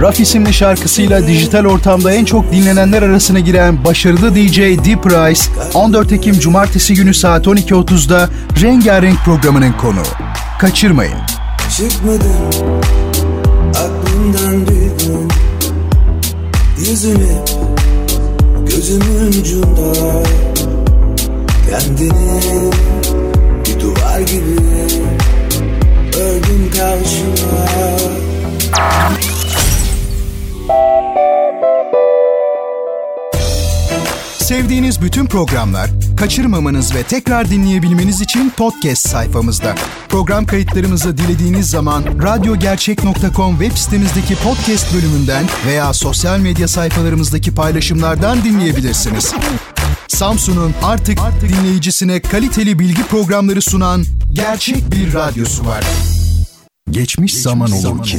Raf isimli şarkısıyla dijital ortamda en çok dinlenenler arasına giren başarılı DJ Deep Rice, 14 Ekim Cumartesi günü saat 12.30'da Rengarenk programının konu. Kaçırmayın. Çıkmadım aklımdan bir Yüzün gözümün ucunda Kendini bir duvar gibi ördün karşıma Sevdiğiniz bütün programlar kaçırmamanız ve tekrar dinleyebilmeniz için podcast sayfamızda. Program kayıtlarımızı dilediğiniz zaman radyogercek.com web sitemizdeki podcast bölümünden veya sosyal medya sayfalarımızdaki paylaşımlardan dinleyebilirsiniz. Samsun'un artık, artık dinleyicisine kaliteli bilgi programları sunan gerçek bir radyosu var. Geçmiş, Geçmiş zaman olur ki.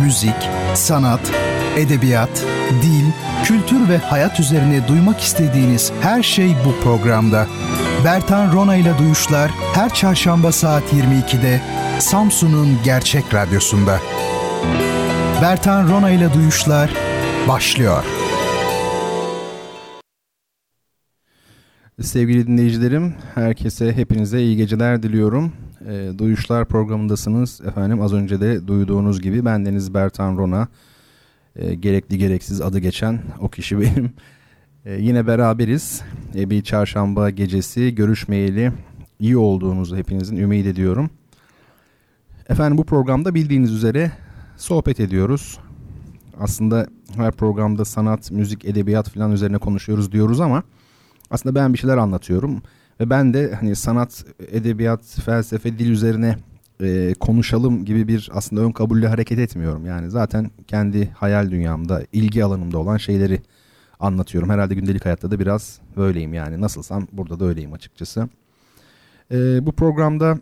Müzik, sanat, edebiyat, dil, kültür ve hayat üzerine duymak istediğiniz her şey bu programda. Bertan Rona ile Duyuşlar her çarşamba saat 22'de Samsun'un Gerçek Radyosu'nda. Bertan Rona ile Duyuşlar başlıyor. Sevgili dinleyicilerim, herkese hepinize iyi geceler diliyorum. E, Duyuşlar programındasınız. Efendim az önce de duyduğunuz gibi bendeniz Bertan Rona. E, gerekli gereksiz adı geçen o kişi benim. E, yine beraberiz. E, bir çarşamba gecesi görüşmeyeli iyi olduğunuzu hepinizin ümit ediyorum. Efendim bu programda bildiğiniz üzere sohbet ediyoruz. Aslında her programda sanat, müzik, edebiyat falan üzerine konuşuyoruz diyoruz ama aslında ben bir şeyler anlatıyorum. Ve ben de hani sanat, edebiyat, felsefe, dil üzerine e, konuşalım gibi bir aslında ön kabulle hareket etmiyorum. Yani zaten kendi hayal dünyamda, ilgi alanımda olan şeyleri anlatıyorum. Herhalde gündelik hayatta da biraz böyleyim yani. Nasılsam burada da öyleyim açıkçası. E, bu programda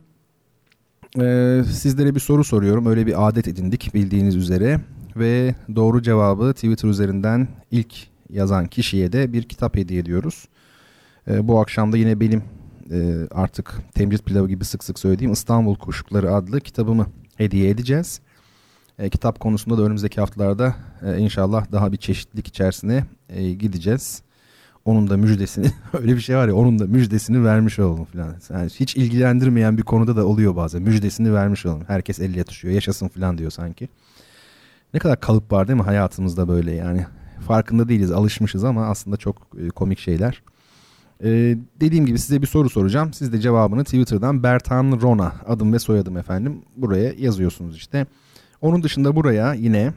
e, sizlere bir soru soruyorum. Öyle bir adet edindik bildiğiniz üzere. Ve doğru cevabı Twitter üzerinden ilk yazan kişiye de bir kitap hediye ediyoruz. E, bu akşam da yine benim e, artık temcit pilavı gibi sık sık söylediğim İstanbul Kuşukları adlı kitabımı hediye edeceğiz. E, kitap konusunda da önümüzdeki haftalarda e, inşallah daha bir çeşitlilik içerisine e, gideceğiz. Onun da müjdesini öyle bir şey var ya onun da müjdesini vermiş olalım falan. Yani hiç ilgilendirmeyen bir konuda da oluyor bazen. Müjdesini vermiş olalım. Herkes elle tutuşuyor. Yaşasın falan diyor sanki. Ne kadar kalıp var değil mi hayatımızda böyle yani. Farkında değiliz, alışmışız ama aslında çok e, komik şeyler. Ee, dediğim gibi size bir soru soracağım. Siz de cevabını Twitter'dan Bertan Rona adım ve soyadım efendim buraya yazıyorsunuz işte. Onun dışında buraya yine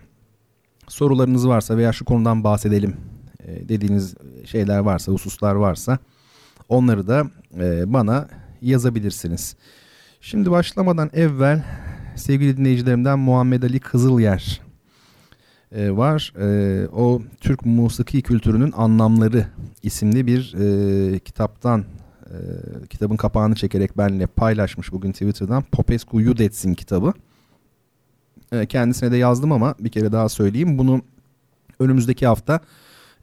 sorularınız varsa veya şu konudan bahsedelim e, dediğiniz şeyler varsa, hususlar varsa onları da e, bana yazabilirsiniz. Şimdi başlamadan evvel sevgili dinleyicilerimden Muhammed Ali Kızılyer e, var. E, o Türk musiki kültürünün anlamları isimli bir e, kitaptan e, kitabın kapağını çekerek benimle paylaşmış bugün Twitter'dan. Popescu Yudets'in kitabı. E, kendisine de yazdım ama bir kere daha söyleyeyim. Bunu önümüzdeki hafta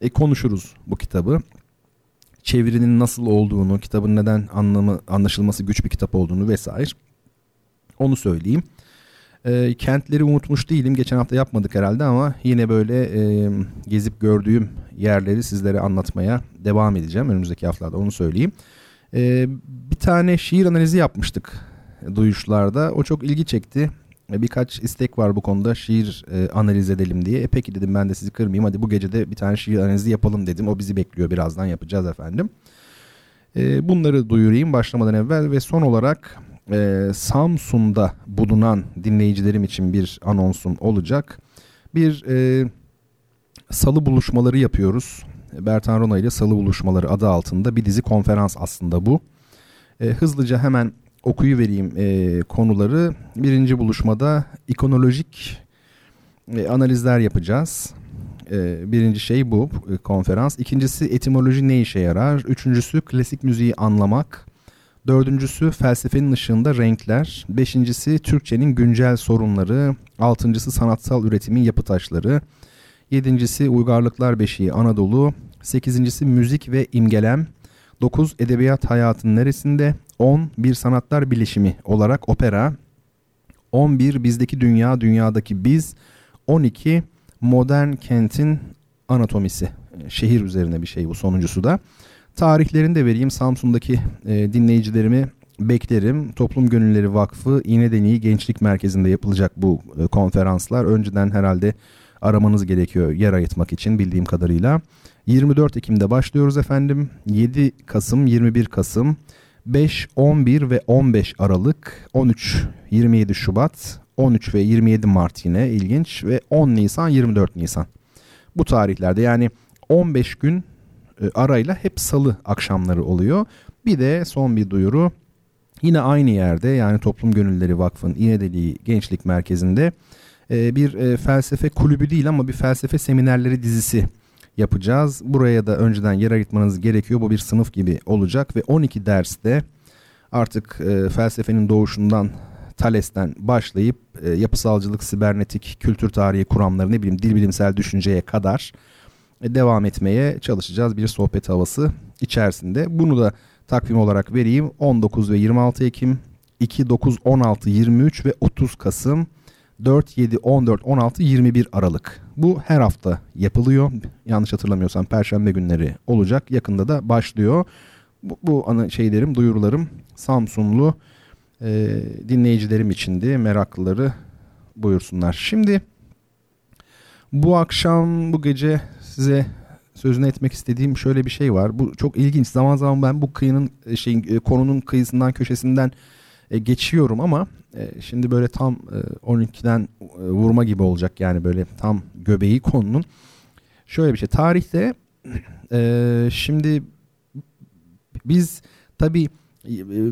e, konuşuruz bu kitabı. Çevirinin nasıl olduğunu, kitabın neden anlamı anlaşılması güç bir kitap olduğunu vesaire. Onu söyleyeyim. E, kentleri unutmuş değilim. Geçen hafta yapmadık herhalde ama yine böyle e, gezip gördüğüm yerleri sizlere anlatmaya devam edeceğim. Önümüzdeki haftalarda onu söyleyeyim. E, bir tane şiir analizi yapmıştık duyuşlarda. O çok ilgi çekti. E, birkaç istek var bu konuda şiir e, analiz edelim diye. E peki dedim ben de sizi kırmayayım. Hadi bu gece de bir tane şiir analizi yapalım dedim. O bizi bekliyor birazdan yapacağız efendim. E, bunları duyurayım başlamadan evvel ve son olarak e, Samsun'da bulunan dinleyicilerim için bir anonsum olacak. Bir e, salı buluşmaları yapıyoruz. Bertan Rona ile salı buluşmaları adı altında bir dizi konferans aslında bu. E, hızlıca hemen okuyu vereyim e, konuları. Birinci buluşmada ikonolojik e, analizler yapacağız. E, birinci şey bu e, konferans. İkincisi etimoloji ne işe yarar? Üçüncüsü klasik müziği anlamak. Dördüncüsü felsefenin ışığında renkler. Beşincisi Türkçenin güncel sorunları. Altıncısı sanatsal üretimin yapı taşları. Yedincisi uygarlıklar beşiği Anadolu. Sekizincisi müzik ve imgelem. Dokuz edebiyat hayatın neresinde? On bir sanatlar bilişimi olarak opera. On bir bizdeki dünya, dünyadaki biz. On iki modern kentin anatomisi. Şehir üzerine bir şey bu sonuncusu da. Tarihlerini de vereyim. Samsun'daki e, dinleyicilerimi beklerim. Toplum Gönülleri Vakfı İğnedeniği Gençlik Merkezi'nde yapılacak bu e, konferanslar. Önceden herhalde aramanız gerekiyor yer ayırtmak için bildiğim kadarıyla. 24 Ekim'de başlıyoruz efendim. 7 Kasım, 21 Kasım, 5, 11 ve 15 Aralık, 13, 27 Şubat, 13 ve 27 Mart yine ilginç ve 10 Nisan, 24 Nisan. Bu tarihlerde yani 15 gün arayla hep salı akşamları oluyor. Bir de son bir duyuru. Yine aynı yerde yani Toplum Gönülleri Vakfı'nın İğnedeliği Gençlik Merkezi'nde e, bir e, felsefe kulübü değil ama bir felsefe seminerleri dizisi yapacağız. Buraya da önceden yer ayırtmanız gerekiyor. Bu bir sınıf gibi olacak ve 12 derste artık felsefenin doğuşundan Thales'ten başlayıp yapısalcılık, sibernetik, kültür tarihi kuramları ne bileyim dil bilimsel düşünceye kadar devam etmeye çalışacağız bir sohbet havası içerisinde. Bunu da takvim olarak vereyim. 19 ve 26 Ekim, 2, 9, 16, 23 ve 30 Kasım, 4, 7, 14, 16, 21 Aralık. Bu her hafta yapılıyor. Yanlış hatırlamıyorsam Perşembe günleri olacak. Yakında da başlıyor. Bu, bu ana şeylerim, duyurularım Samsunlu e, dinleyicilerim içindi. Meraklıları buyursunlar. Şimdi bu akşam, bu gece size sözünü etmek istediğim şöyle bir şey var. Bu çok ilginç. Zaman zaman ben bu kıyının e, şeyin e, konunun kıyısından köşesinden e, geçiyorum ama şimdi böyle tam 12'den vurma gibi olacak yani böyle tam göbeği konunun. Şöyle bir şey. Tarihte şimdi biz tabii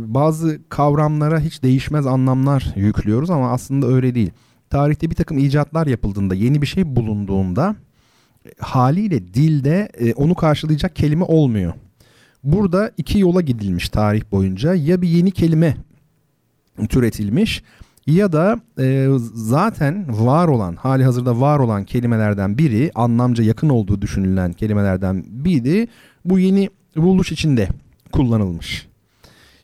bazı kavramlara hiç değişmez anlamlar yüklüyoruz ama aslında öyle değil. Tarihte bir takım icatlar yapıldığında, yeni bir şey bulunduğunda haliyle dilde e, onu karşılayacak kelime olmuyor. Burada iki yola gidilmiş tarih boyunca. Ya bir yeni kelime türetilmiş ya da e, zaten var olan, hali hazırda var olan kelimelerden biri, anlamca yakın olduğu düşünülen kelimelerden biri bu yeni buluş içinde kullanılmış.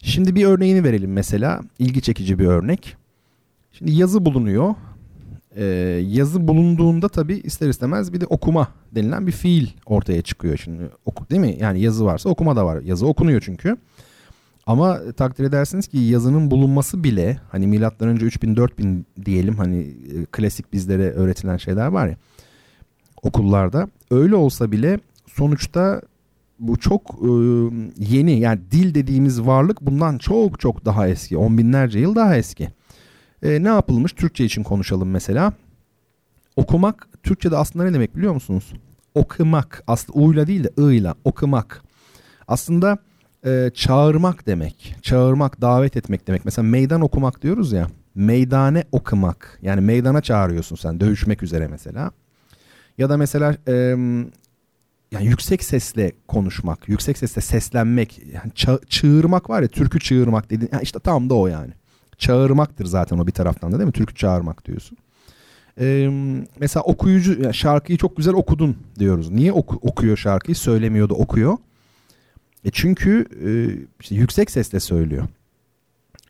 Şimdi bir örneğini verelim mesela. ilgi çekici bir örnek. Şimdi yazı bulunuyor e, yazı bulunduğunda tabii ister istemez bir de okuma denilen bir fiil ortaya çıkıyor şimdi. Oku, değil mi? Yani yazı varsa okuma da var. Yazı okunuyor çünkü. Ama takdir edersiniz ki yazının bulunması bile hani milattan önce 3000 4000 diyelim hani e, klasik bizlere öğretilen şeyler var ya okullarda öyle olsa bile sonuçta bu çok e, yeni yani dil dediğimiz varlık bundan çok çok daha eski on binlerce yıl daha eski. E, ne yapılmış? Türkçe için konuşalım mesela. Okumak Türkçe'de aslında ne demek biliyor musunuz? Okumak. Aslında uyla değil de ıyla okumak. Aslında e, çağırmak demek. Çağırmak, davet etmek demek. Mesela meydan okumak diyoruz ya. Meydane okumak. Yani meydana çağırıyorsun sen dövüşmek üzere mesela. Ya da mesela e, yani yüksek sesle konuşmak, yüksek sesle seslenmek, yani çığırmak var ya, türkü çığırmak dediğin, yani işte tam da o yani çağırmaktır zaten o bir taraftan da değil mi? Türkü çağırmak diyorsun. Ee, mesela okuyucu yani şarkıyı çok güzel okudun diyoruz. Niye oku, okuyor şarkıyı? Söylemiyordu okuyor. E çünkü e, işte yüksek sesle söylüyor.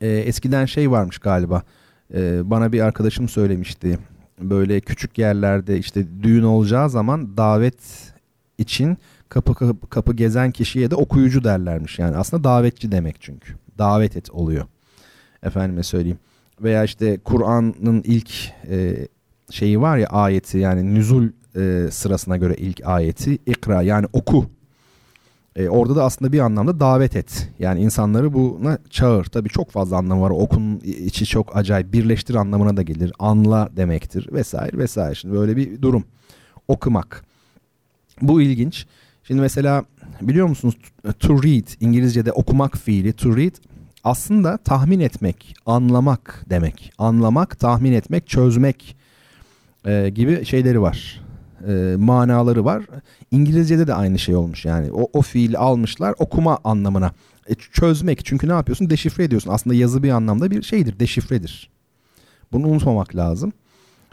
E, eskiden şey varmış galiba. E, bana bir arkadaşım söylemişti. Böyle küçük yerlerde işte düğün olacağı zaman davet için kapı kapı, kapı gezen kişiye de okuyucu derlermiş. Yani aslında davetçi demek çünkü. Davet et oluyor efendime söyleyeyim. Veya işte Kur'an'ın ilk e, şeyi var ya ayeti yani nüzul e, sırasına göre ilk ayeti ikra yani oku. E, orada da aslında bir anlamda davet et. Yani insanları buna çağır. Tabii çok fazla anlamı var. Okun içi çok acayip. Birleştir anlamına da gelir. Anla demektir vesaire vesaire. Şimdi böyle bir durum. Okumak. Bu ilginç. Şimdi mesela biliyor musunuz to read İngilizce'de okumak fiili to read aslında tahmin etmek, anlamak demek. Anlamak, tahmin etmek, çözmek e, gibi şeyleri var. E, manaları var. İngilizce'de de aynı şey olmuş yani. O, o fiili almışlar okuma anlamına. E, çözmek çünkü ne yapıyorsun? Deşifre ediyorsun. Aslında yazı bir anlamda bir şeydir, deşifredir. Bunu unutmamak lazım.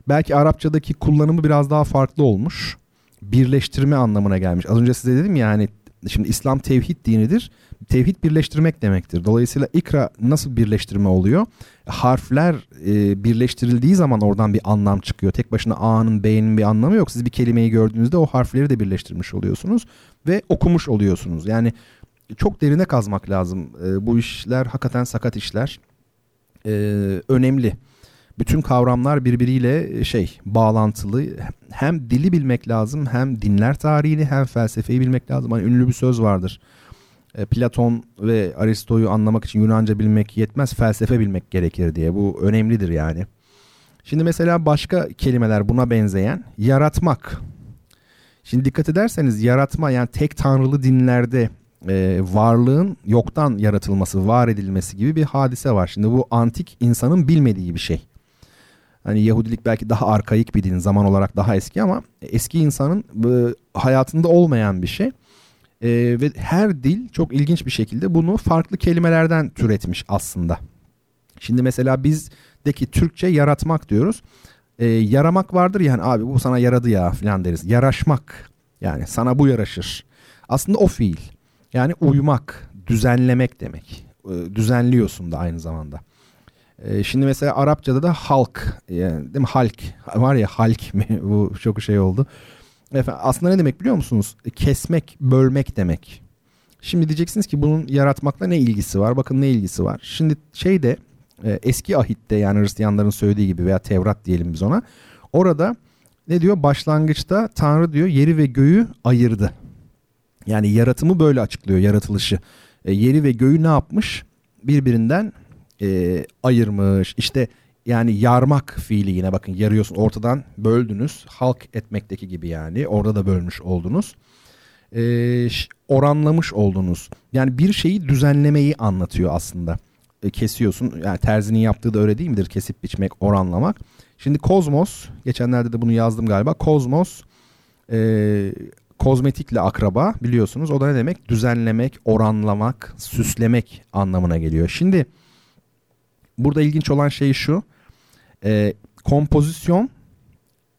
Belki Arapçadaki kullanımı biraz daha farklı olmuş. Birleştirme anlamına gelmiş. Az önce size dedim ya hani şimdi İslam tevhid dinidir. Tevhid birleştirmek demektir. Dolayısıyla ikra nasıl birleştirme oluyor? Harfler e, birleştirildiği zaman oradan bir anlam çıkıyor. Tek başına A'nın B'nin bir anlamı yok. Siz bir kelimeyi gördüğünüzde o harfleri de birleştirmiş oluyorsunuz ve okumuş oluyorsunuz. Yani çok derine kazmak lazım. E, bu işler hakikaten sakat işler. E, önemli bütün kavramlar birbiriyle e, şey bağlantılı. Hem dili bilmek lazım hem dinler tarihini hem felsefeyi bilmek lazım. Hani ünlü bir söz vardır. E, Platon ve Aristo'yu anlamak için Yunanca bilmek yetmez, felsefe bilmek gerekir diye. Bu önemlidir yani. Şimdi mesela başka kelimeler buna benzeyen yaratmak. Şimdi dikkat ederseniz yaratma yani tek tanrılı dinlerde e, varlığın yoktan yaratılması, var edilmesi gibi bir hadise var. Şimdi bu antik insanın bilmediği bir şey. Hani Yahudilik belki daha arkaik bir din zaman olarak daha eski ama eski insanın e, hayatında olmayan bir şey. E, ve her dil çok ilginç bir şekilde bunu farklı kelimelerden türetmiş aslında. Şimdi mesela bizdeki Türkçe yaratmak diyoruz. E, yaramak vardır yani abi bu sana yaradı ya falan deriz. Yaraşmak yani sana bu yaraşır. Aslında o fiil. Yani uymak, düzenlemek demek. E, düzenliyorsun da aynı zamanda. Ee, şimdi mesela Arapçada da halk yani değil mi halk var ya halk mi bu çok şey oldu. Efendim, aslında ne demek biliyor musunuz? Kesmek, bölmek demek. Şimdi diyeceksiniz ki bunun yaratmakla ne ilgisi var? Bakın ne ilgisi var. Şimdi şeyde e, eski ahitte yani Hristiyanların söylediği gibi veya Tevrat diyelim biz ona. Orada ne diyor? Başlangıçta Tanrı diyor yeri ve göğü ayırdı. Yani yaratımı böyle açıklıyor yaratılışı. E, yeri ve göğü ne yapmış? Birbirinden e, ayırmış. İşte yani yarmak fiili yine bakın yarıyorsun ortadan böldünüz. Halk etmekteki gibi yani orada da bölmüş oldunuz. E, oranlamış oldunuz. Yani bir şeyi düzenlemeyi anlatıyor aslında. E, kesiyorsun yani terzinin yaptığı da öyle değil midir? Kesip biçmek, oranlamak. Şimdi kozmos geçenlerde de bunu yazdım galiba. Kozmos e, kozmetikle akraba biliyorsunuz. O da ne demek? Düzenlemek, oranlamak, süslemek anlamına geliyor. Şimdi burada ilginç olan şey şu. E, kompozisyon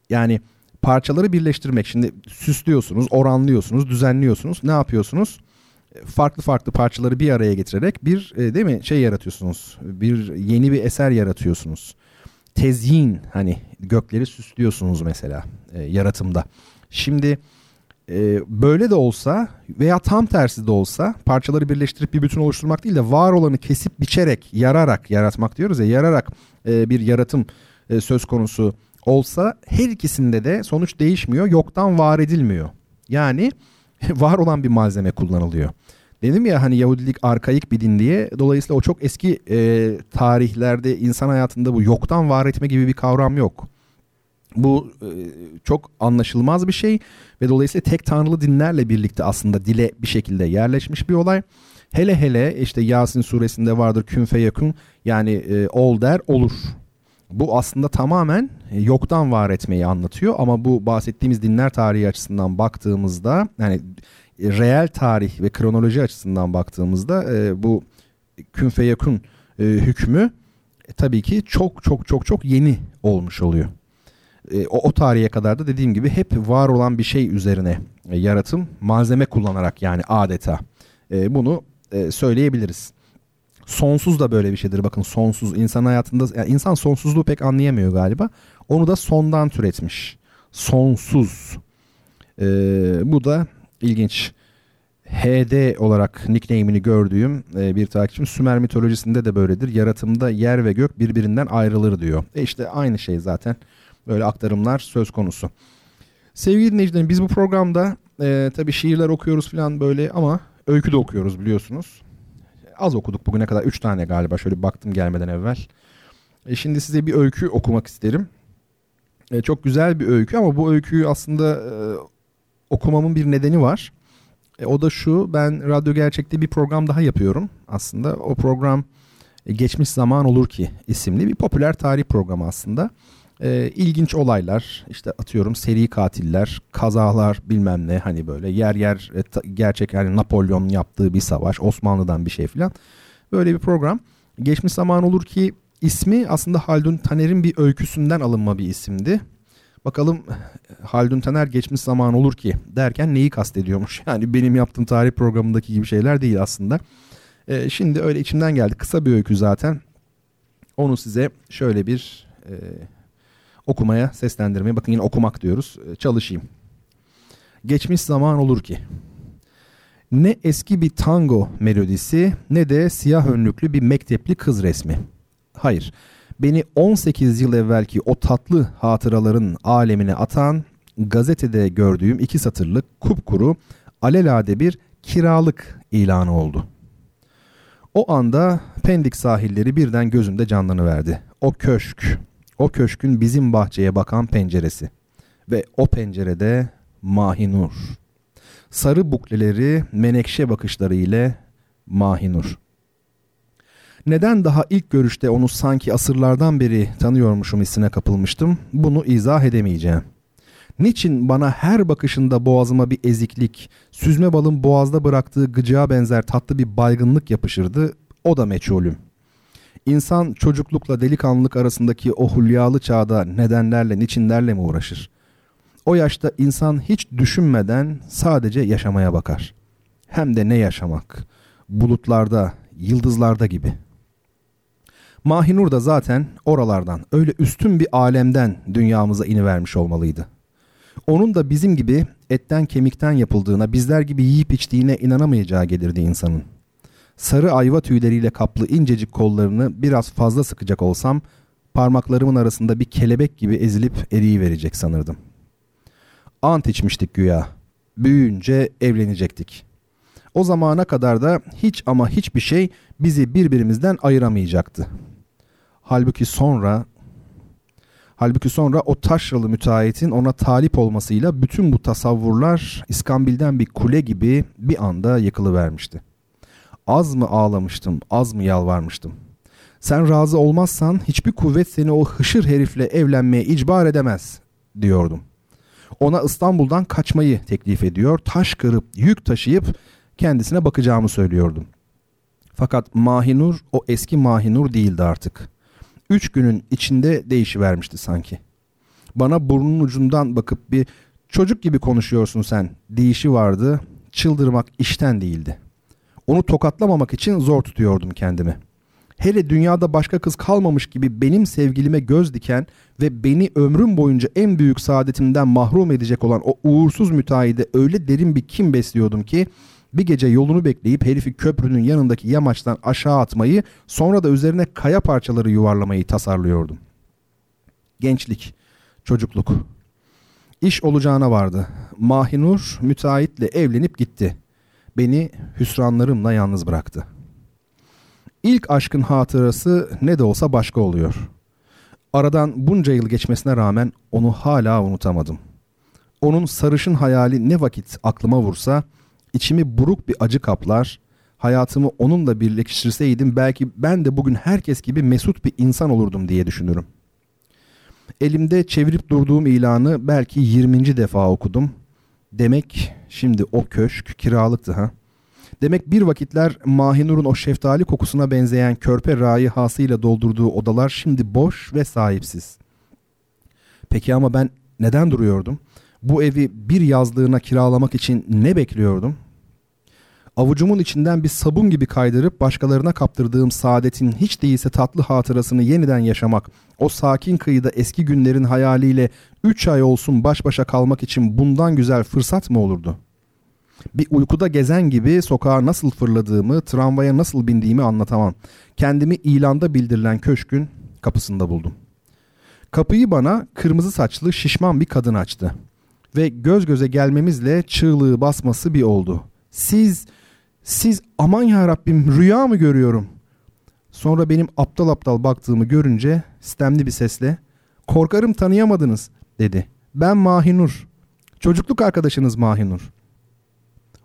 yani parçaları birleştirmek. Şimdi süslüyorsunuz, oranlıyorsunuz, düzenliyorsunuz. Ne yapıyorsunuz? Farklı farklı parçaları bir araya getirerek bir e, değil mi şey yaratıyorsunuz. Bir yeni bir eser yaratıyorsunuz. Tezyin hani gökleri süslüyorsunuz mesela e, yaratımda. Şimdi e, böyle de olsa veya tam tersi de olsa parçaları birleştirip bir bütün oluşturmak değil de var olanı kesip biçerek, yararak yaratmak diyoruz ya yararak e, bir yaratım e, söz konusu olsa her ikisinde de sonuç değişmiyor. Yoktan var edilmiyor. Yani var olan bir malzeme kullanılıyor. Dedim ya hani Yahudilik arkaik bir din diye. Dolayısıyla o çok eski e, tarihlerde insan hayatında bu yoktan var etme gibi bir kavram yok. Bu e, çok anlaşılmaz bir şey ve dolayısıyla tek tanrılı dinlerle birlikte aslında dile bir şekilde yerleşmiş bir olay. Hele hele işte Yasin suresinde vardır künfe yakın yani e, ol der olur. Bu aslında tamamen e, yoktan var etmeyi anlatıyor ama bu bahsettiğimiz dinler tarihi açısından baktığımızda yani reel tarih ve kronoloji açısından baktığımızda bu künfe yakın e, hükmü tabii ki çok çok çok çok yeni olmuş oluyor e, o, o tarihe kadar da dediğim gibi hep var olan bir şey üzerine e, yaratım malzeme kullanarak yani adeta e, bunu e, söyleyebiliriz. Sonsuz da böyle bir şeydir. Bakın sonsuz insan hayatında yani insan sonsuzluğu pek anlayamıyor galiba. Onu da sondan türetmiş. Sonsuz. E, bu da ilginç. HD olarak nickname'ini gördüğüm e, bir takipçim Sümer mitolojisinde de böyledir. Yaratımda yer ve gök birbirinden ayrılır diyor. E işte aynı şey zaten. Böyle aktarımlar söz konusu. Sevgili dinleyicilerim biz bu programda e, tabii şiirler okuyoruz falan böyle ama öykü de okuyoruz biliyorsunuz. Az okuduk bugüne kadar 3 tane galiba şöyle baktım gelmeden evvel. E, şimdi size bir öykü okumak isterim. E, çok güzel bir öykü ama bu öyküyü aslında e, okumamın bir nedeni var. E, o da şu ben Radyo Gerçek'te bir program daha yapıyorum aslında. O program e, Geçmiş Zaman Olur Ki isimli bir popüler tarih programı aslında. E, ilginç olaylar işte atıyorum seri katiller, kazalar bilmem ne hani böyle yer yer e, ta, gerçek yani Napolyon yaptığı bir savaş, Osmanlı'dan bir şey filan. Böyle bir program. Geçmiş Zaman Olur Ki ismi aslında Haldun Taner'in bir öyküsünden alınma bir isimdi. Bakalım Haldun Taner geçmiş zaman olur ki derken neyi kastediyormuş? Yani benim yaptığım tarih programındaki gibi şeyler değil aslında. Ee, şimdi öyle içimden geldi. Kısa bir öykü zaten. Onu size şöyle bir e, okumaya, seslendirmeye, bakın yine okumak diyoruz, e, çalışayım. Geçmiş zaman olur ki. Ne eski bir tango melodisi ne de siyah önlüklü bir mektepli kız resmi. Hayır, beni 18 yıl evvelki o tatlı hatıraların alemine atan gazetede gördüğüm iki satırlık kupkuru alelade bir kiralık ilanı oldu. O anda Pendik sahilleri birden gözümde canlanıverdi. O köşk, köşkün bizim bahçeye bakan penceresi ve o pencerede Mahinur. Sarı bukleleri menekşe bakışları ile Mahinur. Neden daha ilk görüşte onu sanki asırlardan beri tanıyormuşum hissine kapılmıştım bunu izah edemeyeceğim. Niçin bana her bakışında boğazıma bir eziklik, süzme balın boğazda bıraktığı gıcığa benzer tatlı bir baygınlık yapışırdı o da meçhulüm. İnsan çocuklukla delikanlılık arasındaki o hulyalı çağda nedenlerle, niçinlerle mi uğraşır? O yaşta insan hiç düşünmeden sadece yaşamaya bakar. Hem de ne yaşamak? Bulutlarda, yıldızlarda gibi. Mahinur da zaten oralardan, öyle üstün bir alemden dünyamıza inivermiş olmalıydı. Onun da bizim gibi etten kemikten yapıldığına, bizler gibi yiyip içtiğine inanamayacağı gelirdi insanın. Sarı ayva tüyleriyle kaplı incecik kollarını biraz fazla sıkacak olsam, parmaklarımın arasında bir kelebek gibi ezilip eriyiverecek sanırdım. Ant içmiştik güya. Büyüyünce evlenecektik. O zamana kadar da hiç ama hiçbir şey bizi birbirimizden ayıramayacaktı. Halbuki sonra Halbuki sonra o taşralı müteahhitin ona talip olmasıyla bütün bu tasavvurlar İskambil'den bir kule gibi bir anda yıkılıvermişti. Az mı ağlamıştım, az mı yalvarmıştım. Sen razı olmazsan hiçbir kuvvet seni o hışır herifle evlenmeye icbar edemez diyordum. Ona İstanbul'dan kaçmayı teklif ediyor, taş kırıp yük taşıyıp kendisine bakacağımı söylüyordum. Fakat Mahinur o eski Mahinur değildi artık üç günün içinde değişivermişti sanki. Bana burnun ucundan bakıp bir çocuk gibi konuşuyorsun sen deyişi vardı. Çıldırmak işten değildi. Onu tokatlamamak için zor tutuyordum kendimi. Hele dünyada başka kız kalmamış gibi benim sevgilime göz diken ve beni ömrüm boyunca en büyük saadetimden mahrum edecek olan o uğursuz müteahhide öyle derin bir kim besliyordum ki bir gece yolunu bekleyip herifi köprünün yanındaki yamaçtan aşağı atmayı sonra da üzerine kaya parçaları yuvarlamayı tasarlıyordum. Gençlik, çocukluk. İş olacağına vardı. Mahinur müteahhitle evlenip gitti. Beni hüsranlarımla yalnız bıraktı. İlk aşkın hatırası ne de olsa başka oluyor. Aradan bunca yıl geçmesine rağmen onu hala unutamadım. Onun sarışın hayali ne vakit aklıma vursa içimi buruk bir acı kaplar. Hayatımı onunla birleştirseydim belki ben de bugün herkes gibi mesut bir insan olurdum diye düşünürüm. Elimde çevirip durduğum ilanı belki 20. defa okudum. Demek şimdi o köşk kiralıktı ha. Demek bir vakitler Mahinur'un o şeftali kokusuna benzeyen körpe rayihasıyla doldurduğu odalar şimdi boş ve sahipsiz. Peki ama ben neden duruyordum? Bu evi bir yazlığına kiralamak için ne bekliyordum? Avucumun içinden bir sabun gibi kaydırıp başkalarına kaptırdığım saadetin hiç değilse tatlı hatırasını yeniden yaşamak, o sakin kıyıda eski günlerin hayaliyle üç ay olsun baş başa kalmak için bundan güzel fırsat mı olurdu? Bir uykuda gezen gibi sokağa nasıl fırladığımı, tramvaya nasıl bindiğimi anlatamam. Kendimi ilanda bildirilen köşkün kapısında buldum. Kapıyı bana kırmızı saçlı şişman bir kadın açtı. Ve göz göze gelmemizle çığlığı basması bir oldu. Siz siz aman ya Rabbim rüya mı görüyorum? Sonra benim aptal aptal baktığımı görünce sistemli bir sesle korkarım tanıyamadınız dedi. Ben Mahinur. Çocukluk arkadaşınız Mahinur.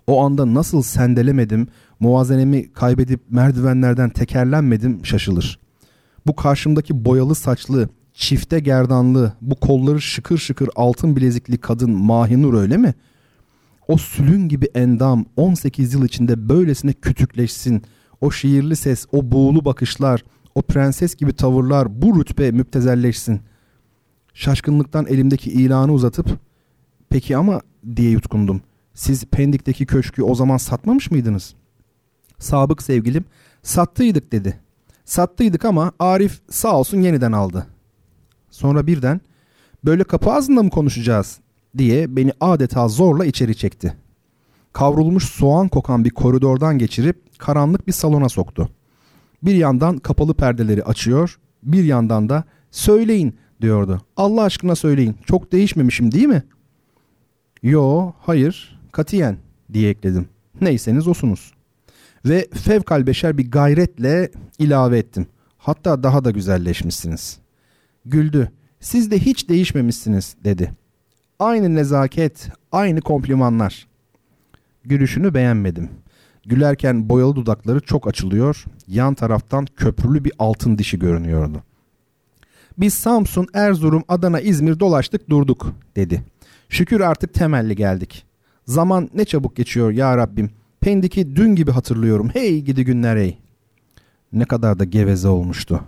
O anda nasıl sendelemedim, muazenemi kaybedip merdivenlerden tekerlenmedim şaşılır. Bu karşımdaki boyalı saçlı, çifte gerdanlı, bu kolları şıkır şıkır altın bilezikli kadın Mahinur öyle mi? O sülün gibi endam 18 yıl içinde böylesine kütükleşsin. O şiirli ses, o buğulu bakışlar, o prenses gibi tavırlar bu rütbe müptezelleşsin. Şaşkınlıktan elimdeki ilanı uzatıp peki ama diye yutkundum. Siz Pendik'teki köşkü o zaman satmamış mıydınız? Sabık sevgilim sattıydık dedi. Sattıydık ama Arif sağ olsun yeniden aldı. Sonra birden böyle kapı ağzında mı konuşacağız diye beni adeta zorla içeri çekti. Kavrulmuş soğan kokan bir koridordan geçirip karanlık bir salona soktu. Bir yandan kapalı perdeleri açıyor, bir yandan da söyleyin diyordu. Allah aşkına söyleyin. Çok değişmemişim değil mi? Yo, hayır, katiyen diye ekledim. Neyseniz osunuz. Ve fevkalbeşer bir gayretle ilave ettim. Hatta daha da güzelleşmişsiniz. Güldü. Siz de hiç değişmemişsiniz dedi. Aynı nezaket, aynı komplimanlar. Gülüşünü beğenmedim. Gülerken boyalı dudakları çok açılıyor, yan taraftan köprülü bir altın dişi görünüyordu. Biz Samsun, Erzurum, Adana, İzmir dolaştık durduk dedi. Şükür artık temelli geldik. Zaman ne çabuk geçiyor ya Rabbim. Pendik'i dün gibi hatırlıyorum. Hey gidi günler hey. Ne kadar da geveze olmuştu.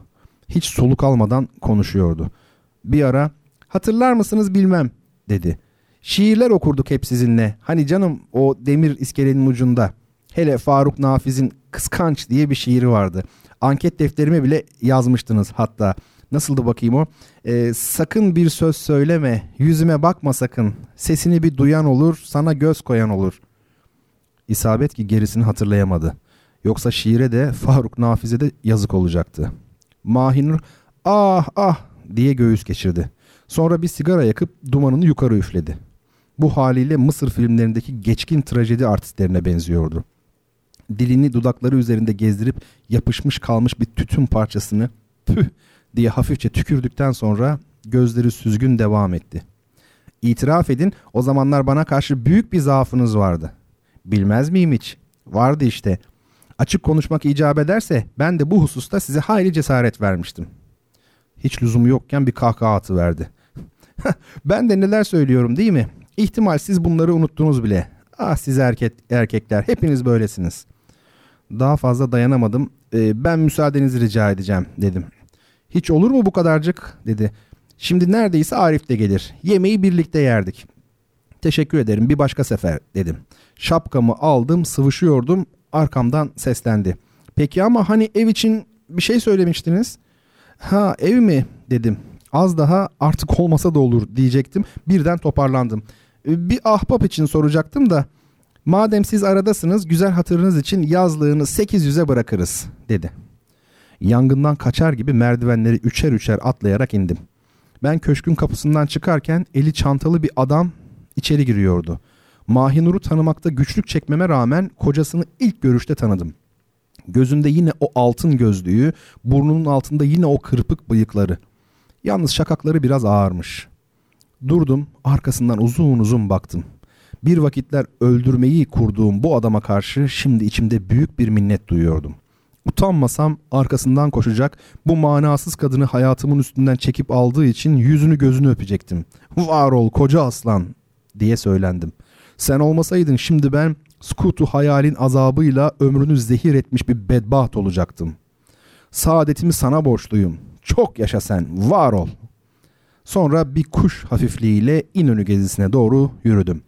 Hiç soluk almadan konuşuyordu. Bir ara hatırlar mısınız bilmem dedi. Şiirler okurduk hep sizinle. Hani canım o demir iskelenin ucunda. Hele Faruk Nafiz'in Kıskanç diye bir şiiri vardı. Anket defterime bile yazmıştınız hatta. Nasıldı bakayım o? Ee, sakın bir söz söyleme, yüzüme bakma sakın. Sesini bir duyan olur, sana göz koyan olur. İsabet ki gerisini hatırlayamadı. Yoksa şiire de Faruk Nafiz'e de yazık olacaktı. Mahinur ah ah diye göğüs geçirdi. Sonra bir sigara yakıp dumanını yukarı üfledi. Bu haliyle Mısır filmlerindeki geçkin trajedi artistlerine benziyordu. Dilini dudakları üzerinde gezdirip yapışmış kalmış bir tütün parçasını püh diye hafifçe tükürdükten sonra gözleri süzgün devam etti. İtiraf edin o zamanlar bana karşı büyük bir zaafınız vardı. Bilmez miyim hiç? Vardı işte. Açık konuşmak icap ederse ben de bu hususta size hayli cesaret vermiştim. Hiç lüzumu yokken bir kahkaha atıverdi. ben de neler söylüyorum değil mi? İhtimal siz bunları unuttunuz bile. Ah siz erkek, erkekler hepiniz böylesiniz. Daha fazla dayanamadım. Ee, ben müsaadenizi rica edeceğim dedim. Hiç olur mu bu kadarcık dedi. Şimdi neredeyse Arif de gelir. Yemeği birlikte yerdik. Teşekkür ederim bir başka sefer dedim. Şapkamı aldım sıvışıyordum arkamdan seslendi. Peki ama hani ev için bir şey söylemiştiniz. Ha ev mi dedim. Az daha artık olmasa da olur diyecektim. Birden toparlandım. Ee, bir ahbap için soracaktım da madem siz aradasınız güzel hatırınız için yazlığını 800'e bırakırız dedi. Yangından kaçar gibi merdivenleri üçer üçer atlayarak indim. Ben köşkün kapısından çıkarken eli çantalı bir adam içeri giriyordu. Mahinur'u tanımakta güçlük çekmeme rağmen kocasını ilk görüşte tanıdım. Gözünde yine o altın gözlüğü, burnunun altında yine o kırpık bıyıkları. Yalnız şakakları biraz ağırmış. Durdum, arkasından uzun uzun baktım. Bir vakitler öldürmeyi kurduğum bu adama karşı şimdi içimde büyük bir minnet duyuyordum. Utanmasam arkasından koşacak, bu manasız kadını hayatımın üstünden çekip aldığı için yüzünü gözünü öpecektim. Var ol koca aslan diye söylendim. Sen olmasaydın şimdi ben skutu hayalin azabıyla ömrünü zehir etmiş bir bedbaht olacaktım. Saadetimi sana borçluyum. Çok yaşa sen, var ol. Sonra bir kuş hafifliğiyle İnönü gezisine doğru yürüdüm.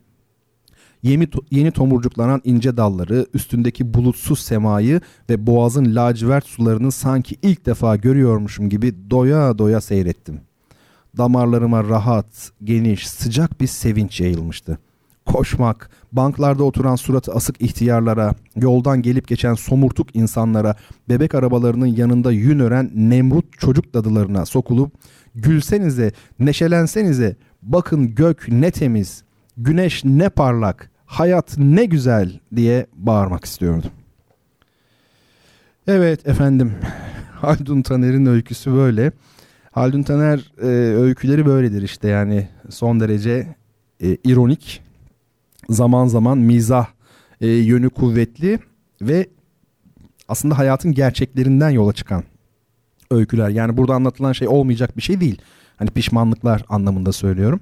Yeni, yeni tomurcuklanan ince dalları, üstündeki bulutsuz semayı ve boğazın lacivert sularını sanki ilk defa görüyormuşum gibi doya doya seyrettim. Damarlarıma rahat, geniş, sıcak bir sevinç yayılmıştı. Koşmak, banklarda oturan suratı asık ihtiyarlara, yoldan gelip geçen somurtuk insanlara, bebek arabalarının yanında yün ören Nemrut çocuk dadılarına sokulup gülsenize, neşelensenize, bakın gök ne temiz, güneş ne parlak, hayat ne güzel diye bağırmak istiyordum. Evet efendim, Haldun Taner'in öyküsü böyle. Haldun Taner e, öyküleri böyledir işte yani son derece e, ironik, zaman zaman mizah e, yönü kuvvetli ve aslında hayatın gerçeklerinden yola çıkan öyküler. Yani burada anlatılan şey olmayacak bir şey değil. Hani pişmanlıklar anlamında söylüyorum.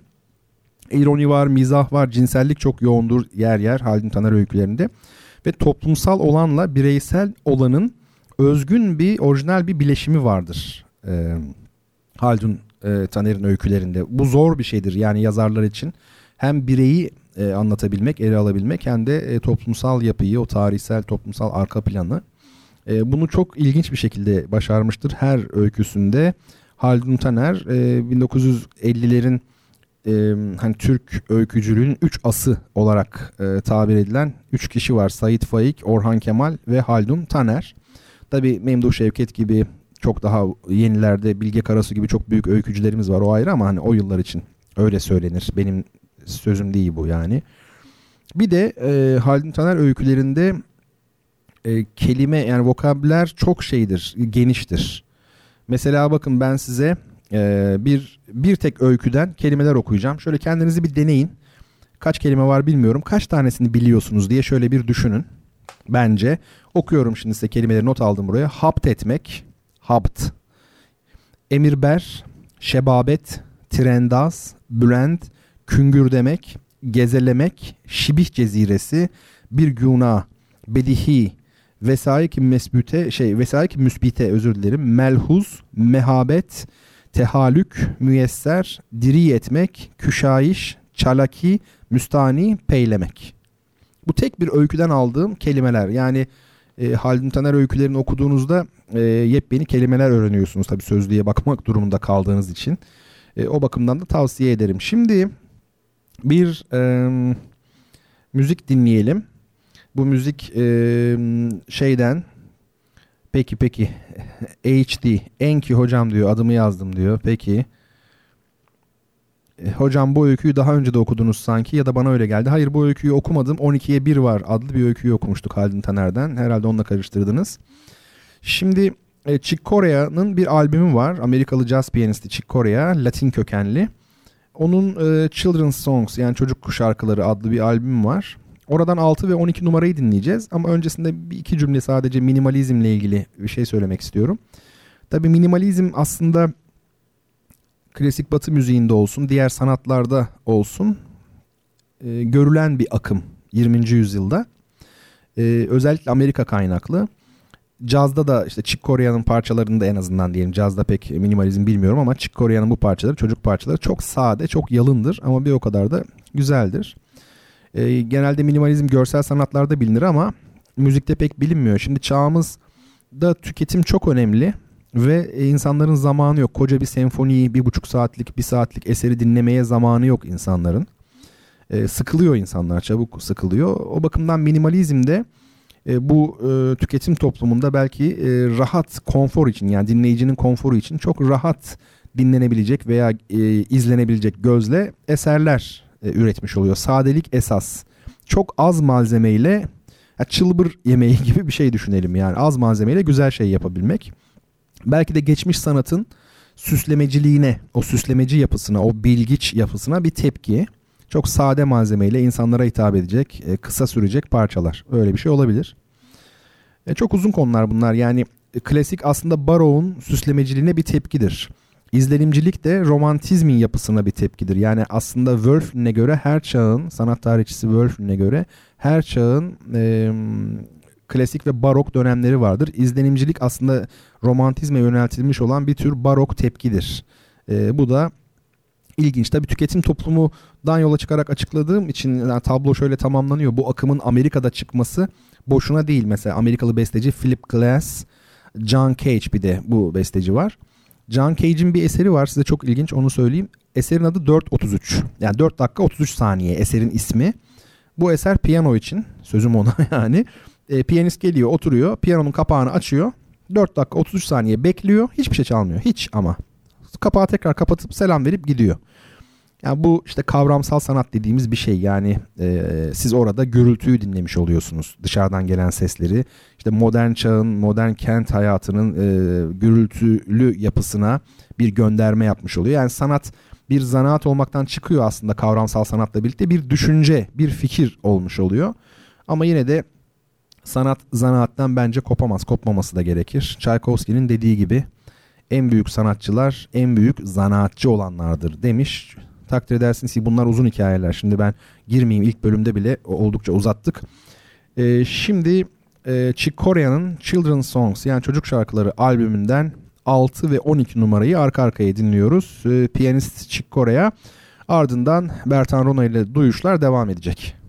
İroni var, mizah var, cinsellik çok yoğundur yer yer Haldun Taner öykülerinde. Ve toplumsal olanla bireysel olanın özgün bir, orijinal bir bileşimi vardır. Ee, Haldun e, Taner'in öykülerinde. Bu zor bir şeydir yani yazarlar için. Hem bireyi e, anlatabilmek, ele alabilmek hem de e, toplumsal yapıyı, o tarihsel toplumsal arka planı. E, bunu çok ilginç bir şekilde başarmıştır her öyküsünde. Haldun Taner e, 1950'lerin e, hani Türk öykücülüğün üç ası olarak e, tabir edilen üç kişi var. Sait Faik, Orhan Kemal ve Haldun Taner. Tabi Memduh Şevket gibi çok daha yenilerde Bilge Karasu gibi çok büyük öykücülerimiz var o ayrı ama hani o yıllar için öyle söylenir. Benim sözüm değil bu yani. Bir de e, Haldun Taner öykülerinde e, kelime yani vokabüler çok şeydir, geniştir. Mesela bakın ben size e, bir bir tek öyküden kelimeler okuyacağım. Şöyle kendinizi bir deneyin. Kaç kelime var bilmiyorum. Kaç tanesini biliyorsunuz diye şöyle bir düşünün. Bence okuyorum şimdi size kelimeleri not aldım buraya. Hapt etmek, hapt. Emirber, şebabet, trendaz, bülent, küngür demek, gezelemek, şibih ceziresi, bir günah, bedihi, vesaik mesbüte şey vesaik müsbite özür dilerim melhuz mehabet tehalük müyesser diri etmek küşayiş çalaki müstani peylemek. Bu tek bir öyküden aldığım kelimeler. Yani e, Haldun Taner öykülerini okuduğunuzda e, yepyeni kelimeler öğreniyorsunuz tabi sözlüğe bakmak durumunda kaldığınız için. E, o bakımdan da tavsiye ederim. Şimdi bir e, müzik dinleyelim bu müzik e, şeyden peki peki HD Enki hocam diyor adımı yazdım diyor. Peki e, hocam bu öyküyü daha önce de okudunuz sanki ya da bana öyle geldi. Hayır bu öyküyü okumadım. 12'ye 1 var adlı bir öyküyü okumuştuk Haldun Taner'den. Herhalde onunla karıştırdınız. Şimdi e, Chick Corea'nın bir albümü var. Amerikalı jazz piyanisti Chick Corea, Latin kökenli. Onun e, Children's Songs yani çocuk şarkıları adlı bir albüm var. Oradan 6 ve 12 numarayı dinleyeceğiz ama öncesinde bir iki cümle sadece minimalizmle ilgili bir şey söylemek istiyorum. Tabi minimalizm aslında klasik batı müziğinde olsun, diğer sanatlarda olsun e, görülen bir akım 20. yüzyılda. E, özellikle Amerika kaynaklı. Cazda da işte Chick Corea'nın parçalarında en azından diyelim. Cazda pek minimalizm bilmiyorum ama Chick Corea'nın bu parçaları, çocuk parçaları çok sade, çok yalındır ama bir o kadar da güzeldir. E, genelde minimalizm görsel sanatlarda bilinir ama müzikte pek bilinmiyor. Şimdi çağımızda tüketim çok önemli ve insanların zamanı yok. Koca bir senfoniyi, bir buçuk saatlik, bir saatlik eseri dinlemeye zamanı yok insanların. E, sıkılıyor insanlar, çabuk sıkılıyor. O bakımdan minimalizmde e, bu e, tüketim toplumunda belki e, rahat konfor için yani dinleyicinin konforu için çok rahat dinlenebilecek veya e, izlenebilecek gözle eserler e, üretmiş oluyor. Sadelik esas. Çok az malzemeyle ya çılbır yemeği gibi bir şey düşünelim yani. Az malzemeyle güzel şey yapabilmek. Belki de geçmiş sanatın süslemeciliğine, o süslemeci yapısına, o bilgiç yapısına bir tepki. Çok sade malzemeyle insanlara hitap edecek, e, kısa sürecek parçalar. Öyle bir şey olabilir. E, çok uzun konular bunlar. Yani e, klasik aslında Barrow'un süslemeciliğine bir tepkidir. İzlenimcilik de romantizmin yapısına bir tepkidir. Yani aslında Wölflin'e göre her çağın, sanat tarihçisi Wölflin'e göre her çağın e, klasik ve barok dönemleri vardır. İzlenimcilik aslında romantizme yöneltilmiş olan bir tür barok tepkidir. E, bu da ilginç. Tabii tüketim toplumundan yola çıkarak açıkladığım için yani tablo şöyle tamamlanıyor. Bu akımın Amerika'da çıkması boşuna değil. Mesela Amerikalı besteci Philip Glass, John Cage bir de bu besteci var. John Cage'in bir eseri var size çok ilginç onu söyleyeyim. Eserin adı 4.33 yani 4 dakika 33 saniye eserin ismi. Bu eser piyano için sözüm ona yani. E, piyanist geliyor oturuyor piyanonun kapağını açıyor. 4 dakika 33 saniye bekliyor hiçbir şey çalmıyor hiç ama. Kapağı tekrar kapatıp selam verip gidiyor. Yani bu işte kavramsal sanat dediğimiz bir şey. Yani e, siz orada gürültüyü dinlemiş oluyorsunuz. Dışarıdan gelen sesleri. İşte modern çağın, modern kent hayatının e, gürültülü yapısına bir gönderme yapmış oluyor. Yani sanat bir zanaat olmaktan çıkıyor aslında kavramsal sanatla birlikte bir düşünce, bir fikir olmuş oluyor. Ama yine de sanat zanaattan bence kopamaz, kopmaması da gerekir. Tchaikovsky'nin dediği gibi en büyük sanatçılar en büyük zanaatçı olanlardır demiş. Takdir edersiniz ki bunlar uzun hikayeler. Şimdi ben girmeyeyim ilk bölümde bile oldukça uzattık. Ee, şimdi e, Chick Corea'nın Children's Songs yani çocuk şarkıları albümünden 6 ve 12 numarayı arka arkaya dinliyoruz. Ee, piyanist Chick Corea ardından Bertan Rona ile duyuşlar devam edecek.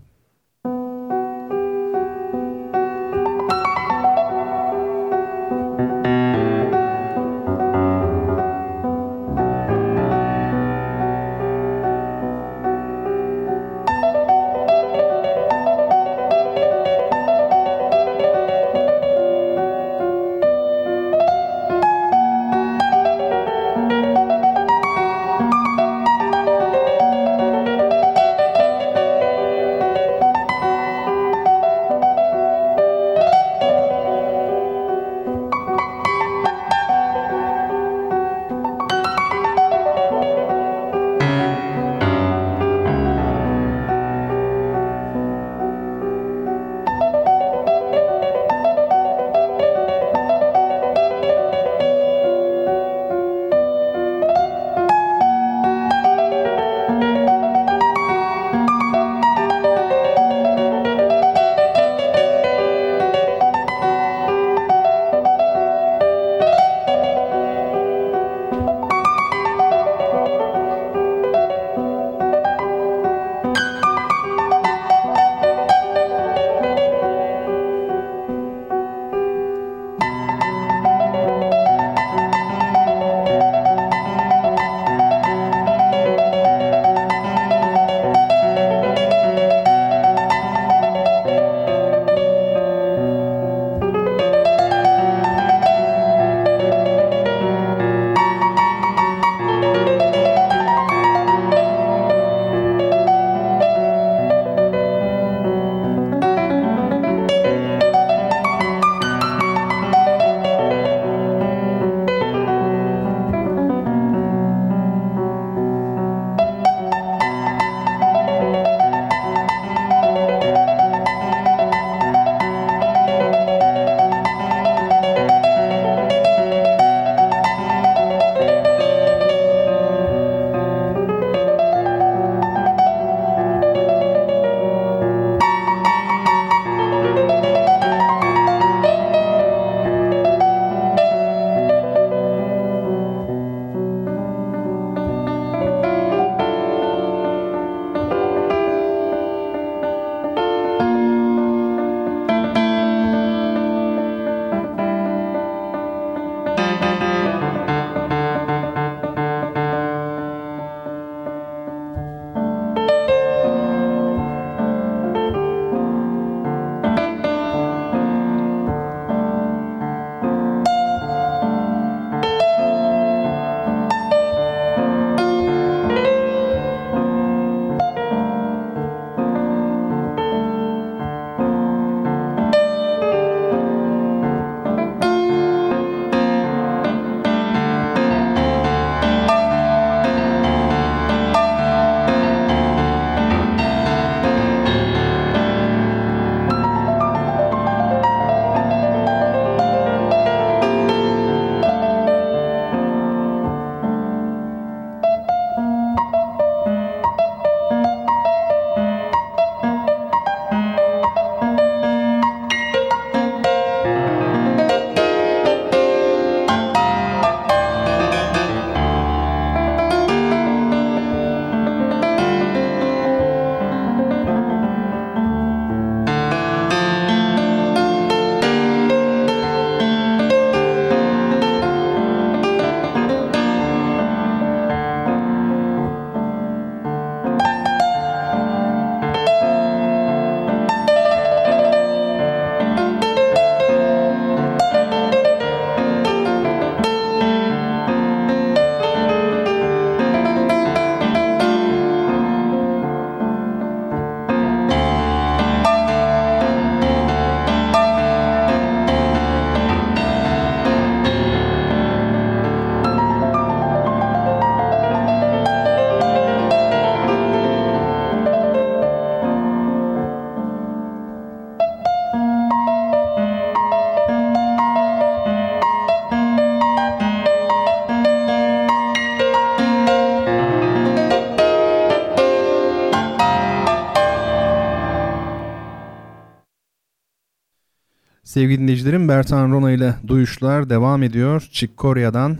Sevgili dinleyicilerim Bertan Rona ile Duyuşlar devam ediyor. Chick Corea'dan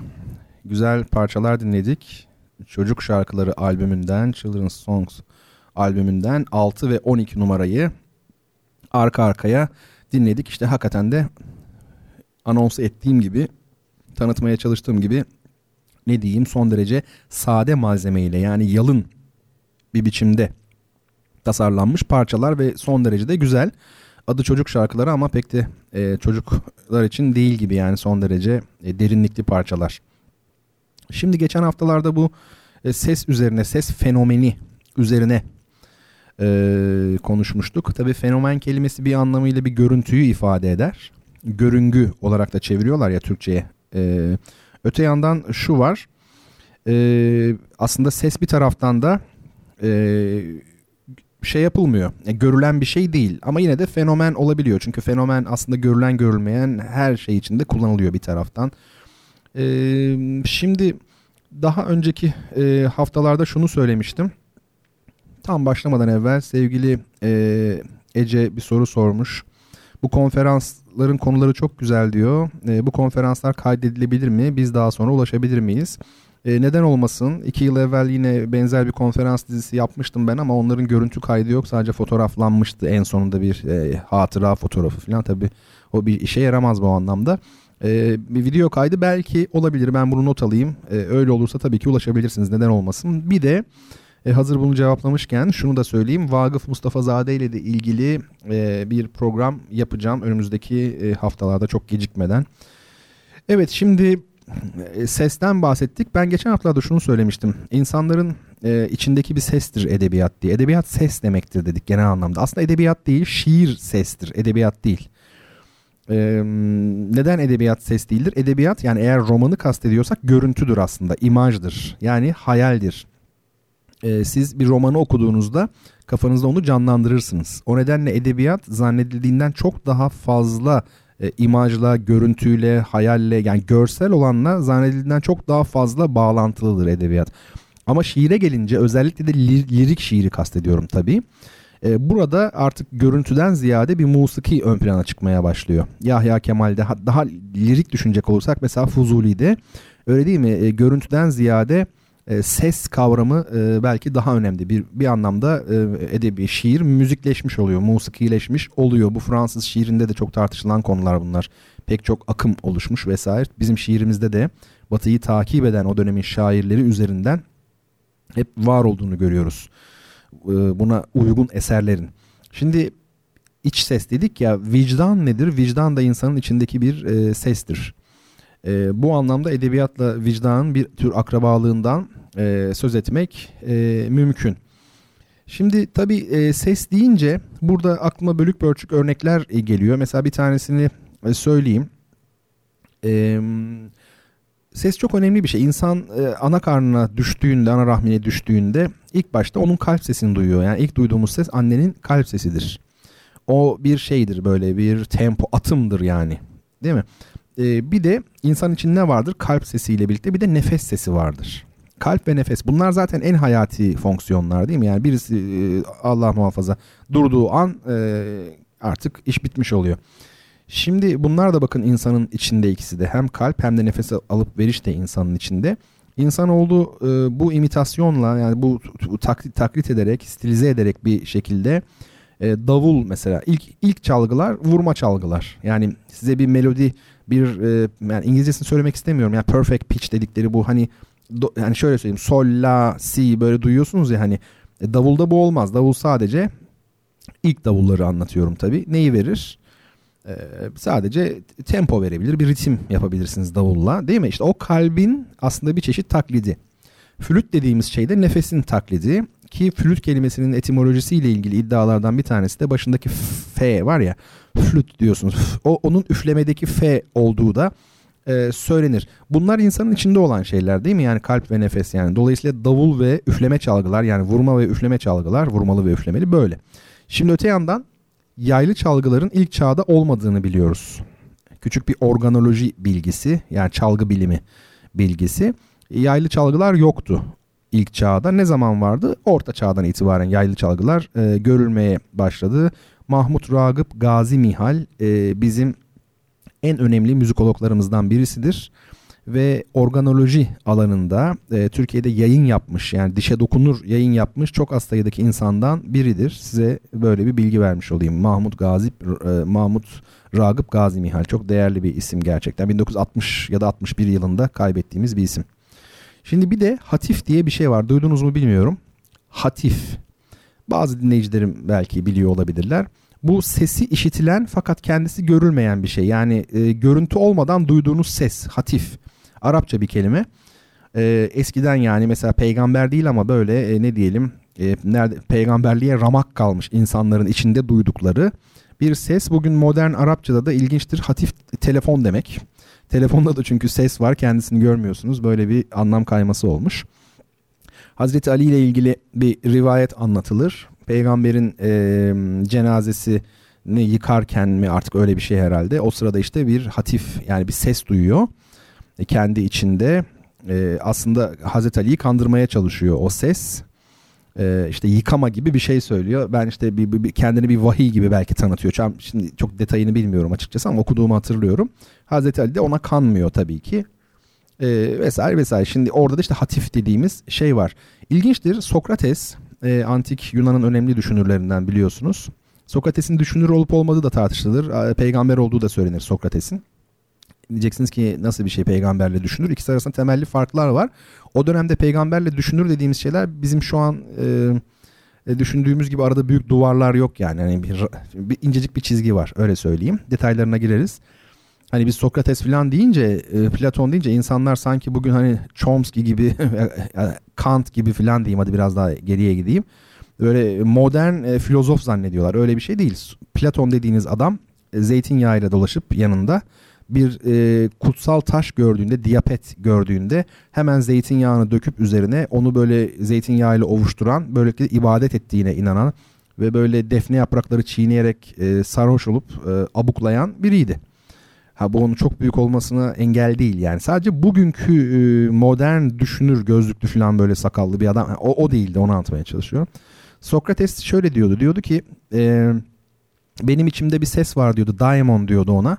güzel parçalar dinledik. Çocuk Şarkıları albümünden, Children's Songs albümünden 6 ve 12 numarayı arka arkaya dinledik. İşte hakikaten de anons ettiğim gibi, tanıtmaya çalıştığım gibi ne diyeyim son derece sade malzemeyle yani yalın bir biçimde tasarlanmış parçalar ve son derece de güzel. Adı çocuk şarkıları ama pek de e, çocuklar için değil gibi yani son derece e, derinlikli parçalar. Şimdi geçen haftalarda bu e, ses üzerine, ses fenomeni üzerine e, konuşmuştuk. Tabi fenomen kelimesi bir anlamıyla bir görüntüyü ifade eder. Görüngü olarak da çeviriyorlar ya Türkçe'ye. E, öte yandan şu var. E, aslında ses bir taraftan da e, şey yapılmıyor. E, görülen bir şey değil ama yine de fenomen olabiliyor. Çünkü fenomen aslında görülen görülmeyen her şey içinde kullanılıyor bir taraftan. Ee, şimdi daha önceki e, haftalarda şunu söylemiştim. Tam başlamadan evvel sevgili e, Ece bir soru sormuş. Bu konferansların konuları çok güzel diyor. E, bu konferanslar kaydedilebilir mi? Biz daha sonra ulaşabilir miyiz? E, neden olmasın? İki yıl evvel yine benzer bir konferans dizisi yapmıştım ben ama onların görüntü kaydı yok. Sadece fotoğraflanmıştı en sonunda bir e, hatıra fotoğrafı falan. Tabii o bir işe yaramaz bu anlamda. E, bir video kaydı belki olabilir. Ben bunu not alayım. E, öyle olursa tabii ki ulaşabilirsiniz. Neden olmasın? Bir de e, hazır bunu cevaplamışken şunu da söyleyeyim. Vagıf Mustafa Zade ile de ilgili e, bir program yapacağım önümüzdeki e, haftalarda çok gecikmeden. Evet şimdi sesten bahsettik. Ben geçen haftalarda şunu söylemiştim. İnsanların e, içindeki bir sestir edebiyat diye. Edebiyat ses demektir dedik genel anlamda. Aslında edebiyat değil, şiir sestir. Edebiyat değil. E, neden edebiyat ses değildir? Edebiyat yani eğer romanı kastediyorsak görüntüdür aslında, imajdır. Yani hayaldir. E, siz bir romanı okuduğunuzda kafanızda onu canlandırırsınız. O nedenle edebiyat zannedildiğinden çok daha fazla e, imajla, görüntüyle, hayalle yani görsel olanla zannedildiğinden çok daha fazla bağlantılıdır edebiyat. Ama şiire gelince özellikle de lir, lirik şiiri kastediyorum tabii. E, burada artık görüntüden ziyade bir musiki ön plana çıkmaya başlıyor. Yahya Kemal'de daha lirik düşünecek olursak mesela Fuzuli'de öyle değil mi? E, görüntüden ziyade e, ses kavramı e, belki daha önemli. Bir bir anlamda e, edebi şiir müzikleşmiş oluyor, musikileşmiş oluyor. Bu Fransız şiirinde de çok tartışılan konular bunlar. Pek çok akım oluşmuş vesaire. Bizim şiirimizde de Batı'yı takip eden o dönemin şairleri üzerinden hep var olduğunu görüyoruz. E, buna uygun eserlerin. Şimdi iç ses dedik ya vicdan nedir? Vicdan da insanın içindeki bir e, sestir. E, bu anlamda edebiyatla vicdanın bir tür akrabalığından e, söz etmek e, mümkün. Şimdi tabii e, ses deyince burada aklıma bölük bölçük örnekler e, geliyor. Mesela bir tanesini e, söyleyeyim. E, ses çok önemli bir şey. İnsan e, ana karnına düştüğünde, ana rahmine düştüğünde ilk başta onun kalp sesini duyuyor. Yani ilk duyduğumuz ses annenin kalp sesidir. O bir şeydir böyle bir tempo, atımdır yani. Değil mi? E, bir de insan için ne vardır? Kalp sesiyle birlikte bir de nefes sesi vardır. Kalp ve nefes bunlar zaten en hayati fonksiyonlar değil mi? Yani birisi e, Allah muhafaza durduğu an e, artık iş bitmiş oluyor. Şimdi bunlar da bakın insanın içinde ikisi de hem kalp hem de nefes alıp veriş de insanın içinde. İnsanoğlu e, bu imitasyonla yani bu taklit, taklit ederek, stilize ederek bir şekilde davul mesela ilk ilk çalgılar vurma çalgılar. Yani size bir melodi bir e, yani İngilizcesini söylemek istemiyorum. Yani perfect pitch dedikleri bu hani do, yani şöyle söyleyeyim sol la si böyle duyuyorsunuz ya hani e, davulda bu olmaz. Davul sadece ilk davulları anlatıyorum tabi. Neyi verir? Ee, sadece tempo verebilir, bir ritim yapabilirsiniz davulla değil mi? İşte o kalbin aslında bir çeşit taklidi. Flüt dediğimiz şey de nefesin taklidi ki flüt kelimesinin etimolojisiyle ilgili iddialardan bir tanesi de başındaki f var ya flüt diyorsunuz. O onun üflemedeki f olduğu da e, söylenir. Bunlar insanın içinde olan şeyler değil mi? Yani kalp ve nefes yani. Dolayısıyla davul ve üfleme çalgılar yani vurma ve üfleme çalgılar vurmalı ve üflemeli böyle. Şimdi öte yandan yaylı çalgıların ilk çağda olmadığını biliyoruz. Küçük bir organoloji bilgisi yani çalgı bilimi bilgisi. Yaylı çalgılar yoktu ilk çağda. Ne zaman vardı? Orta çağdan itibaren yaylı çalgılar e, görülmeye başladı. Mahmut Ragıp Gazi Mihal e, bizim en önemli müzikologlarımızdan birisidir ve organoloji alanında e, Türkiye'de yayın yapmış yani dişe dokunur yayın yapmış çok az sayıdaki insandan biridir. Size böyle bir bilgi vermiş olayım. Mahmut Gazi e, Mahmut Ragıp Gazi Mihal çok değerli bir isim gerçekten. 1960 ya da 61 yılında kaybettiğimiz bir isim. Şimdi bir de hatif diye bir şey var. Duydunuz mu bilmiyorum. Hatif. Bazı dinleyicilerim belki biliyor olabilirler. Bu sesi işitilen fakat kendisi görülmeyen bir şey. Yani e, görüntü olmadan duyduğunuz ses, hatif. Arapça bir kelime. E, eskiden yani mesela peygamber değil ama böyle e, ne diyelim e, nerede peygamberliğe ramak kalmış insanların içinde duydukları bir ses. Bugün modern Arapçada da ilginçtir. Hatif telefon demek. Telefonda da çünkü ses var kendisini görmüyorsunuz. Böyle bir anlam kayması olmuş. Hazreti Ali ile ilgili bir rivayet anlatılır. Peygamberin e, cenazesini yıkarken mi artık öyle bir şey herhalde. O sırada işte bir hatif yani bir ses duyuyor. E, kendi içinde e, aslında Hazreti Ali'yi kandırmaya çalışıyor o ses. E, işte yıkama gibi bir şey söylüyor. Ben işte bir, bir, kendini bir vahiy gibi belki tanıtıyor. Şimdi çok detayını bilmiyorum açıkçası ama okuduğumu hatırlıyorum. Hazreti Ali de ona kanmıyor tabii ki. E, vesaire vesaire. Şimdi orada da işte hatif dediğimiz şey var. İlginçtir. Sokrates e, antik Yunan'ın önemli düşünürlerinden biliyorsunuz. Sokrates'in düşünür olup olmadığı da tartışılır. Peygamber olduğu da söylenir Sokrates'in. Diyeceksiniz ki nasıl bir şey peygamberle düşünür? İkisi arasında temelli farklar var. O dönemde peygamberle düşünür dediğimiz şeyler bizim şu an e, e düşündüğümüz gibi arada büyük duvarlar yok yani. yani bir, bir incecik bir çizgi var öyle söyleyeyim. Detaylarına gireriz. Hani biz Sokrates falan deyince, e, Platon deyince insanlar sanki bugün hani Chomsky gibi, Kant gibi falan diyeyim hadi biraz daha geriye gideyim. Böyle modern e, filozof zannediyorlar. Öyle bir şey değil. Platon dediğiniz adam e, zeytinyağıyla dolaşıp yanında bir e, kutsal taş gördüğünde, diyapet gördüğünde hemen zeytinyağını döküp üzerine onu böyle zeytinyağıyla ovuşturan, böylelikle ibadet ettiğine inanan ve böyle defne yaprakları çiğneyerek e, sarhoş olup e, abuklayan biriydi. Ha bu onun çok büyük olmasına engel değil yani. Sadece bugünkü e, modern düşünür gözlüklü falan böyle sakallı bir adam. O, o değildi onu anlatmaya çalışıyorum. Sokrates şöyle diyordu. Diyordu ki e, benim içimde bir ses var diyordu. Daimon diyordu ona.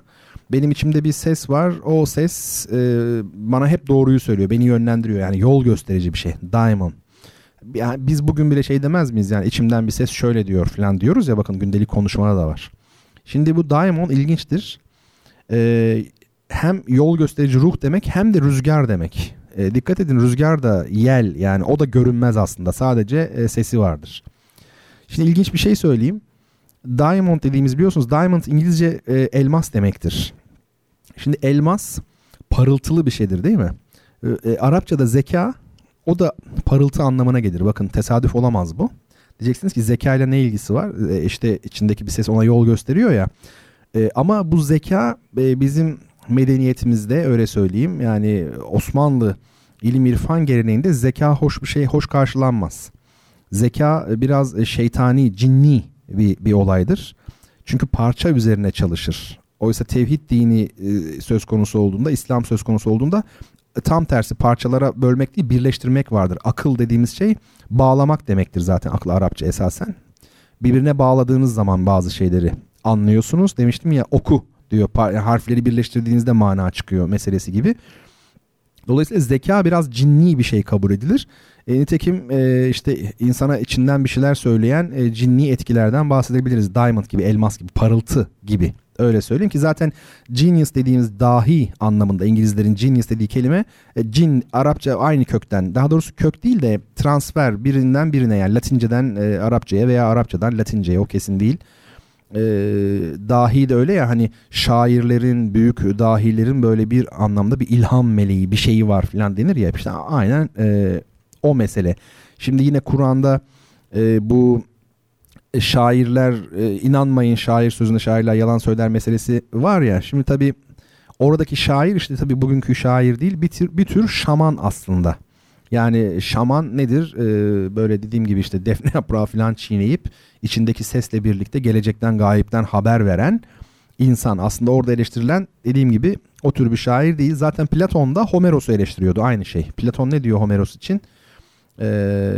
Benim içimde bir ses var. O ses e, bana hep doğruyu söylüyor. Beni yönlendiriyor. Yani yol gösterici bir şey. Daimon. Yani biz bugün bile şey demez miyiz? Yani içimden bir ses şöyle diyor falan diyoruz ya bakın gündelik konuşmada da var. Şimdi bu daimon ilginçtir e, hem yol gösterici ruh demek hem de rüzgar demek. E, dikkat edin rüzgar da yel yani o da görünmez aslında sadece e, sesi vardır. Şimdi ilginç bir şey söyleyeyim. Diamond dediğimiz biliyorsunuz diamond İngilizce e, elmas demektir. Şimdi elmas parıltılı bir şeydir değil mi? E, e, Arapçada zeka o da parıltı anlamına gelir. Bakın tesadüf olamaz bu. Diyeceksiniz ki zeka ile ne ilgisi var? E, işte içindeki bir ses ona yol gösteriyor ya. E, ama bu zeka e, bizim medeniyetimizde öyle söyleyeyim yani Osmanlı ilim irfan geleneğinde zeka hoş bir şey hoş karşılanmaz. Zeka biraz e, şeytani, cinni bir, bir olaydır. Çünkü parça üzerine çalışır. Oysa tevhid dini e, söz konusu olduğunda, İslam söz konusu olduğunda e, tam tersi parçalara bölmek değil birleştirmek vardır. Akıl dediğimiz şey bağlamak demektir zaten akıl Arapça esasen. Birbirine bağladığınız zaman bazı şeyleri anlıyorsunuz. Demiştim ya oku diyor. Harfleri birleştirdiğinizde mana çıkıyor meselesi gibi. Dolayısıyla zeka biraz cinni bir şey kabul edilir. E, nitekim e, işte insana içinden bir şeyler söyleyen e, cinni etkilerden bahsedebiliriz. Diamond gibi, elmas gibi, parıltı gibi. Öyle söyleyeyim ki zaten genius dediğimiz dahi anlamında İngilizlerin genius dediği kelime e, cin Arapça aynı kökten daha doğrusu kök değil de transfer birinden birine yani Latinceden e, Arapçaya veya Arapçadan Latinceye o kesin değil e, dahi de öyle ya hani şairlerin büyük dahilerin böyle bir anlamda bir ilham meleği bir şeyi var falan denir ya işte aynen e, o mesele. Şimdi yine Kur'an'da e, bu şairler e, inanmayın şair sözüne şairler yalan söyler meselesi var ya şimdi tabi oradaki şair işte tabi bugünkü şair değil bir tür, bir tür şaman aslında. Yani şaman nedir? Ee, böyle dediğim gibi işte defne yaprağı falan çiğneyip içindeki sesle birlikte gelecekten gayipten haber veren insan. Aslında orada eleştirilen dediğim gibi o tür bir şair değil. Zaten Platon da Homeros'u eleştiriyordu aynı şey. Platon ne diyor Homeros için? e,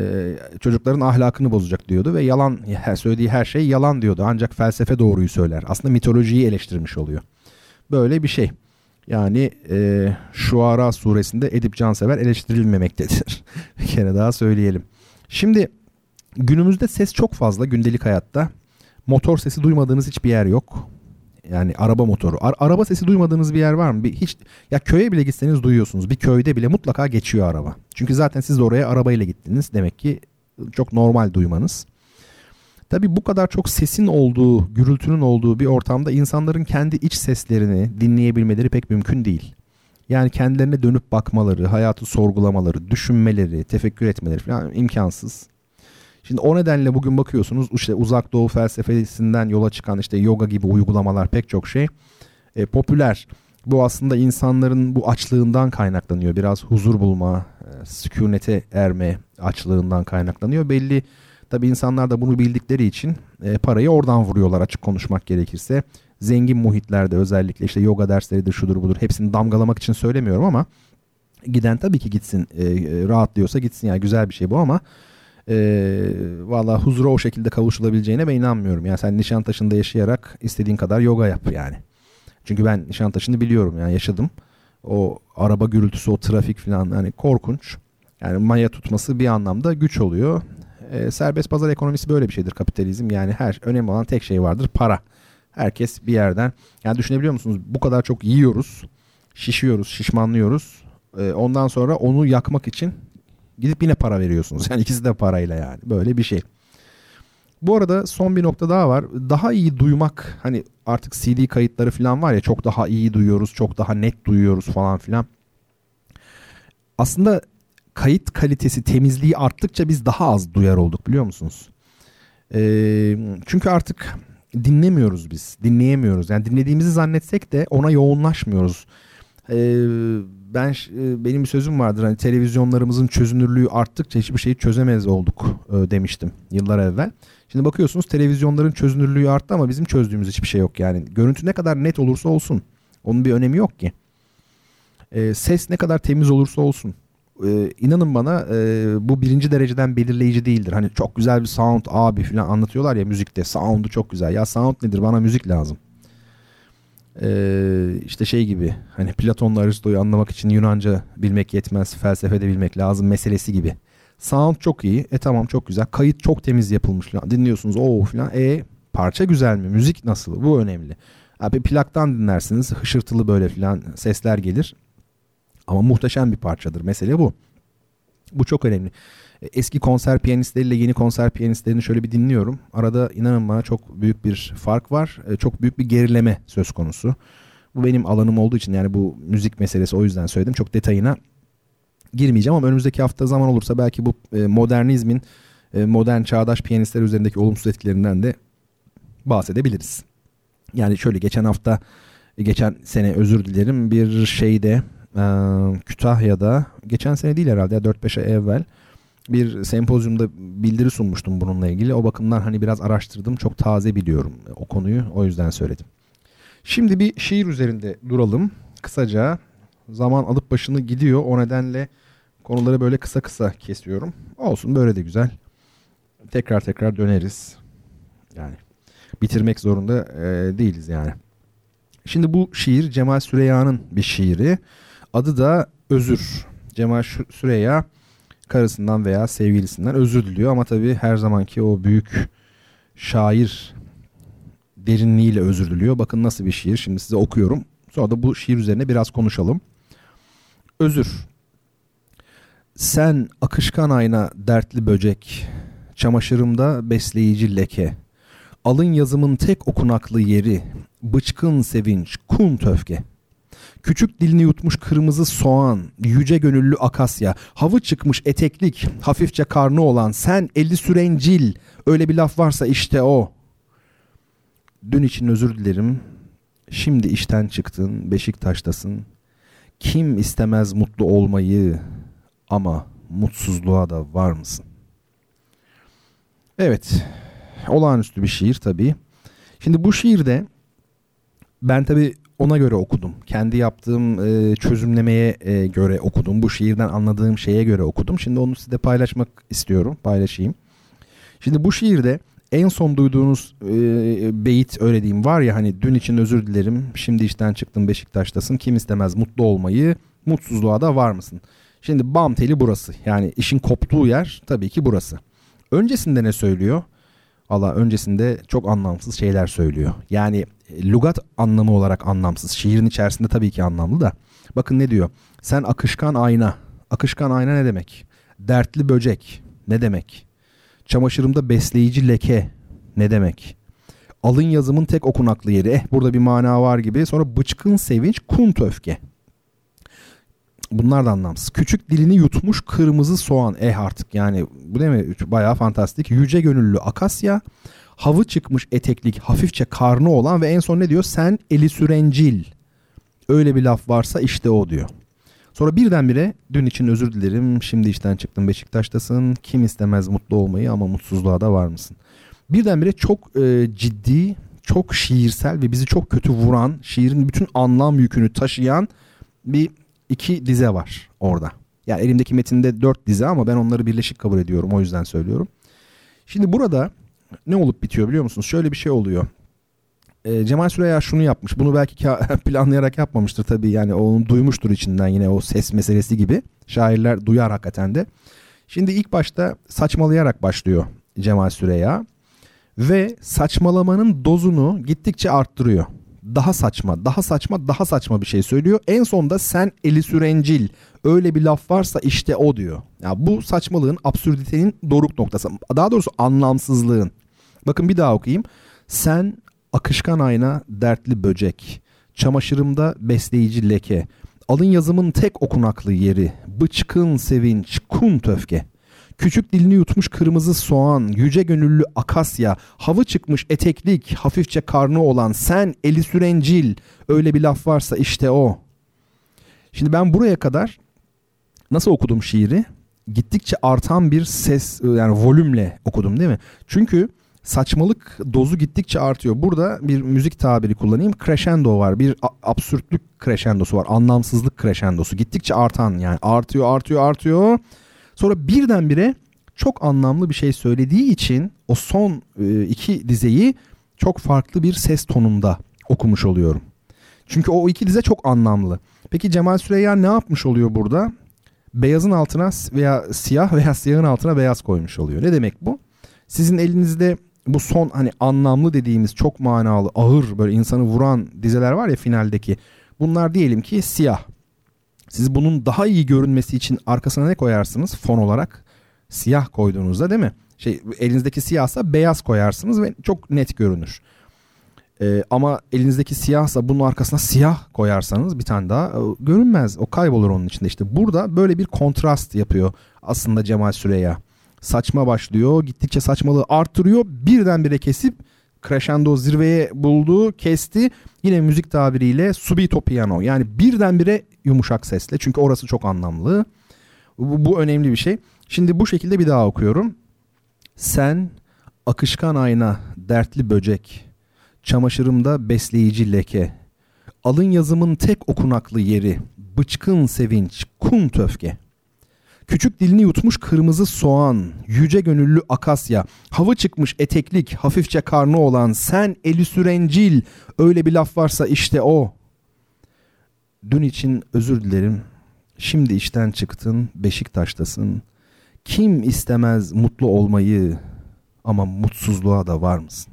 çocukların ahlakını bozacak diyordu ve yalan söylediği her şey yalan diyordu ancak felsefe doğruyu söyler. Aslında mitolojiyi eleştirmiş oluyor. Böyle bir şey. Yani e, Şuara suresinde Edip Cansever eleştirilmemektedir. bir kere daha söyleyelim. Şimdi günümüzde ses çok fazla gündelik hayatta. Motor sesi duymadığınız hiçbir yer yok. Yani araba motoru. Ar- araba sesi duymadığınız bir yer var mı? Bir, hiç ya köye bile gitseniz duyuyorsunuz. Bir köyde bile mutlaka geçiyor araba. Çünkü zaten siz de oraya arabayla gittiniz. Demek ki çok normal duymanız. Tabii bu kadar çok sesin olduğu, gürültünün olduğu bir ortamda insanların kendi iç seslerini dinleyebilmeleri pek mümkün değil. Yani kendilerine dönüp bakmaları, hayatı sorgulamaları, düşünmeleri, tefekkür etmeleri falan imkansız. Şimdi o nedenle bugün bakıyorsunuz işte uzak doğu felsefesinden yola çıkan işte yoga gibi uygulamalar pek çok şey e, popüler. Bu aslında insanların bu açlığından kaynaklanıyor. Biraz huzur bulma, e, sükunete erme açlığından kaynaklanıyor. Belli tabi insanlar da bunu bildikleri için e, parayı oradan vuruyorlar açık konuşmak gerekirse. Zengin muhitlerde özellikle işte yoga dersleridir şudur budur hepsini damgalamak için söylemiyorum ama giden tabii ki gitsin e, rahatlıyorsa gitsin yani güzel bir şey bu ama e, valla huzura o şekilde kavuşulabileceğine ben inanmıyorum. Yani sen Nişantaşı'nda yaşayarak istediğin kadar yoga yap yani. Çünkü ben Nişantaşı'nı biliyorum yani yaşadım. O araba gürültüsü, o trafik falan hani korkunç. Yani maya tutması bir anlamda güç oluyor. E, serbest pazar ekonomisi böyle bir şeydir kapitalizm. Yani her önemli olan tek şey vardır para. Herkes bir yerden yani düşünebiliyor musunuz? Bu kadar çok yiyoruz, şişiyoruz, şişmanlıyoruz. E, ondan sonra onu yakmak için Gidip yine para veriyorsunuz. Yani ikisi de parayla yani. Böyle bir şey. Bu arada son bir nokta daha var. Daha iyi duymak hani artık CD kayıtları falan var ya çok daha iyi duyuyoruz, çok daha net duyuyoruz falan filan. Aslında kayıt kalitesi, temizliği arttıkça biz daha az duyar olduk biliyor musunuz? Ee, çünkü artık dinlemiyoruz biz, dinleyemiyoruz. Yani dinlediğimizi zannetsek de ona yoğunlaşmıyoruz. Ee, ben e, benim bir sözüm vardır hani televizyonlarımızın çözünürlüğü arttıkça hiçbir şeyi çözemez olduk e, demiştim yıllar evvel. Şimdi bakıyorsunuz televizyonların çözünürlüğü arttı ama bizim çözdüğümüz hiçbir şey yok yani. Görüntü ne kadar net olursa olsun onun bir önemi yok ki. E, ses ne kadar temiz olursa olsun. İnanın bana bu birinci dereceden belirleyici değildir. Hani çok güzel bir sound abi falan anlatıyorlar ya müzikte sound'u çok güzel. Ya sound nedir bana müzik lazım e, işte şey gibi hani Platon'la Aristo'yu anlamak için Yunanca bilmek yetmez, felsefede bilmek lazım meselesi gibi. Sound çok iyi. E tamam çok güzel. Kayıt çok temiz yapılmış. Dinliyorsunuz o falan. E parça güzel mi? Müzik nasıl? Bu önemli. Abi plaktan dinlersiniz. Hışırtılı böyle falan sesler gelir. Ama muhteşem bir parçadır. Mesele bu. Bu çok önemli. Eski konser piyanistleriyle yeni konser piyanistlerini şöyle bir dinliyorum. Arada inanın bana çok büyük bir fark var. E, çok büyük bir gerileme söz konusu. Bu benim alanım olduğu için yani bu müzik meselesi o yüzden söyledim. Çok detayına girmeyeceğim ama önümüzdeki hafta zaman olursa belki bu e, modernizmin e, modern çağdaş piyanistler üzerindeki olumsuz etkilerinden de bahsedebiliriz. Yani şöyle geçen hafta geçen sene özür dilerim bir şeyde Kütahya'da geçen sene değil herhalde 4-5 ay evvel bir sempozyumda bildiri sunmuştum bununla ilgili. O bakımdan hani biraz araştırdım. Çok taze biliyorum o konuyu. O yüzden söyledim. Şimdi bir şiir üzerinde duralım. Kısaca zaman alıp başını gidiyor. O nedenle konuları böyle kısa kısa kesiyorum. Olsun böyle de güzel. Tekrar tekrar döneriz. Yani bitirmek zorunda e, değiliz yani. Şimdi bu şiir Cemal Süreyya'nın bir şiiri. Adı da Özür. Cemal Süreyya karısından veya sevgilisinden özür diliyor ama tabii her zamanki o büyük şair derinliğiyle özür diliyor. Bakın nasıl bir şiir. Şimdi size okuyorum. Sonra da bu şiir üzerine biraz konuşalım. Özür. Sen akışkan ayna dertli böcek, çamaşırımda besleyici leke. Alın yazımın tek okunaklı yeri, bıçkın sevinç, kun töfke.'' Küçük dilini yutmuş kırmızı soğan, yüce gönüllü akasya, havı çıkmış eteklik, hafifçe karnı olan, sen eli sürencil, öyle bir laf varsa işte o. Dün için özür dilerim, şimdi işten çıktın, Beşiktaş'tasın. Kim istemez mutlu olmayı ama mutsuzluğa da var mısın? Evet, olağanüstü bir şiir tabii. Şimdi bu şiirde ben tabii ona göre okudum. Kendi yaptığım e, çözümlemeye e, göre okudum. Bu şiirden anladığım şeye göre okudum. Şimdi onu size paylaşmak istiyorum. Paylaşayım. Şimdi bu şiirde en son duyduğunuz e, beyit öyle diyeyim var ya hani dün için özür dilerim. Şimdi işten çıktım Beşiktaş'tasın. Kim istemez mutlu olmayı. Mutsuzluğa da var mısın? Şimdi bam teli burası. Yani işin koptuğu yer tabii ki burası. Öncesinde ne söylüyor? Allah öncesinde çok anlamsız şeyler söylüyor. Yani e, lugat anlamı olarak anlamsız. Şiirin içerisinde tabii ki anlamlı da. Bakın ne diyor? Sen akışkan ayna. Akışkan ayna ne demek? Dertli böcek ne demek? Çamaşırımda besleyici leke ne demek? Alın yazımın tek okunaklı yeri. Eh burada bir mana var gibi. Sonra bıçkın sevinç, kunt öfke. Bunlar da anlamsız. Küçük dilini yutmuş kırmızı soğan. Eh artık yani bu değil mi? Bayağı fantastik. Yüce gönüllü akasya. Havı çıkmış eteklik hafifçe karnı olan ve en son ne diyor? Sen eli sürencil. Öyle bir laf varsa işte o diyor. Sonra birdenbire dün için özür dilerim. Şimdi işten çıktım Beşiktaş'tasın. Kim istemez mutlu olmayı ama mutsuzluğa da var mısın? Birdenbire çok e, ciddi, çok şiirsel ve bizi çok kötü vuran, şiirin bütün anlam yükünü taşıyan bir iki dize var orada. Yani elimdeki metinde dört dize ama ben onları birleşik kabul ediyorum. O yüzden söylüyorum. Şimdi burada ne olup bitiyor biliyor musunuz? Şöyle bir şey oluyor. E, Cemal Süreya şunu yapmış. Bunu belki planlayarak yapmamıştır tabii. Yani onu duymuştur içinden yine o ses meselesi gibi. Şairler duyar hakikaten de. Şimdi ilk başta saçmalayarak başlıyor Cemal Süreya. Ve saçmalamanın dozunu gittikçe arttırıyor daha saçma, daha saçma, daha saçma bir şey söylüyor. En sonda sen eli sürencil öyle bir laf varsa işte o diyor. Ya bu saçmalığın, absürditenin doruk noktası. Daha doğrusu anlamsızlığın. Bakın bir daha okuyayım. Sen akışkan ayna dertli böcek. Çamaşırımda besleyici leke. Alın yazımın tek okunaklı yeri. Bıçkın sevinç, kunt öfke. Küçük dilini yutmuş kırmızı soğan, yüce gönüllü akasya, havı çıkmış eteklik, hafifçe karnı olan sen eli sürencil. Öyle bir laf varsa işte o. Şimdi ben buraya kadar nasıl okudum şiiri? Gittikçe artan bir ses yani volümle okudum değil mi? Çünkü saçmalık dozu gittikçe artıyor. Burada bir müzik tabiri kullanayım. Crescendo var. Bir absürtlük crescendosu var. Anlamsızlık crescendosu. Gittikçe artan yani artıyor artıyor artıyor. Sonra birdenbire çok anlamlı bir şey söylediği için o son e, iki dizeyi çok farklı bir ses tonunda okumuş oluyorum. Çünkü o iki dize çok anlamlı. Peki Cemal Süreyya ne yapmış oluyor burada? Beyazın altına veya siyah veya siyahın altına beyaz koymuş oluyor. Ne demek bu? Sizin elinizde bu son hani anlamlı dediğimiz çok manalı, ağır böyle insanı vuran dizeler var ya finaldeki. Bunlar diyelim ki siyah. Siz bunun daha iyi görünmesi için arkasına ne koyarsınız fon olarak? Siyah koyduğunuzda değil mi? Şey elinizdeki siyahsa beyaz koyarsınız ve çok net görünür. Ee, ama elinizdeki siyahsa bunun arkasına siyah koyarsanız bir tane daha e, görünmez. O kaybolur onun içinde işte. Burada böyle bir kontrast yapıyor aslında Cemal Süreya. Saçma başlıyor. Gittikçe saçmalığı arttırıyor. Birdenbire kesip crescendo zirveye buldu, kesti. Yine müzik tabiriyle subito piano. Yani birdenbire yumuşak sesle. Çünkü orası çok anlamlı. Bu, bu önemli bir şey. Şimdi bu şekilde bir daha okuyorum. Sen akışkan ayna, dertli böcek, çamaşırımda besleyici leke, alın yazımın tek okunaklı yeri, bıçkın sevinç, kum töfke. Küçük dilini yutmuş kırmızı soğan, yüce gönüllü akasya, hava çıkmış eteklik, hafifçe karnı olan sen eli sürencil, öyle bir laf varsa işte o. Dün için özür dilerim. Şimdi işten çıktın, Beşiktaş'tasın. Kim istemez mutlu olmayı ama mutsuzluğa da var mısın?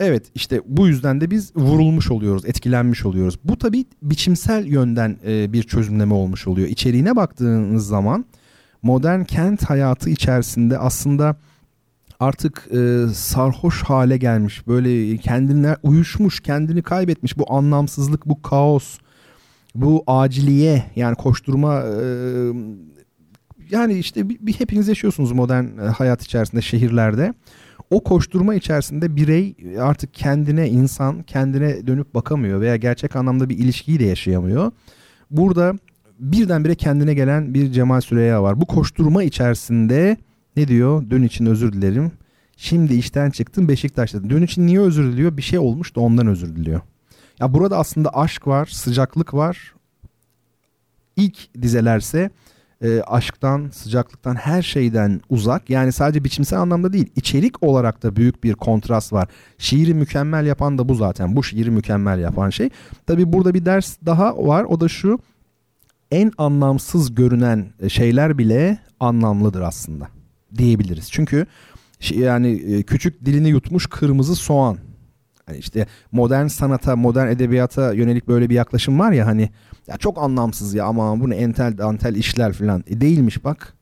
Evet işte bu yüzden de biz vurulmuş oluyoruz, etkilenmiş oluyoruz. Bu tabii biçimsel yönden e, bir çözümleme olmuş oluyor. İçeriğine baktığınız zaman modern kent hayatı içerisinde aslında artık e, sarhoş hale gelmiş. Böyle kendine uyuşmuş, kendini kaybetmiş bu anlamsızlık, bu kaos, bu aciliye yani koşturma e, yani işte bir, bir hepiniz yaşıyorsunuz modern e, hayat içerisinde şehirlerde. O koşturma içerisinde birey artık kendine insan kendine dönüp bakamıyor veya gerçek anlamda bir ilişkiyi de yaşayamıyor. Burada birdenbire kendine gelen bir Cemal Süreya var. Bu koşturma içerisinde ne diyor? Dün için özür dilerim. Şimdi işten çıktım Beşiktaş'ta. Dün için niye özür diliyor? Bir şey olmuş da ondan özür diliyor. Ya burada aslında aşk var, sıcaklık var. İlk dizelerse e, aşktan, sıcaklıktan, her şeyden uzak. Yani sadece biçimsel anlamda değil, içerik olarak da büyük bir kontrast var. Şiiri mükemmel yapan da bu zaten. Bu şiiri mükemmel yapan şey. Tabi burada bir ders daha var. O da şu. En anlamsız görünen şeyler bile anlamlıdır aslında diyebiliriz. Çünkü yani e, küçük dilini yutmuş kırmızı soğan. Hani işte modern sanata, modern edebiyata yönelik böyle bir yaklaşım var ya hani ya çok anlamsız ya ama bu ne entel dantel işler falan. E değilmiş bak.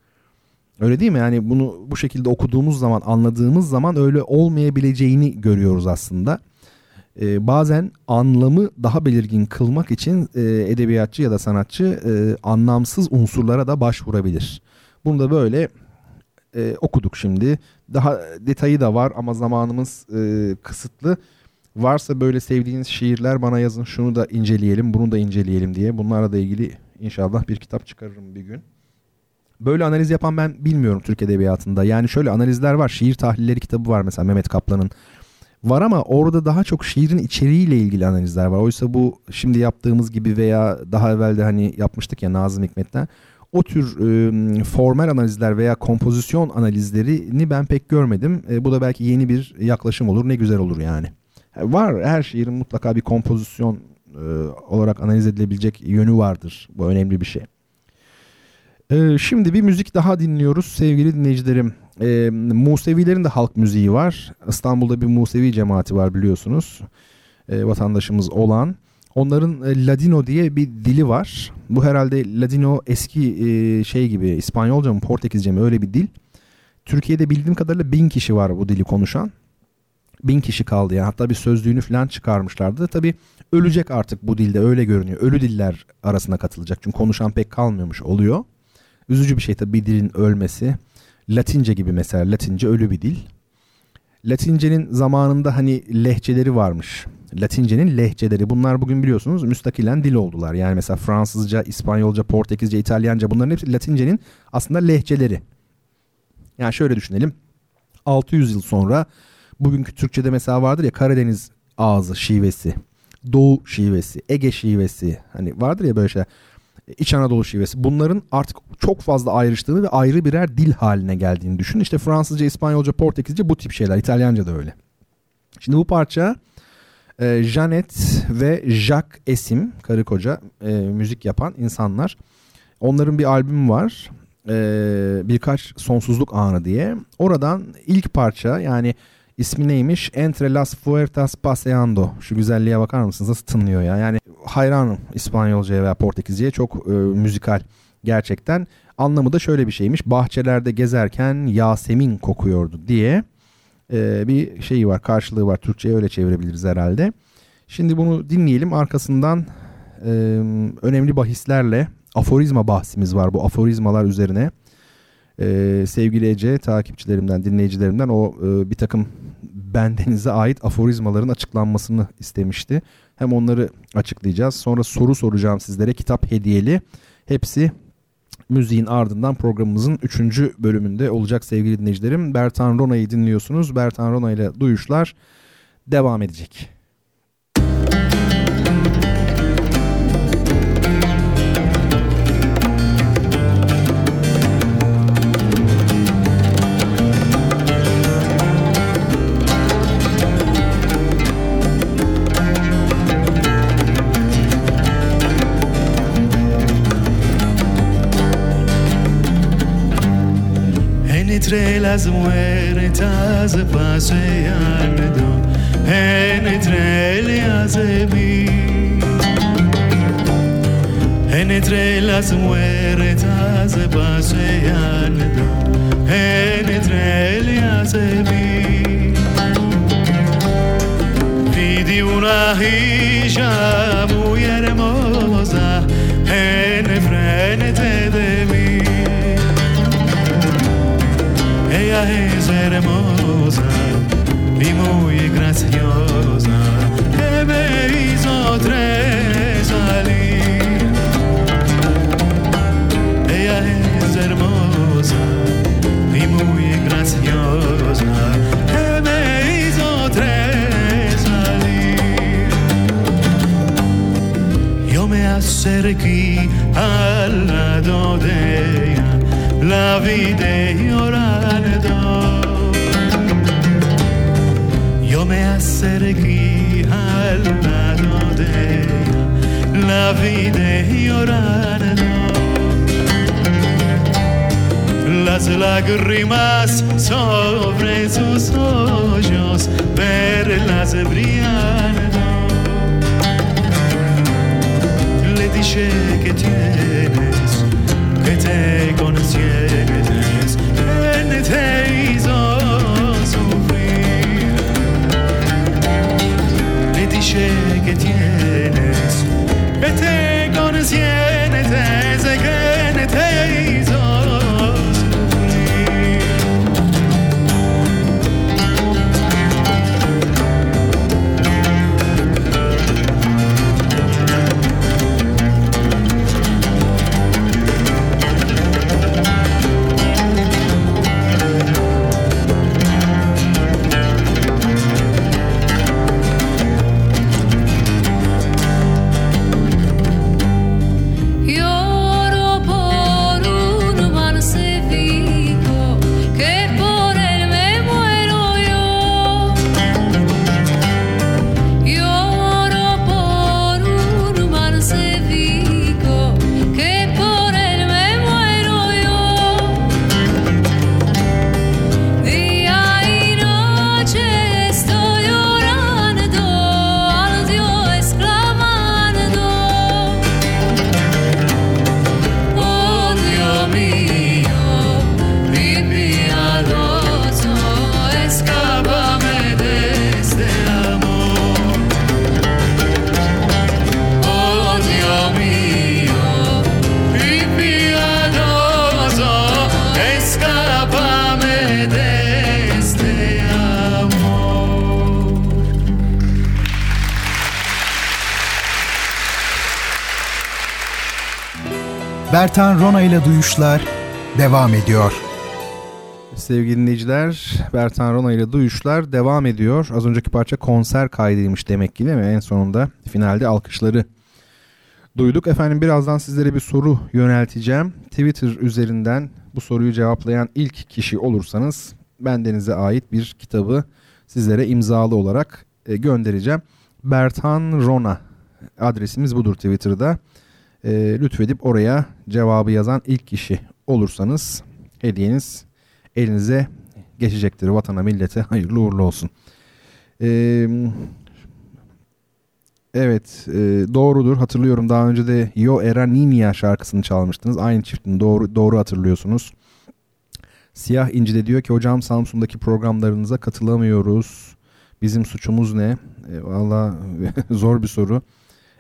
Öyle değil mi? Yani bunu bu şekilde okuduğumuz zaman, anladığımız zaman öyle olmayabileceğini görüyoruz aslında. Ee, bazen anlamı daha belirgin kılmak için e, edebiyatçı ya da sanatçı e, anlamsız unsurlara da başvurabilir. Bunu da böyle e, okuduk şimdi. Daha detayı da var ama zamanımız e, kısıtlı. Varsa böyle sevdiğiniz şiirler bana yazın şunu da inceleyelim bunu da inceleyelim diye. Bunlarla da ilgili inşallah bir kitap çıkarırım bir gün. Böyle analiz yapan ben bilmiyorum Türk Edebiyatı'nda. Yani şöyle analizler var. Şiir tahlilleri kitabı var mesela Mehmet Kaplan'ın. Var ama orada daha çok şiirin içeriğiyle ilgili analizler var. Oysa bu şimdi yaptığımız gibi veya daha evvel de hani yapmıştık ya Nazım Hikmet'ten. O tür e, formal analizler veya kompozisyon analizlerini ben pek görmedim. E, bu da belki yeni bir yaklaşım olur. Ne güzel olur yani. Var her şiirin mutlaka bir kompozisyon e, olarak analiz edilebilecek yönü vardır. Bu önemli bir şey. E, şimdi bir müzik daha dinliyoruz sevgili dinleyicilerim. E, Musevilerin de halk müziği var. İstanbul'da bir Musevi cemaati var biliyorsunuz. E, vatandaşımız olan. Onların e, Ladino diye bir dili var. Bu herhalde Ladino eski e, şey gibi İspanyolca mı Portekizce mi öyle bir dil. Türkiye'de bildiğim kadarıyla bin kişi var bu dili konuşan bin kişi kaldı yani hatta bir sözlüğünü falan çıkarmışlardı. Tabi ölecek artık bu dilde öyle görünüyor. Ölü diller arasına katılacak çünkü konuşan pek kalmıyormuş oluyor. Üzücü bir şey tabi bir dilin ölmesi. Latince gibi mesela Latince ölü bir dil. Latince'nin zamanında hani lehçeleri varmış. Latince'nin lehçeleri bunlar bugün biliyorsunuz müstakilen dil oldular. Yani mesela Fransızca, İspanyolca, Portekizce, İtalyanca bunların hepsi Latince'nin aslında lehçeleri. Yani şöyle düşünelim. 600 yıl sonra bugünkü Türkçe'de mesela vardır ya Karadeniz ağzı şivesi, Doğu şivesi, Ege şivesi hani vardır ya böyle şeyler. İç Anadolu şivesi. Bunların artık çok fazla ayrıştığını ve ayrı birer dil haline geldiğini düşün. İşte Fransızca, İspanyolca, Portekizce bu tip şeyler. İtalyanca da öyle. Şimdi bu parça e, Janet ve Jacques Esim, karı koca e, müzik yapan insanlar. Onların bir albümü var. E, birkaç sonsuzluk anı diye. Oradan ilk parça yani İsmi neymiş? Entre las Fuertas Paseando. Şu güzelliğe bakar mısınız? Nasıl tınlıyor ya? Yani hayranım İspanyolcaya veya Portekizce'ye. Çok e, müzikal gerçekten. Anlamı da şöyle bir şeymiş. Bahçelerde gezerken Yasemin kokuyordu diye e, bir şeyi var. Karşılığı var. Türkçe'ye öyle çevirebiliriz herhalde. Şimdi bunu dinleyelim. Arkasından e, önemli bahislerle aforizma bahsimiz var. Bu aforizmalar üzerine ee, sevgili Ece takipçilerimden, dinleyicilerimden o e, bir takım bendenize ait aforizmaların açıklanmasını istemişti. Hem onları açıklayacağız. Sonra soru soracağım sizlere kitap hediyeli. Hepsi müziğin ardından programımızın 3. bölümünde olacak sevgili dinleyicilerim. Bertan Rona'yı dinliyorsunuz. Bertan Rona ile duyuşlar devam edecek. Entre las muertas paseando entre ellas de mí entre las muertas paseando entre ellas de mí vi una hija muy hermosa ella es hermosa y muy graciosa que me hizo salir. Ella es hermosa y muy graciosa que me hizo salir. essere qui alla dodea la vide ora sergi al lado de la vida llorando. Las lágrimas sobre sus ojos, verlas brillando. Le dije que tienes, que te conocieres, que te noche que. Bertan Rona ile Duyuşlar devam ediyor. Sevgili dinleyiciler, Bertan Rona ile Duyuşlar devam ediyor. Az önceki parça konser kaydıymış demek ki değil mi? En sonunda finalde alkışları duyduk. Efendim birazdan sizlere bir soru yönelteceğim. Twitter üzerinden bu soruyu cevaplayan ilk kişi olursanız bendenize ait bir kitabı sizlere imzalı olarak e, göndereceğim. Bertan Rona adresimiz budur Twitter'da. E, lütfedip oraya cevabı yazan ilk kişi olursanız hediyeniz elinize geçecektir. Vatana millete hayırlı uğurlu olsun. Ee, evet e, doğrudur hatırlıyorum daha önce de Yo Era Niña şarkısını çalmıştınız. Aynı çiftin doğru, doğru hatırlıyorsunuz. Siyah İnci de diyor ki hocam Samsun'daki programlarınıza katılamıyoruz. Bizim suçumuz ne? E, Valla zor bir soru.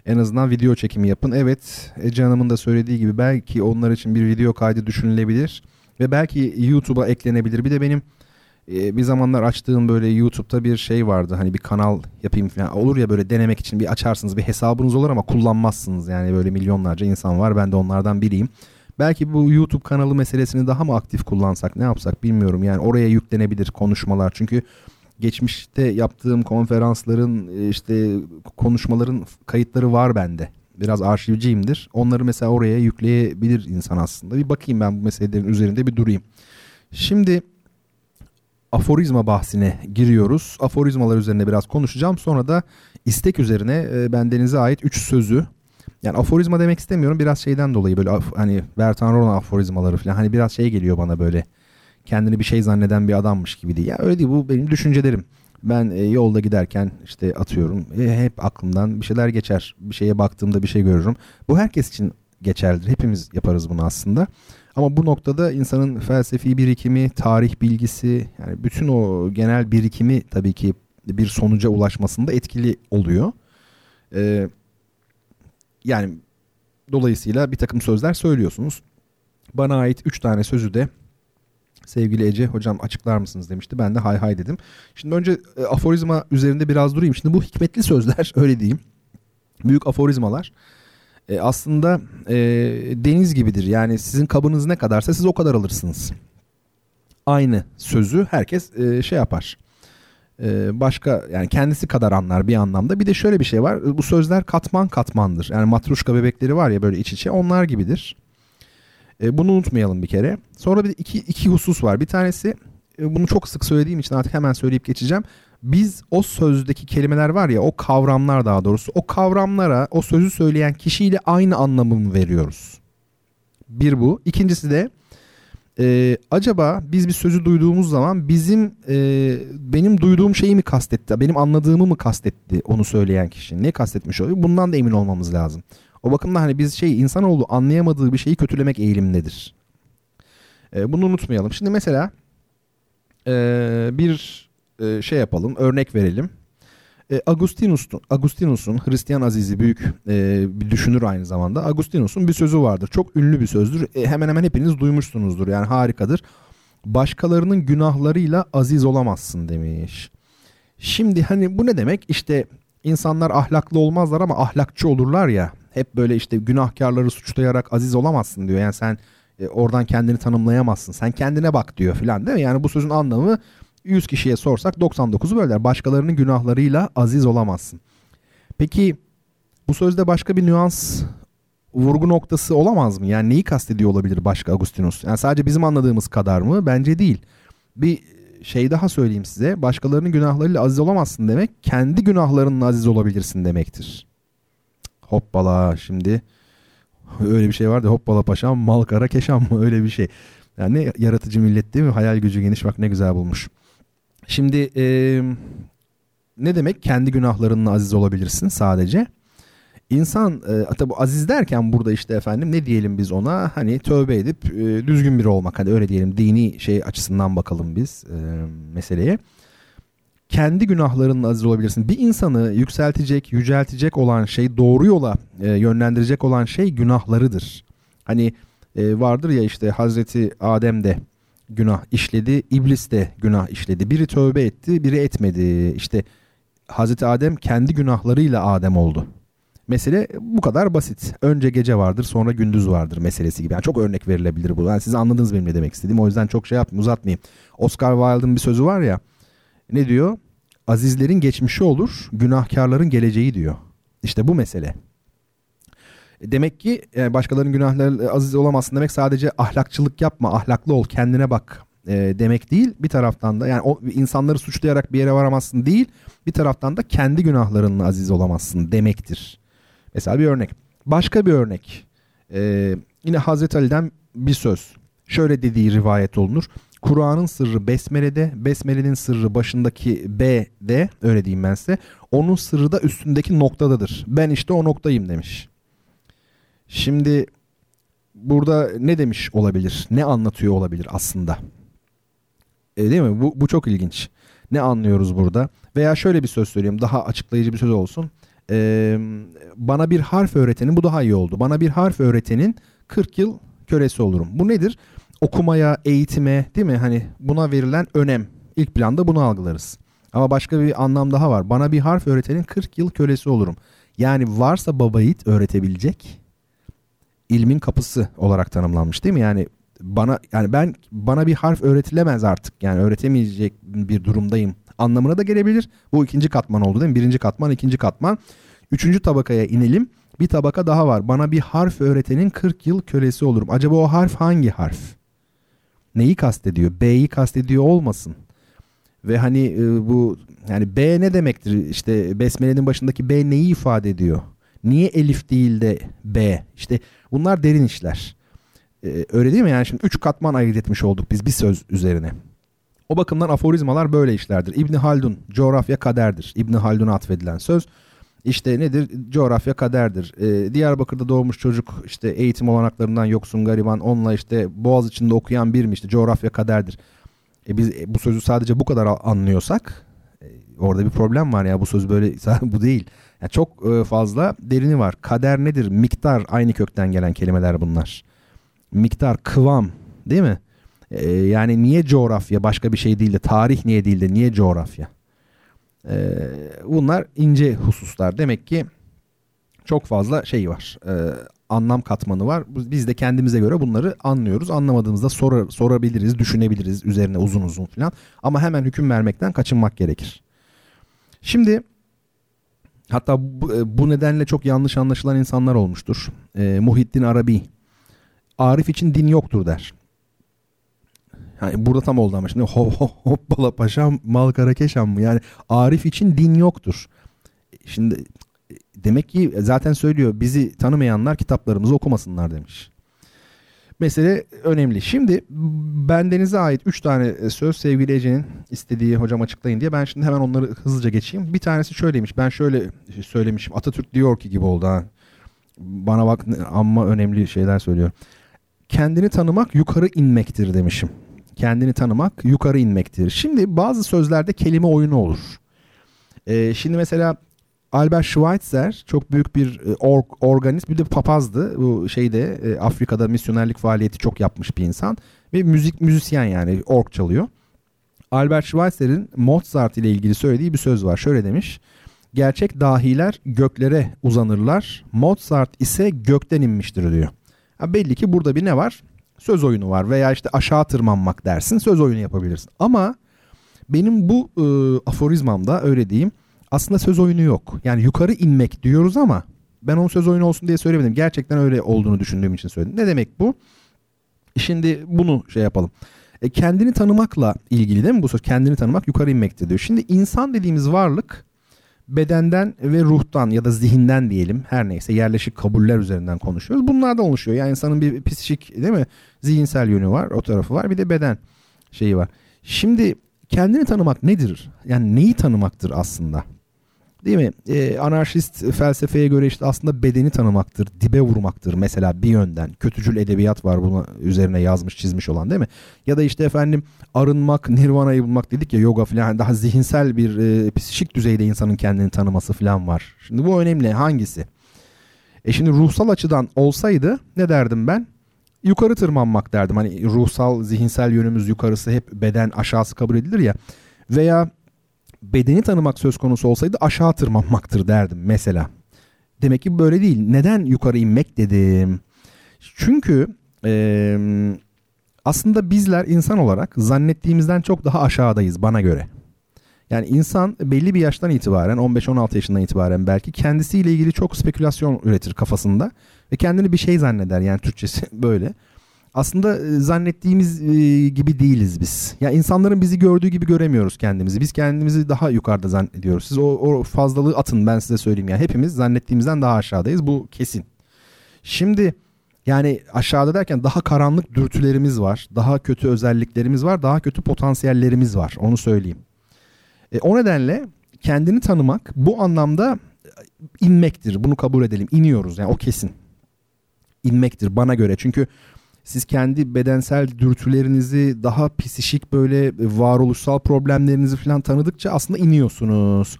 En azından video çekimi yapın. Evet Ece Hanım'ın da söylediği gibi belki onlar için bir video kaydı düşünülebilir. Ve belki YouTube'a eklenebilir. Bir de benim e, bir zamanlar açtığım böyle YouTube'da bir şey vardı. Hani bir kanal yapayım falan. Olur ya böyle denemek için bir açarsınız. Bir hesabınız olur ama kullanmazsınız. Yani böyle milyonlarca insan var. Ben de onlardan biriyim. Belki bu YouTube kanalı meselesini daha mı aktif kullansak ne yapsak bilmiyorum. Yani oraya yüklenebilir konuşmalar. Çünkü geçmişte yaptığım konferansların e, işte konuşmaların kayıtları var bende. Biraz arşivciyimdir. Onları mesela oraya yükleyebilir insan aslında. Bir bakayım ben bu meselelerin üzerinde bir durayım. Şimdi aforizma bahsine giriyoruz. Aforizmalar üzerine biraz konuşacağım. Sonra da istek üzerine e, bendenize ait 3 sözü yani aforizma demek istemiyorum biraz şeyden dolayı böyle hani Bertan Rona aforizmaları falan hani biraz şey geliyor bana böyle kendini bir şey zanneden bir adammış gibi değil. Ya öyle değil bu benim düşüncelerim. Ben e, yolda giderken işte atıyorum e, hep aklımdan bir şeyler geçer. Bir şeye baktığımda bir şey görürüm. Bu herkes için geçerlidir. Hepimiz yaparız bunu aslında. Ama bu noktada insanın felsefi birikimi, tarih bilgisi yani bütün o genel birikimi tabii ki bir sonuca ulaşmasında etkili oluyor. Ee, yani dolayısıyla bir takım sözler söylüyorsunuz. Bana ait 3 tane sözü de sevgili Ece hocam açıklar mısınız demişti. Ben de hay hay dedim. Şimdi önce e, aforizma üzerinde biraz durayım. Şimdi bu hikmetli sözler öyle diyeyim. Büyük aforizmalar e, aslında e, deniz gibidir. Yani sizin kabınız ne kadarsa siz o kadar alırsınız. Aynı sözü herkes e, şey yapar. e, başka yani kendisi kadar anlar bir anlamda. Bir de şöyle bir şey var. Bu sözler katman katmandır. Yani matruşka bebekleri var ya böyle iç içe onlar gibidir. E, bunu unutmayalım bir kere. Sonra bir iki, iki husus var. Bir tanesi e, bunu çok sık söylediğim için artık hemen söyleyip geçeceğim. Biz o sözdeki kelimeler var ya o kavramlar daha doğrusu o kavramlara o sözü söyleyen kişiyle aynı anlamı veriyoruz. Bir bu. İkincisi de e, acaba biz bir sözü duyduğumuz zaman bizim e, benim duyduğum şeyi mi kastetti, benim anladığımı mı kastetti onu söyleyen kişi? Ne kastetmiş oluyor? Bundan da emin olmamız lazım. O bakımdan hani biz şey insanoğlu anlayamadığı bir şeyi kötülemek eğilimdedir. E, bunu unutmayalım. Şimdi mesela e, bir e, şey yapalım, örnek verelim. E, Agustinus'un, Agustinus'un Hristiyan azizi büyük e, bir düşünür aynı zamanda. Agustinus'un bir sözü vardır. Çok ünlü bir sözdür. E, hemen hemen hepiniz duymuşsunuzdur. Yani harikadır. Başkalarının günahlarıyla aziz olamazsın demiş. Şimdi hani bu ne demek? İşte insanlar ahlaklı olmazlar ama ahlakçı olurlar ya. Hep böyle işte günahkarları suçlayarak aziz olamazsın diyor. Yani sen e, oradan kendini tanımlayamazsın. Sen kendine bak diyor filan değil mi? Yani bu sözün anlamı 100 kişiye sorsak 99'u böyleler. Başkalarının günahlarıyla aziz olamazsın. Peki bu sözde başka bir nüans vurgu noktası olamaz mı? Yani neyi kastediyor olabilir başka Agustinus? Yani sadece bizim anladığımız kadar mı? Bence değil. Bir şey daha söyleyeyim size. Başkalarının günahlarıyla aziz olamazsın demek kendi günahlarının aziz olabilirsin demektir. Hoppala şimdi öyle bir şey vardı hoppala paşam mal kara keşam mı öyle bir şey. Yani ne yaratıcı millet değil mi? Hayal gücü geniş bak ne güzel bulmuş. Şimdi e, ne demek kendi günahlarınla aziz olabilirsin sadece? İnsan e, tabi aziz derken burada işte efendim ne diyelim biz ona hani tövbe edip e, düzgün biri olmak hani öyle diyelim dini şey açısından bakalım biz e, meseleye. Kendi günahlarınla aziz olabilirsin. Bir insanı yükseltecek, yüceltecek olan şey, doğru yola e, yönlendirecek olan şey günahlarıdır. Hani e, vardır ya işte Hazreti Adem de günah işledi, iblis de günah işledi. Biri tövbe etti, biri etmedi. İşte Hazreti Adem kendi günahlarıyla Adem oldu. Mesele bu kadar basit. Önce gece vardır sonra gündüz vardır meselesi gibi. Yani çok örnek verilebilir bu. Yani siz anladınız benim ne demek istediğim. O yüzden çok şey yapmayayım uzatmayayım. Oscar Wilde'ın bir sözü var ya. Ne diyor? Azizlerin geçmişi olur, günahkarların geleceği diyor. İşte bu mesele. Demek ki yani başkalarının günahları aziz olamazsın demek sadece ahlakçılık yapma, ahlaklı ol, kendine bak e, demek değil. Bir taraftan da yani o insanları suçlayarak bir yere varamazsın değil. Bir taraftan da kendi günahlarınla aziz olamazsın demektir. Mesela bir örnek. Başka bir örnek. E, yine Hazreti Ali'den bir söz. Şöyle dediği rivayet olunur. Kur'an'ın sırrı Besmele'de, Besmele'nin sırrı başındaki B'de, öyle diyeyim ben size. Onun sırrı da üstündeki noktadadır. Ben işte o noktayım demiş. Şimdi burada ne demiş olabilir? Ne anlatıyor olabilir aslında? E, değil mi? Bu, bu çok ilginç. Ne anlıyoruz burada? Veya şöyle bir söz söyleyeyim. Daha açıklayıcı bir söz olsun. Ee, bana bir harf öğretenin bu daha iyi oldu. Bana bir harf öğretenin 40 yıl kölesi olurum. Bu nedir? Okumaya, eğitime değil mi? Hani buna verilen önem. İlk planda bunu algılarız. Ama başka bir anlam daha var. Bana bir harf öğretenin 40 yıl kölesi olurum. Yani varsa baba yiğit öğretebilecek ilmin kapısı olarak tanımlanmış değil mi? Yani bana yani ben bana bir harf öğretilemez artık. Yani öğretemeyecek bir durumdayım anlamına da gelebilir. Bu ikinci katman oldu değil mi? Birinci katman, ikinci katman. Üçüncü tabakaya inelim. Bir tabaka daha var. Bana bir harf öğretenin 40 yıl kölesi olurum. Acaba o harf hangi harf? Neyi kastediyor? B'yi kastediyor olmasın. Ve hani e, bu yani B ne demektir? İşte besmelenin başındaki B neyi ifade ediyor? Niye elif değil de B? İşte bunlar derin işler. Ee, öyle değil mi? Yani şimdi üç katman ayırt etmiş olduk biz bir söz üzerine. O bakımdan aforizmalar böyle işlerdir. İbni Haldun, coğrafya kaderdir. İbni Haldun'a atfedilen söz. İşte nedir? Coğrafya kaderdir. Ee, Diyarbakır'da doğmuş çocuk işte eğitim olanaklarından yoksun gariban onunla işte boğaz içinde okuyan bir mi işte coğrafya kaderdir. E biz bu sözü sadece bu kadar anlıyorsak e, orada bir problem var ya bu söz böyle bu değil. Yani çok e, fazla derini var. Kader nedir? Miktar aynı kökten gelen kelimeler bunlar. Miktar, kıvam değil mi? Ee, yani niye coğrafya başka bir şey değil de tarih niye değil de niye coğrafya? Ee, bunlar ince hususlar. Demek ki çok fazla şey var. Ee, anlam katmanı var. Biz de kendimize göre bunları anlıyoruz. Anlamadığımızda sorar, sorabiliriz, düşünebiliriz üzerine uzun uzun falan. Ama hemen hüküm vermekten kaçınmak gerekir. Şimdi hatta bu, e, bu nedenle çok yanlış anlaşılan insanlar olmuştur. E, Muhittin Arabi Arif için din yoktur der. Yani burada tam oldu ama şimdi hop hop hoppala paşam mal karakeşam mı? Yani Arif için din yoktur. Şimdi demek ki zaten söylüyor bizi tanımayanlar kitaplarımızı okumasınlar demiş. Mesele önemli. Şimdi bendenize ait 3 tane söz sevgili Ece'nin istediği hocam açıklayın diye ben şimdi hemen onları hızlıca geçeyim. Bir tanesi şöyleymiş. Ben şöyle söylemişim. Atatürk diyor ki gibi oldu ha. Bana bak amma önemli şeyler söylüyor. Kendini tanımak yukarı inmektir demişim. Kendini tanımak yukarı inmektir. Şimdi bazı sözlerde kelime oyunu olur. Ee, şimdi mesela Albert Schweitzer çok büyük bir e, org, organist bir de papazdı. Bu şeyde e, Afrika'da misyonerlik faaliyeti çok yapmış bir insan ve müzik müzisyen yani org çalıyor. Albert Schweitzer'in Mozart ile ilgili söylediği bir söz var. Şöyle demiş. Gerçek dahiler göklere uzanırlar. Mozart ise gökten inmiştir diyor. Ha belli ki burada bir ne var? Söz oyunu var veya işte aşağı tırmanmak dersin. Söz oyunu yapabilirsin. Ama benim bu e, aforizmamda öyle diyeyim aslında söz oyunu yok. Yani yukarı inmek diyoruz ama ben onun söz oyunu olsun diye söylemedim. Gerçekten öyle olduğunu düşündüğüm için söyledim. Ne demek bu? Şimdi bunu şey yapalım. E, kendini tanımakla ilgili değil mi bu söz? Kendini tanımak yukarı inmektir diyor. Şimdi insan dediğimiz varlık bedenden ve ruhtan ya da zihinden diyelim her neyse yerleşik kabuller üzerinden konuşuyoruz. Bunlardan oluşuyor. Yani insanın bir psikik değil mi? Zihinsel yönü var, o tarafı var. Bir de beden şeyi var. Şimdi kendini tanımak nedir? Yani neyi tanımaktır aslında? Değil mi? Ee, anarşist felsefeye göre işte aslında bedeni tanımaktır, dibe vurmaktır mesela bir yönden. Kötücül edebiyat var bunu üzerine yazmış çizmiş olan değil mi? Ya da işte efendim arınmak, nirvanayı bulmak dedik ya yoga falan daha zihinsel bir e, psikik düzeyde insanın kendini tanıması falan var. Şimdi bu önemli hangisi? E şimdi ruhsal açıdan olsaydı ne derdim ben? Yukarı tırmanmak derdim. Hani ruhsal, zihinsel yönümüz yukarısı hep beden aşağısı kabul edilir ya. Veya bedeni tanımak söz konusu olsaydı aşağı tırmanmaktır derdim mesela. Demek ki böyle değil. Neden yukarı inmek dedim? Çünkü e, aslında bizler insan olarak zannettiğimizden çok daha aşağıdayız bana göre. Yani insan belli bir yaştan itibaren 15-16 yaşından itibaren belki kendisiyle ilgili çok spekülasyon üretir kafasında ve kendini bir şey zanneder yani Türkçesi böyle aslında e, zannettiğimiz e, gibi değiliz biz. Ya yani insanların bizi gördüğü gibi göremiyoruz kendimizi. Biz kendimizi daha yukarıda zannediyoruz. Siz o, o fazlalığı atın ben size söyleyeyim. Yani hepimiz zannettiğimizden daha aşağıdayız. Bu kesin. Şimdi yani aşağıda derken daha karanlık dürtülerimiz var. Daha kötü özelliklerimiz var. Daha kötü potansiyellerimiz var. Onu söyleyeyim. E, o nedenle kendini tanımak bu anlamda inmektir. Bunu kabul edelim. İniyoruz yani o kesin. İnmektir bana göre. Çünkü siz kendi bedensel dürtülerinizi daha psişik böyle varoluşsal problemlerinizi falan tanıdıkça aslında iniyorsunuz.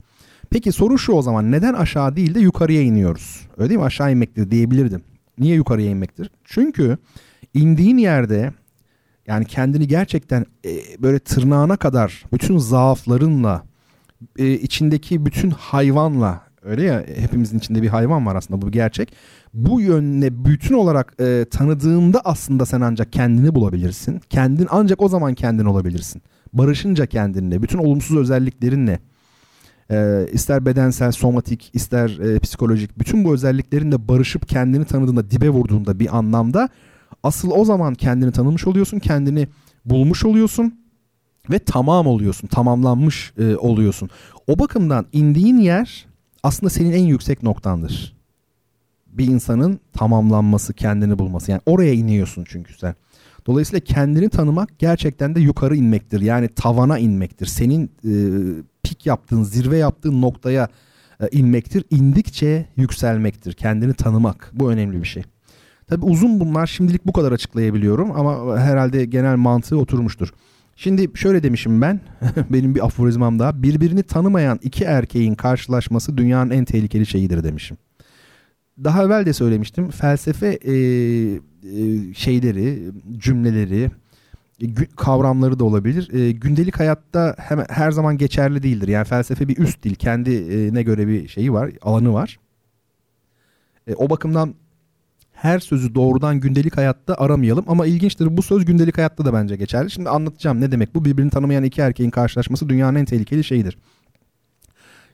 Peki soru şu o zaman neden aşağı değil de yukarıya iniyoruz? Öyle değil mi? Aşağı inmektir diyebilirdim. Niye yukarıya inmektir? Çünkü indiğin yerde yani kendini gerçekten e, böyle tırnağına kadar bütün zaaflarınla e, içindeki bütün hayvanla öyle ya hepimizin içinde bir hayvan var aslında bu bir gerçek bu yönle bütün olarak e, tanıdığında aslında sen ancak kendini bulabilirsin. Kendin ancak o zaman kendin olabilirsin. Barışınca kendinle, bütün olumsuz özelliklerinle, e, ister bedensel, somatik, ister e, psikolojik, bütün bu özelliklerinle barışıp kendini tanıdığında, dibe vurduğunda bir anlamda asıl o zaman kendini tanımış oluyorsun, kendini bulmuş oluyorsun ve tamam oluyorsun, tamamlanmış e, oluyorsun. O bakımdan indiğin yer aslında senin en yüksek noktandır bir insanın tamamlanması, kendini bulması. Yani oraya iniyorsun çünkü sen. Dolayısıyla kendini tanımak gerçekten de yukarı inmektir. Yani tavana inmektir. Senin e, pik yaptığın, zirve yaptığın noktaya e, inmektir. İndikçe yükselmektir. Kendini tanımak. Bu önemli bir şey. Tabi uzun bunlar şimdilik bu kadar açıklayabiliyorum ama herhalde genel mantığı oturmuştur. Şimdi şöyle demişim ben, benim bir aforizmam daha. Birbirini tanımayan iki erkeğin karşılaşması dünyanın en tehlikeli şeyidir demişim daha evvel de söylemiştim. Felsefe e, e, şeyleri, cümleleri, e, kavramları da olabilir. E, gündelik hayatta hemen her zaman geçerli değildir. Yani felsefe bir üst dil, kendine göre bir şeyi var, alanı var. E, o bakımdan her sözü doğrudan gündelik hayatta aramayalım ama ilginçtir bu söz gündelik hayatta da bence geçerli. Şimdi anlatacağım ne demek bu birbirini tanımayan iki erkeğin karşılaşması dünyanın en tehlikeli şeyidir.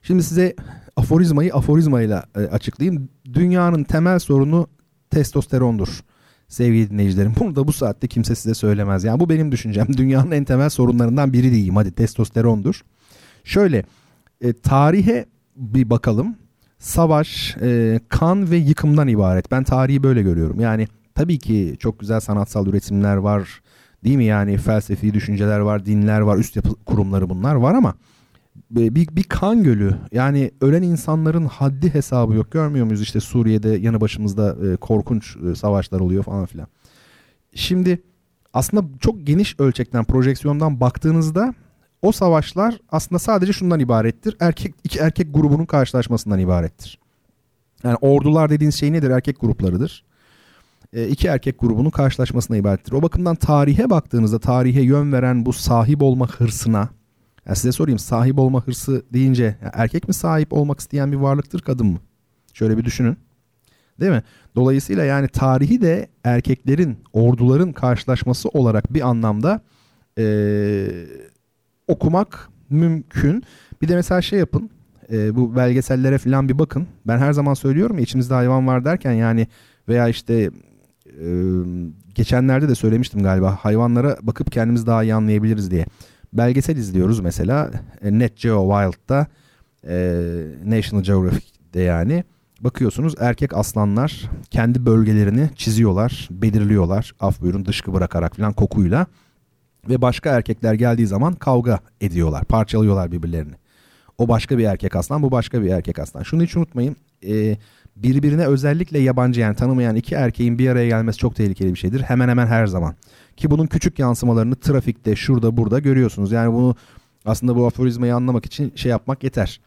Şimdi size aforizmayı aforizmayla e, açıklayayım. Dünyanın temel sorunu testosterondur sevgili dinleyicilerim. Bunu da bu saatte kimse size söylemez. Yani bu benim düşüncem. Dünyanın en temel sorunlarından biri diyeyim. Hadi testosterondur. Şöyle e, tarihe bir bakalım. Savaş, e, kan ve yıkımdan ibaret. Ben tarihi böyle görüyorum. Yani tabii ki çok güzel sanatsal üretimler var. Değil mi yani felsefi düşünceler var, dinler var, üst yapı kurumları bunlar var ama bir, bir kan gölü yani ölen insanların haddi hesabı yok görmüyor muyuz işte Suriye'de yanı başımızda e, korkunç e, savaşlar oluyor falan filan. Şimdi aslında çok geniş ölçekten projeksiyondan baktığınızda o savaşlar aslında sadece şundan ibarettir. Erkek iki erkek grubunun karşılaşmasından ibarettir. Yani ordular dediğiniz şey nedir? Erkek gruplarıdır. E, iki erkek grubunun karşılaşmasına ibarettir. O bakımdan tarihe baktığınızda tarihe yön veren bu sahip olma hırsına yani size sorayım sahip olma hırsı deyince erkek mi sahip olmak isteyen bir varlıktır kadın mı? Şöyle bir düşünün. Değil mi? Dolayısıyla yani tarihi de erkeklerin, orduların karşılaşması olarak bir anlamda ee, okumak mümkün. Bir de mesela şey yapın. E, bu belgesellere falan bir bakın. Ben her zaman söylüyorum ya içimizde hayvan var derken yani veya işte e, geçenlerde de söylemiştim galiba hayvanlara bakıp kendimiz daha iyi anlayabiliriz diye belgesel izliyoruz mesela e, Net Geo Wild'da e, National Geographic'de yani bakıyorsunuz erkek aslanlar kendi bölgelerini çiziyorlar, belirliyorlar. Af buyurun dışkı bırakarak falan kokuyla ve başka erkekler geldiği zaman kavga ediyorlar, parçalıyorlar birbirlerini. O başka bir erkek aslan, bu başka bir erkek aslan. Şunu hiç unutmayın. E, birbirine özellikle yabancı yani tanımayan iki erkeğin bir araya gelmesi çok tehlikeli bir şeydir. Hemen hemen her zaman. Ki bunun küçük yansımalarını trafikte şurada burada görüyorsunuz. Yani bunu aslında bu aforizmayı anlamak için şey yapmak yeter.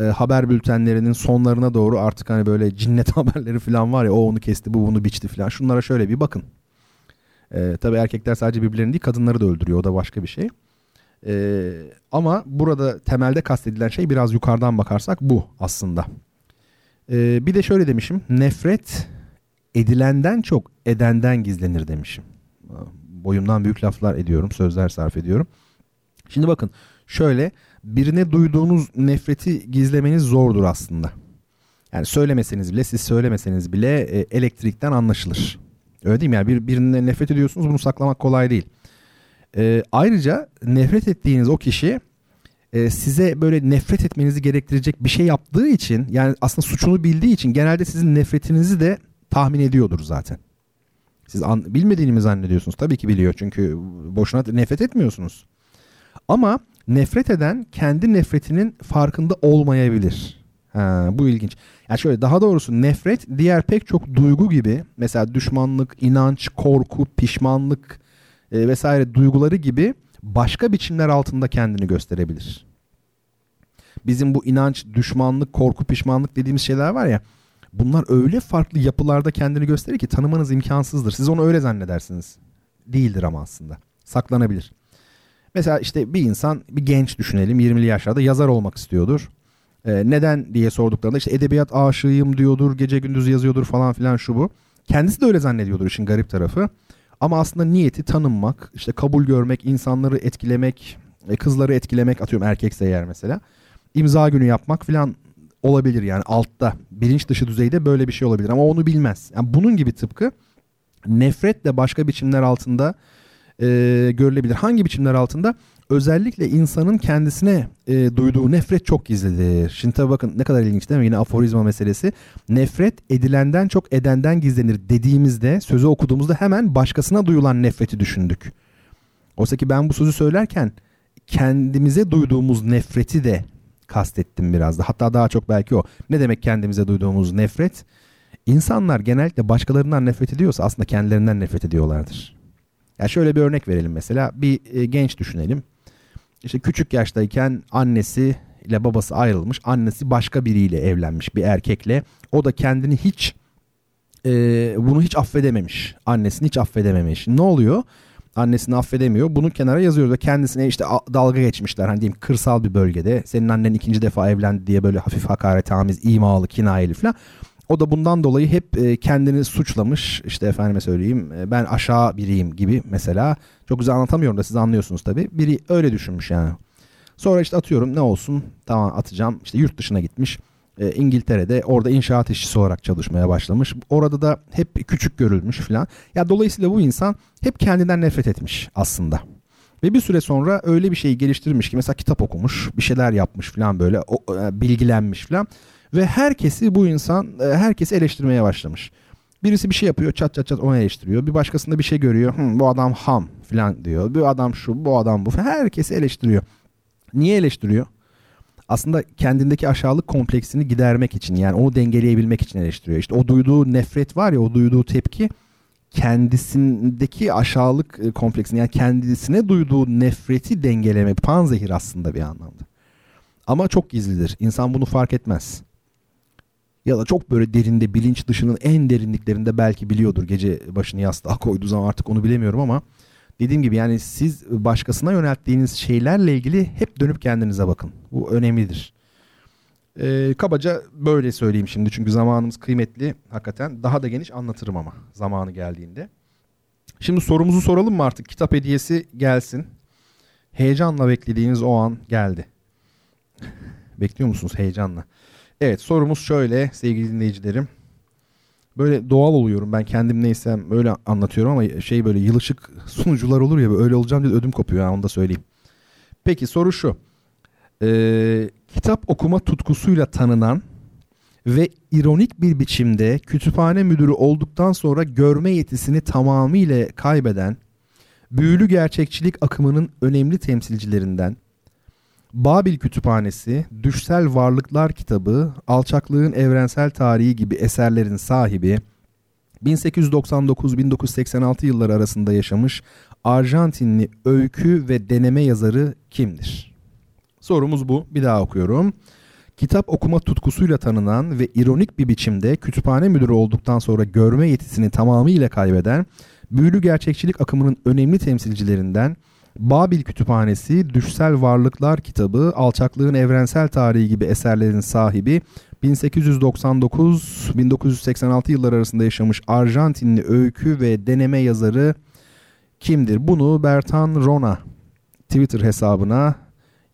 E, haber bültenlerinin sonlarına doğru artık hani böyle cinnet haberleri falan var ya o onu kesti bu bunu biçti falan. Şunlara şöyle bir bakın. E, tabii erkekler sadece birbirlerini değil kadınları da öldürüyor o da başka bir şey. E, ama burada temelde kastedilen şey biraz yukarıdan bakarsak bu aslında. E, bir de şöyle demişim nefret edilenden çok edenden gizlenir demişim boyumdan büyük laflar ediyorum, sözler sarf ediyorum. Şimdi bakın şöyle birine duyduğunuz nefreti gizlemeniz zordur aslında. Yani söylemeseniz bile siz söylemeseniz bile e, elektrikten anlaşılır. Öyle değil mi? Yani bir, birine nefret ediyorsunuz bunu saklamak kolay değil. E, ayrıca nefret ettiğiniz o kişi e, size böyle nefret etmenizi gerektirecek bir şey yaptığı için yani aslında suçunu bildiği için genelde sizin nefretinizi de tahmin ediyordur zaten. Siz an, bilmediğini mi zannediyorsunuz? Tabii ki biliyor çünkü boşuna nefret etmiyorsunuz. Ama nefret eden kendi nefretinin farkında olmayabilir. Ha, bu ilginç. Yani şöyle daha doğrusu nefret diğer pek çok duygu gibi mesela düşmanlık, inanç, korku, pişmanlık e, vesaire duyguları gibi başka biçimler altında kendini gösterebilir. Bizim bu inanç, düşmanlık, korku, pişmanlık dediğimiz şeyler var ya bunlar öyle farklı yapılarda kendini gösterir ki tanımanız imkansızdır. Siz onu öyle zannedersiniz. Değildir ama aslında. Saklanabilir. Mesela işte bir insan bir genç düşünelim 20'li yaşlarda yazar olmak istiyordur. Ee, neden diye sorduklarında işte edebiyat aşığıyım diyordur, gece gündüz yazıyordur falan filan şu bu. Kendisi de öyle zannediyordur işin garip tarafı. Ama aslında niyeti tanınmak, işte kabul görmek, insanları etkilemek, e, kızları etkilemek atıyorum erkekse eğer mesela. imza günü yapmak filan olabilir yani altta bilinç dışı düzeyde böyle bir şey olabilir ama onu bilmez. Yani bunun gibi tıpkı nefret de başka biçimler altında e, görülebilir. Hangi biçimler altında? Özellikle insanın kendisine e, duyduğu nefret çok gizlidir. Şimdi tabii bakın ne kadar ilginç değil mi? Yine aforizma meselesi. Nefret edilenden çok edenden gizlenir dediğimizde, sözü okuduğumuzda hemen başkasına duyulan nefreti düşündük. Oysa ki ben bu sözü söylerken kendimize duyduğumuz nefreti de kastettim biraz da. Hatta daha çok belki o. Ne demek kendimize duyduğumuz nefret? İnsanlar genellikle başkalarından nefret ediyorsa aslında kendilerinden nefret ediyorlardır. Yani şöyle bir örnek verelim mesela. Bir e, genç düşünelim. İşte küçük yaştayken annesi ile babası ayrılmış. Annesi başka biriyle evlenmiş bir erkekle. O da kendini hiç e, bunu hiç affedememiş. Annesini hiç affedememiş. Ne oluyor? annesini affedemiyor. Bunu kenara yazıyoruz ve kendisine işte dalga geçmişler. Hani diyeyim kırsal bir bölgede senin annen ikinci defa evlendi diye böyle hafif hakaret amiz, imalı, kinayeli falan. O da bundan dolayı hep e, kendini suçlamış. İşte efendime söyleyeyim e, ben aşağı biriyim gibi mesela. Çok güzel anlatamıyorum da siz anlıyorsunuz tabii. Biri öyle düşünmüş yani. Sonra işte atıyorum ne olsun tamam atacağım işte yurt dışına gitmiş. E, İngiltere'de orada inşaat işçisi olarak çalışmaya başlamış. Orada da hep küçük görülmüş falan. Ya dolayısıyla bu insan hep kendinden nefret etmiş aslında. Ve bir süre sonra öyle bir şeyi geliştirmiş ki mesela kitap okumuş, bir şeyler yapmış falan böyle o, bilgilenmiş falan. Ve herkesi bu insan e, herkesi eleştirmeye başlamış. Birisi bir şey yapıyor çat çat çat onu eleştiriyor. Bir başkasında bir şey görüyor. Hı, bu adam ham falan diyor. Bu adam şu bu adam bu. Herkesi eleştiriyor. Niye eleştiriyor? Aslında kendindeki aşağılık kompleksini gidermek için yani onu dengeleyebilmek için eleştiriyor. İşte o duyduğu nefret var ya o duyduğu tepki kendisindeki aşağılık e, kompleksini yani kendisine duyduğu nefreti dengeleme panzehir aslında bir anlamda. Ama çok gizlidir. İnsan bunu fark etmez. Ya da çok böyle derinde bilinç dışının en derinliklerinde belki biliyordur gece başını yastığa koyduğu zaman artık onu bilemiyorum ama dediğim gibi yani siz başkasına yönelttiğiniz şeylerle ilgili hep dönüp kendinize bakın. Bu önemlidir. Ee, kabaca böyle söyleyeyim şimdi çünkü zamanımız kıymetli hakikaten. Daha da geniş anlatırım ama zamanı geldiğinde. Şimdi sorumuzu soralım mı artık? Kitap hediyesi gelsin. Heyecanla beklediğiniz o an geldi. Bekliyor musunuz heyecanla? Evet sorumuz şöyle sevgili dinleyicilerim. Böyle doğal oluyorum ben kendim neysem öyle anlatıyorum ama şey böyle yılışık sunucular olur ya öyle olacağım diye ödüm kopuyor onu da söyleyeyim. Peki soru şu. Ee, kitap okuma tutkusuyla tanınan ve ironik bir biçimde kütüphane müdürü olduktan sonra görme yetisini tamamıyla kaybeden büyülü gerçekçilik akımının önemli temsilcilerinden Babil Kütüphanesi, Düşsel Varlıklar kitabı, Alçaklığın Evrensel Tarihi gibi eserlerin sahibi 1899-1986 yılları arasında yaşamış Arjantinli öykü ve deneme yazarı kimdir? Sorumuz bu. Bir daha okuyorum. Kitap okuma tutkusuyla tanınan ve ironik bir biçimde kütüphane müdürü olduktan sonra görme yetisini tamamıyla kaybeden büyülü gerçekçilik akımının önemli temsilcilerinden Babil Kütüphanesi, Düşsel Varlıklar kitabı, Alçaklığın Evrensel Tarihi gibi eserlerin sahibi 1899-1986 yılları arasında yaşamış Arjantinli öykü ve deneme yazarı kimdir? Bunu Bertan Rona Twitter hesabına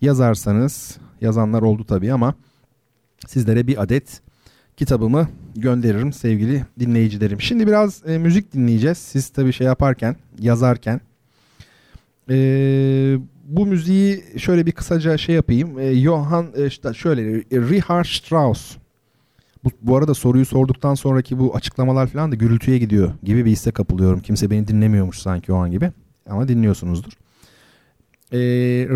yazarsanız, yazanlar oldu tabii ama sizlere bir adet kitabımı gönderirim sevgili dinleyicilerim. Şimdi biraz e, müzik dinleyeceğiz. Siz tabii şey yaparken, yazarken ee, bu müziği şöyle bir kısaca şey yapayım. Ee, Johann e, işte şöyle Richard Strauss. Bu, bu arada soruyu sorduktan sonraki bu açıklamalar falan da gürültüye gidiyor gibi bir hisse kapılıyorum. Kimse beni dinlemiyormuş sanki o an gibi. Ama dinliyorsunuzdur. Ee,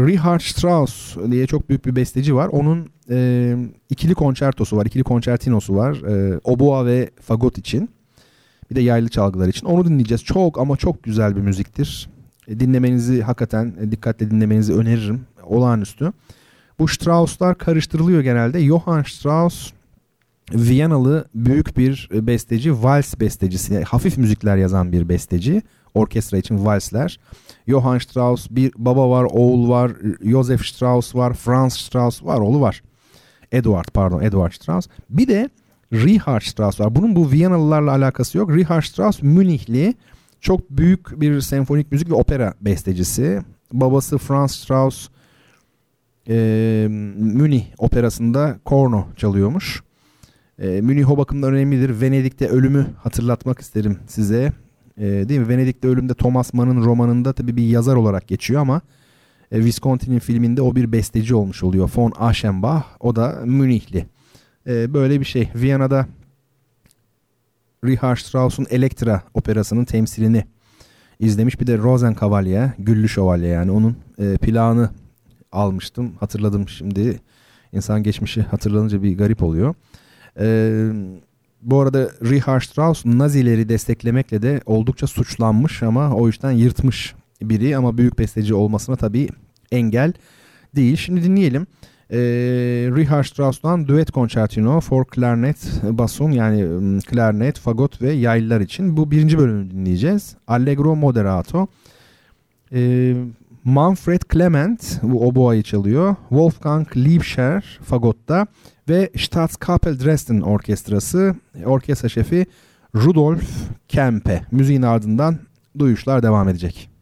Richard Strauss diye çok büyük bir besteci var. Onun e, ikili konçertosu var, ikili konçertinosu var. E, oboa ve fagot için. Bir de yaylı çalgılar için. Onu dinleyeceğiz. Çok ama çok güzel bir müziktir. E, dinlemenizi hakikaten e, dikkatle dinlemenizi öneririm. Olağanüstü. Bu Strauss'lar karıştırılıyor genelde. Johann Strauss Viyanalı büyük bir besteci, vals bestecisi, hafif müzikler yazan bir besteci. Orkestra için valsler. Johann Strauss bir baba var, oğul var, Joseph Strauss var, Franz Strauss var, oğlu var. Edward pardon, Edward Strauss. Bir de Richard Strauss var. Bunun bu Viyanalılarla alakası yok. Richard Strauss Münihli çok büyük bir senfonik müzik ve opera bestecisi. Babası Franz Strauss e, Münih operasında korno çalıyormuş. E, Münih o bakımdan önemlidir. Venedik'te ölümü hatırlatmak isterim size. E, değil mi? Venedik'te ölümde Thomas Mann'ın romanında tabii bir yazar olarak geçiyor ama e, Visconti'nin filminde o bir besteci olmuş oluyor. Von Aschenbach. O da Münihli. E, böyle bir şey. Viyana'da Richard Strauss'un Elektra operasının temsilini izlemiş. Bir de Rosenkavalier, Güllü Şövalye yani onun e, plağını almıştım. Hatırladım şimdi. İnsan geçmişi hatırlanınca bir garip oluyor. E, bu arada Richard Strauss Nazileri desteklemekle de oldukça suçlanmış ama o işten yırtmış biri ama büyük besteci olmasına tabii engel değil. Şimdi dinleyelim e, Richard Strauss'tan Duet Concertino for Clarinet, Basson yani klarnet, fagot ve yaylılar için. Bu birinci bölümü dinleyeceğiz. Allegro Moderato. E, Manfred Clement bu oboayı çalıyor. Wolfgang Liebscher fagotta ve Staatskapel Dresden orkestrası orkestra şefi Rudolf Kempe. Müziğin ardından duyuşlar devam edecek.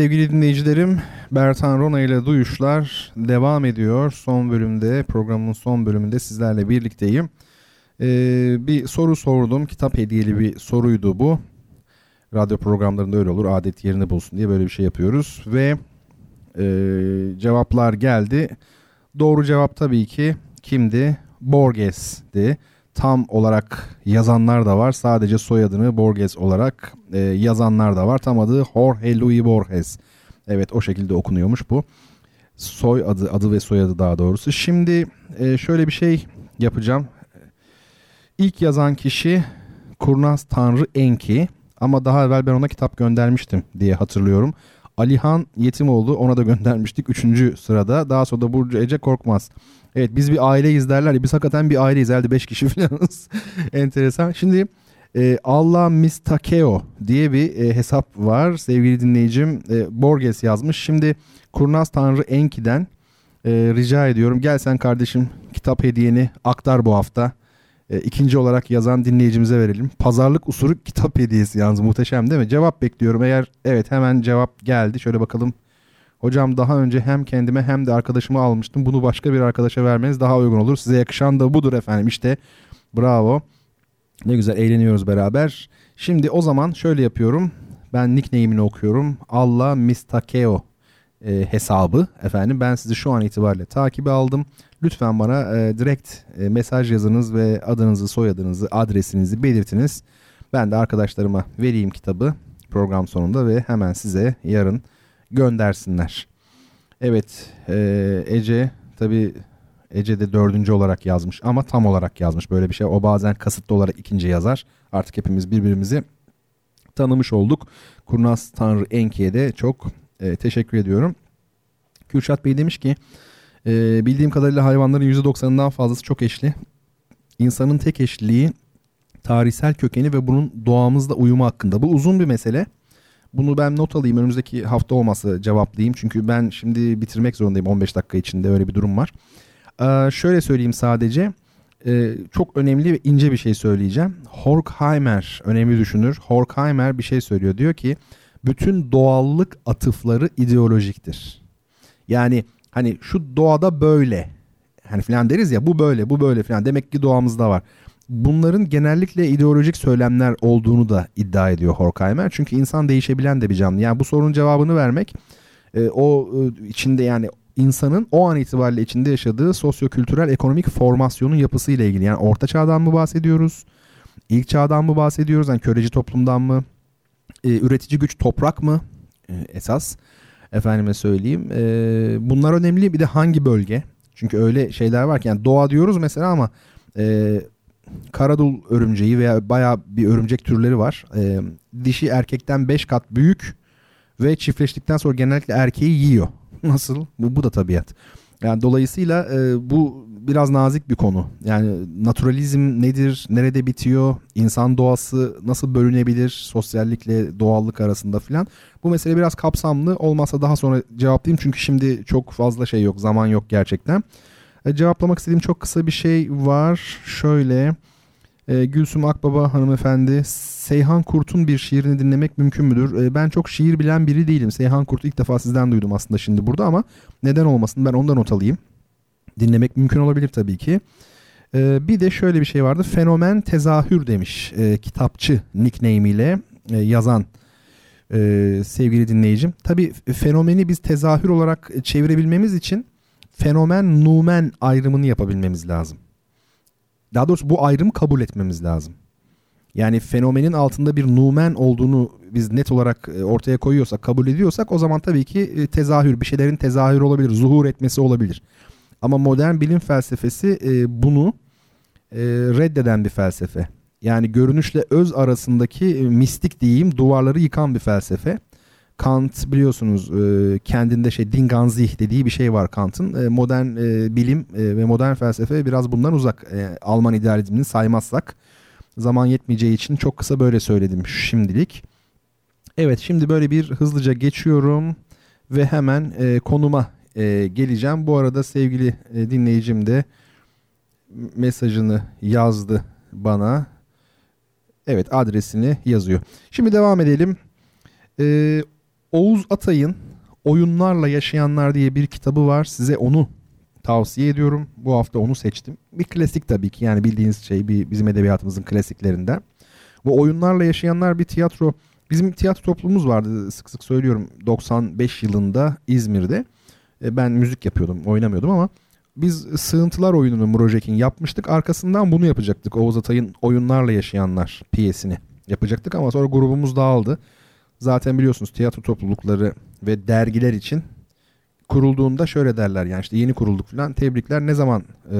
Sevgili dinleyicilerim, Bertan Rona ile Duyuşlar devam ediyor. Son bölümde, programın son bölümünde sizlerle birlikteyim. Ee, bir soru sordum, kitap hediyeli bir soruydu bu. Radyo programlarında öyle olur, adet yerini bulsun diye böyle bir şey yapıyoruz. Ve e, cevaplar geldi. Doğru cevap tabii ki kimdi? Borges'ti tam olarak yazanlar da var. Sadece soyadını Borges olarak e, yazanlar da var. Tam adı Jorge Luis Borges. Evet o şekilde okunuyormuş bu. Soy adı, adı ve soyadı daha doğrusu. Şimdi e, şöyle bir şey yapacağım. İlk yazan kişi Kurnaz Tanrı Enki. Ama daha evvel ben ona kitap göndermiştim diye hatırlıyorum. Alihan Yetimoğlu ona da göndermiştik 3. sırada. Daha sonra da Burcu Ece Korkmaz. Evet biz bir aileyiz derler ya biz hakikaten bir aileyiz herhalde 5 kişi falanız. Enteresan. Şimdi e, Allah Mistakeo diye bir e, hesap var sevgili dinleyicim. E, Borges yazmış. Şimdi Kurnaz Tanrı Enki'den e, rica ediyorum gel sen kardeşim kitap hediyeni aktar bu hafta. E, ikinci olarak yazan dinleyicimize verelim. Pazarlık usulü kitap hediyesi yalnız muhteşem değil mi? Cevap bekliyorum. Eğer evet hemen cevap geldi. Şöyle bakalım Hocam daha önce hem kendime hem de arkadaşıma almıştım. Bunu başka bir arkadaşa vermeniz daha uygun olur. Size yakışan da budur efendim. İşte bravo. Ne güzel eğleniyoruz beraber. Şimdi o zaman şöyle yapıyorum. Ben nickname'ini okuyorum. Allah Mistakeo e, hesabı efendim. Ben sizi şu an itibariyle takibi aldım. Lütfen bana e, direkt e, mesaj yazınız ve adınızı, soyadınızı, adresinizi belirtiniz. Ben de arkadaşlarıma vereyim kitabı program sonunda ve hemen size yarın göndersinler. Evet e, Ece tabi Ece de dördüncü olarak yazmış ama tam olarak yazmış böyle bir şey. O bazen kasıtlı olarak ikinci yazar. Artık hepimiz birbirimizi tanımış olduk. Kurnaz Tanrı Enki'ye de çok e, teşekkür ediyorum. Kürşat Bey demiş ki e, bildiğim kadarıyla hayvanların %90'ından fazlası çok eşli. İnsanın tek eşliliği tarihsel kökeni ve bunun doğamızla uyumu hakkında. Bu uzun bir mesele. Bunu ben not alayım önümüzdeki hafta olmasa cevaplayayım. Çünkü ben şimdi bitirmek zorundayım 15 dakika içinde öyle bir durum var. Ee, şöyle söyleyeyim sadece. Ee, çok önemli ve ince bir şey söyleyeceğim. Horkheimer önemli düşünür. Horkheimer bir şey söylüyor. Diyor ki bütün doğallık atıfları ideolojiktir. Yani hani şu doğada böyle hani falan deriz ya bu böyle bu böyle falan demek ki doğamızda var. Bunların genellikle ideolojik söylemler olduğunu da iddia ediyor Horkheimer. Çünkü insan değişebilen de bir canlı. Yani bu sorunun cevabını vermek e, o e, içinde yani insanın o an itibariyle içinde yaşadığı sosyokültürel ekonomik formasyonun yapısıyla ilgili. Yani orta çağdan mı bahsediyoruz? İlk çağdan mı bahsediyoruz? Yani köleci toplumdan mı? E, üretici güç toprak mı? E, esas efendime söyleyeyim. E, bunlar önemli. Bir de hangi bölge? Çünkü öyle şeyler var ki yani doğa diyoruz mesela ama e, karadul örümceği veya bayağı bir örümcek türleri var. E, dişi erkekten 5 kat büyük ve çiftleştikten sonra genellikle erkeği yiyor. Nasıl? Bu, bu da tabiat. Yani dolayısıyla e, bu biraz nazik bir konu. Yani naturalizm nedir, nerede bitiyor, insan doğası nasıl bölünebilir sosyallikle doğallık arasında filan. Bu mesele biraz kapsamlı olmazsa daha sonra cevaplayayım çünkü şimdi çok fazla şey yok, zaman yok gerçekten. E, cevaplamak istediğim çok kısa bir şey var. Şöyle e, Gülsüm Akbaba hanımefendi Seyhan Kurt'un bir şiirini dinlemek mümkün müdür? E, ben çok şiir bilen biri değilim. Seyhan Kurt'u ilk defa sizden duydum aslında şimdi burada ama neden olmasın ben ondan not alayım. Dinlemek mümkün olabilir tabii ki. E, bir de şöyle bir şey vardı. Fenomen tezahür demiş kitapçı nickname ile yazan sevgili dinleyicim. Tabii fenomeni biz tezahür olarak çevirebilmemiz için fenomen numen ayrımını yapabilmemiz lazım. Daha doğrusu bu ayrımı kabul etmemiz lazım. Yani fenomenin altında bir numen olduğunu biz net olarak e, ortaya koyuyorsak, kabul ediyorsak o zaman tabii ki e, tezahür, bir şeylerin tezahür olabilir, zuhur etmesi olabilir. Ama modern bilim felsefesi e, bunu reddeden bir felsefe. Yani görünüşle öz arasındaki mistik diyeyim duvarları yıkan bir felsefe. Kant biliyorsunuz e, kendinde şey Dinganzih dediği bir şey var Kant'ın. E, modern e, bilim ve modern felsefe biraz bundan uzak. Alman idealizmini saymazsak zaman yetmeyeceği için çok kısa böyle söyledim şimdilik. Evet şimdi böyle bir hızlıca geçiyorum ve hemen konuma geleceğim. Bu arada sevgili dinleyicim de mesajını yazdı bana. Evet adresini yazıyor. Şimdi devam edelim. Ee, Oğuz Atay'ın Oyunlarla Yaşayanlar diye bir kitabı var. Size onu tavsiye ediyorum. Bu hafta onu seçtim. Bir klasik tabii ki yani bildiğiniz şey bir bizim edebiyatımızın klasiklerinden. Bu Oyunlarla Yaşayanlar bir tiyatro. Bizim tiyatro toplumumuz vardı sık sık söylüyorum 95 yılında İzmir'de. E, ben müzik yapıyordum, oynamıyordum ama biz Sığıntılar oyununu Murojek'in yapmıştık. Arkasından bunu yapacaktık. Oğuz Atay'ın Oyunlarla Yaşayanlar piyesini yapacaktık ama sonra grubumuz dağıldı. Zaten biliyorsunuz tiyatro toplulukları ve dergiler için kurulduğunda şöyle derler yani işte yeni kurulduk falan. Tebrikler ne zaman e,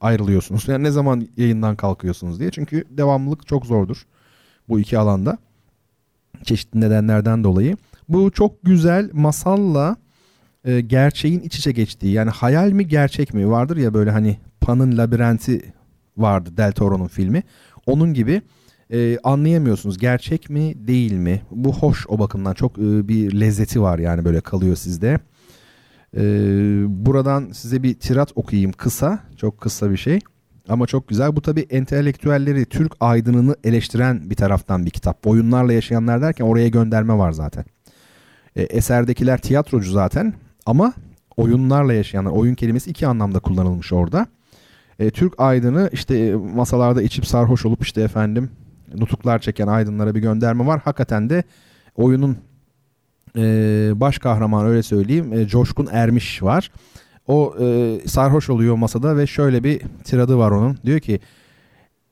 ayrılıyorsunuz? Yani ne zaman yayından kalkıyorsunuz diye. Çünkü devamlılık çok zordur bu iki alanda. Çeşitli nedenlerden dolayı. Bu çok güzel masalla e, gerçeğin iç içe geçtiği yani hayal mi gerçek mi? Vardır ya böyle hani Pan'ın labirenti vardı Del Toro'nun filmi. Onun gibi e, anlayamıyorsunuz. Gerçek mi değil mi? Bu hoş o bakımdan çok e, bir lezzeti var yani böyle kalıyor sizde. E, buradan size bir tirat okuyayım kısa. Çok kısa bir şey. Ama çok güzel. Bu tabi entelektüelleri, Türk aydınını eleştiren bir taraftan bir kitap. Oyunlarla yaşayanlar derken oraya gönderme var zaten. E, eserdekiler tiyatrocu zaten ama oyunlarla yaşayanlar. Oyun kelimesi iki anlamda kullanılmış orada. Türk aydını işte e, masalarda içip sarhoş olup işte efendim nutuklar çeken aydınlara bir gönderme var. Hakikaten de oyunun e, baş kahramanı öyle söyleyeyim e, Coşkun Ermiş var. O e, sarhoş oluyor masada ve şöyle bir tiradı var onun. Diyor ki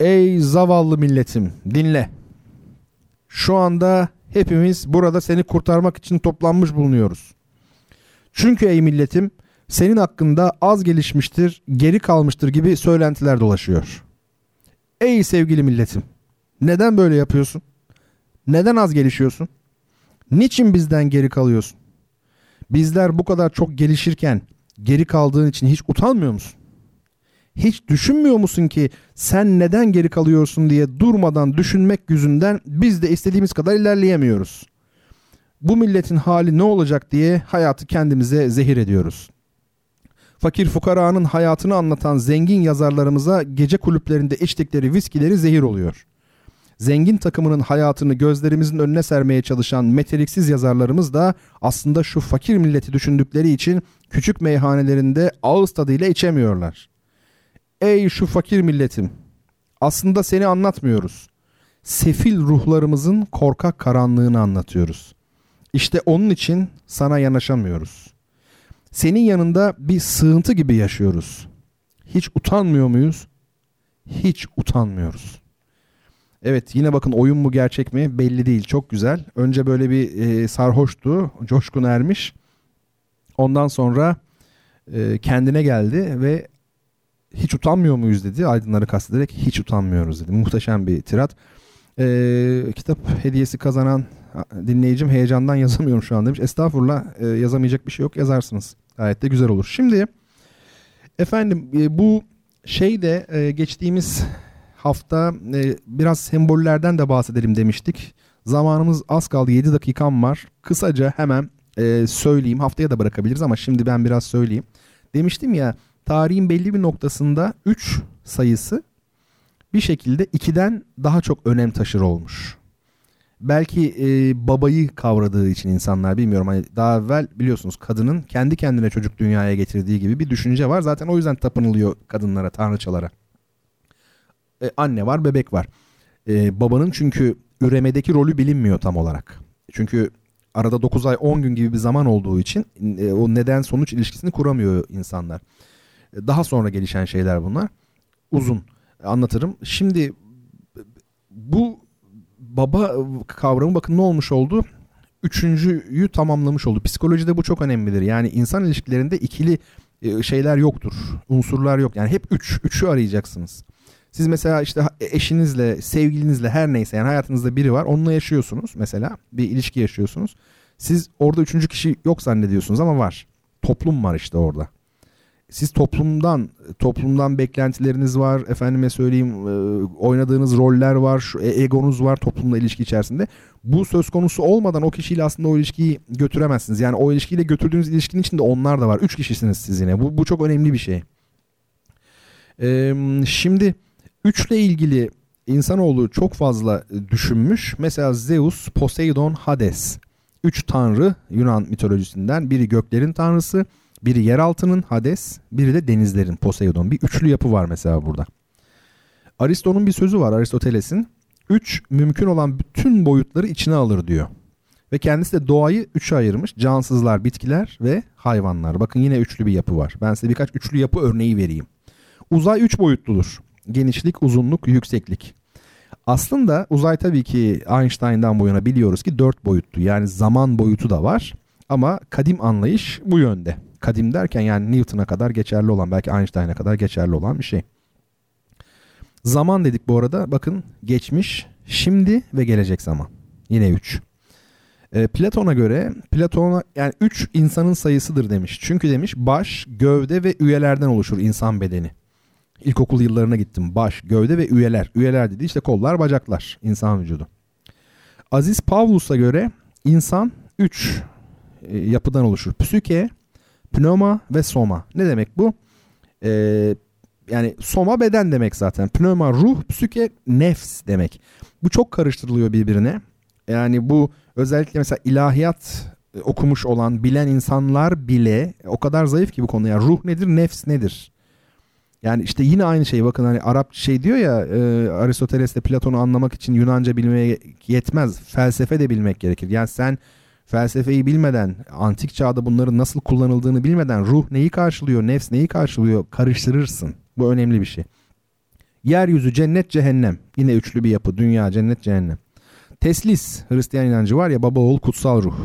ey zavallı milletim dinle. Şu anda hepimiz burada seni kurtarmak için toplanmış bulunuyoruz. Çünkü ey milletim senin hakkında az gelişmiştir, geri kalmıştır gibi söylentiler dolaşıyor. Ey sevgili milletim, neden böyle yapıyorsun? Neden az gelişiyorsun? Niçin bizden geri kalıyorsun? Bizler bu kadar çok gelişirken geri kaldığın için hiç utanmıyor musun? Hiç düşünmüyor musun ki sen neden geri kalıyorsun diye durmadan düşünmek yüzünden biz de istediğimiz kadar ilerleyemiyoruz. Bu milletin hali ne olacak diye hayatı kendimize zehir ediyoruz. Fakir fukaranın hayatını anlatan zengin yazarlarımıza gece kulüplerinde içtikleri viskileri zehir oluyor. Zengin takımının hayatını gözlerimizin önüne sermeye çalışan meteliksiz yazarlarımız da aslında şu fakir milleti düşündükleri için küçük meyhanelerinde ağız tadıyla içemiyorlar. Ey şu fakir milletim! Aslında seni anlatmıyoruz. Sefil ruhlarımızın korkak karanlığını anlatıyoruz. İşte onun için sana yanaşamıyoruz. Senin yanında bir sığıntı gibi yaşıyoruz. Hiç utanmıyor muyuz? Hiç utanmıyoruz. Evet yine bakın oyun mu gerçek mi belli değil çok güzel. Önce böyle bir e, sarhoştu coşkun ermiş. Ondan sonra e, kendine geldi ve hiç utanmıyor muyuz dedi. Aydınları kastederek hiç utanmıyoruz dedi. Muhteşem bir tirat. E, kitap hediyesi kazanan dinleyicim heyecandan yazamıyorum şu an demiş. Estağfurullah e, yazamayacak bir şey yok yazarsınız. Gayet de güzel olur. Şimdi efendim e, bu şeyde e, geçtiğimiz hafta e, biraz sembollerden de bahsedelim demiştik. Zamanımız az kaldı 7 dakikam var. Kısaca hemen e, söyleyeyim. Haftaya da bırakabiliriz ama şimdi ben biraz söyleyeyim. Demiştim ya tarihin belli bir noktasında 3 sayısı bir şekilde 2'den daha çok önem taşır olmuş. Belki e, babayı kavradığı için insanlar bilmiyorum. Hani daha evvel biliyorsunuz kadının kendi kendine çocuk dünyaya getirdiği gibi bir düşünce var. Zaten o yüzden tapınılıyor kadınlara, tanrıçalara. E, anne var, bebek var. E, babanın çünkü üremedeki rolü bilinmiyor tam olarak. Çünkü arada 9 ay 10 gün gibi bir zaman olduğu için e, o neden sonuç ilişkisini kuramıyor insanlar. E, daha sonra gelişen şeyler bunlar. Uzun anlatırım. Şimdi bu baba kavramı bakın ne olmuş oldu? Üçüncüyü tamamlamış oldu. Psikolojide bu çok önemlidir. Yani insan ilişkilerinde ikili e, şeyler yoktur. Unsurlar yok. Yani hep üç. Üçü arayacaksınız. Siz mesela işte eşinizle, sevgilinizle her neyse yani hayatınızda biri var. Onunla yaşıyorsunuz mesela. Bir ilişki yaşıyorsunuz. Siz orada üçüncü kişi yok zannediyorsunuz ama var. Toplum var işte orada siz toplumdan toplumdan beklentileriniz var efendime söyleyeyim e, oynadığınız roller var şu e, egonuz var toplumla ilişki içerisinde bu söz konusu olmadan o kişiyle aslında o ilişkiyi götüremezsiniz yani o ilişkiyle götürdüğünüz ilişkinin içinde onlar da var üç kişisiniz siz yine bu, bu çok önemli bir şey ee, şimdi üçle ilgili insanoğlu çok fazla düşünmüş mesela Zeus Poseidon Hades üç tanrı Yunan mitolojisinden biri göklerin tanrısı biri yeraltının Hades, biri de denizlerin Poseidon. Bir üçlü yapı var mesela burada. Aristo'nun bir sözü var Aristoteles'in. Üç mümkün olan bütün boyutları içine alır diyor. Ve kendisi de doğayı üçe ayırmış. Cansızlar, bitkiler ve hayvanlar. Bakın yine üçlü bir yapı var. Ben size birkaç üçlü yapı örneği vereyim. Uzay üç boyutludur. Genişlik, uzunluk, yükseklik. Aslında uzay tabii ki Einstein'dan bu yana biliyoruz ki dört boyutlu. Yani zaman boyutu da var. Ama kadim anlayış bu yönde kadim derken yani Newton'a kadar geçerli olan belki Einstein'a kadar geçerli olan bir şey. Zaman dedik bu arada bakın geçmiş, şimdi ve gelecek zaman. Yine 3. E, Platon'a göre Platon'a yani 3 insanın sayısıdır demiş. Çünkü demiş baş, gövde ve üyelerden oluşur insan bedeni. İlkokul yıllarına gittim. Baş, gövde ve üyeler. Üyeler dedi işte kollar, bacaklar, insan vücudu. Aziz Pavlus'a göre insan 3 e, yapıdan oluşur. Psüke, Pneuma ve soma. Ne demek bu? Ee, yani soma beden demek zaten. Pneuma ruh, psüke nefs demek. Bu çok karıştırılıyor birbirine. Yani bu özellikle mesela ilahiyat e, okumuş olan, bilen insanlar bile o kadar zayıf ki bu konuda. Yani ruh nedir, nefs nedir? Yani işte yine aynı şey bakın hani Arap şey diyor ya e, Aristoteles'te Platon'u anlamak için Yunanca bilmeye yetmez. Felsefe de bilmek gerekir. Yani sen felsefeyi bilmeden, antik çağda bunların nasıl kullanıldığını bilmeden ruh neyi karşılıyor, nefs neyi karşılıyor karıştırırsın. Bu önemli bir şey. Yeryüzü cennet cehennem. Yine üçlü bir yapı. Dünya cennet cehennem. Teslis Hristiyan inancı var ya baba oğul kutsal ruh.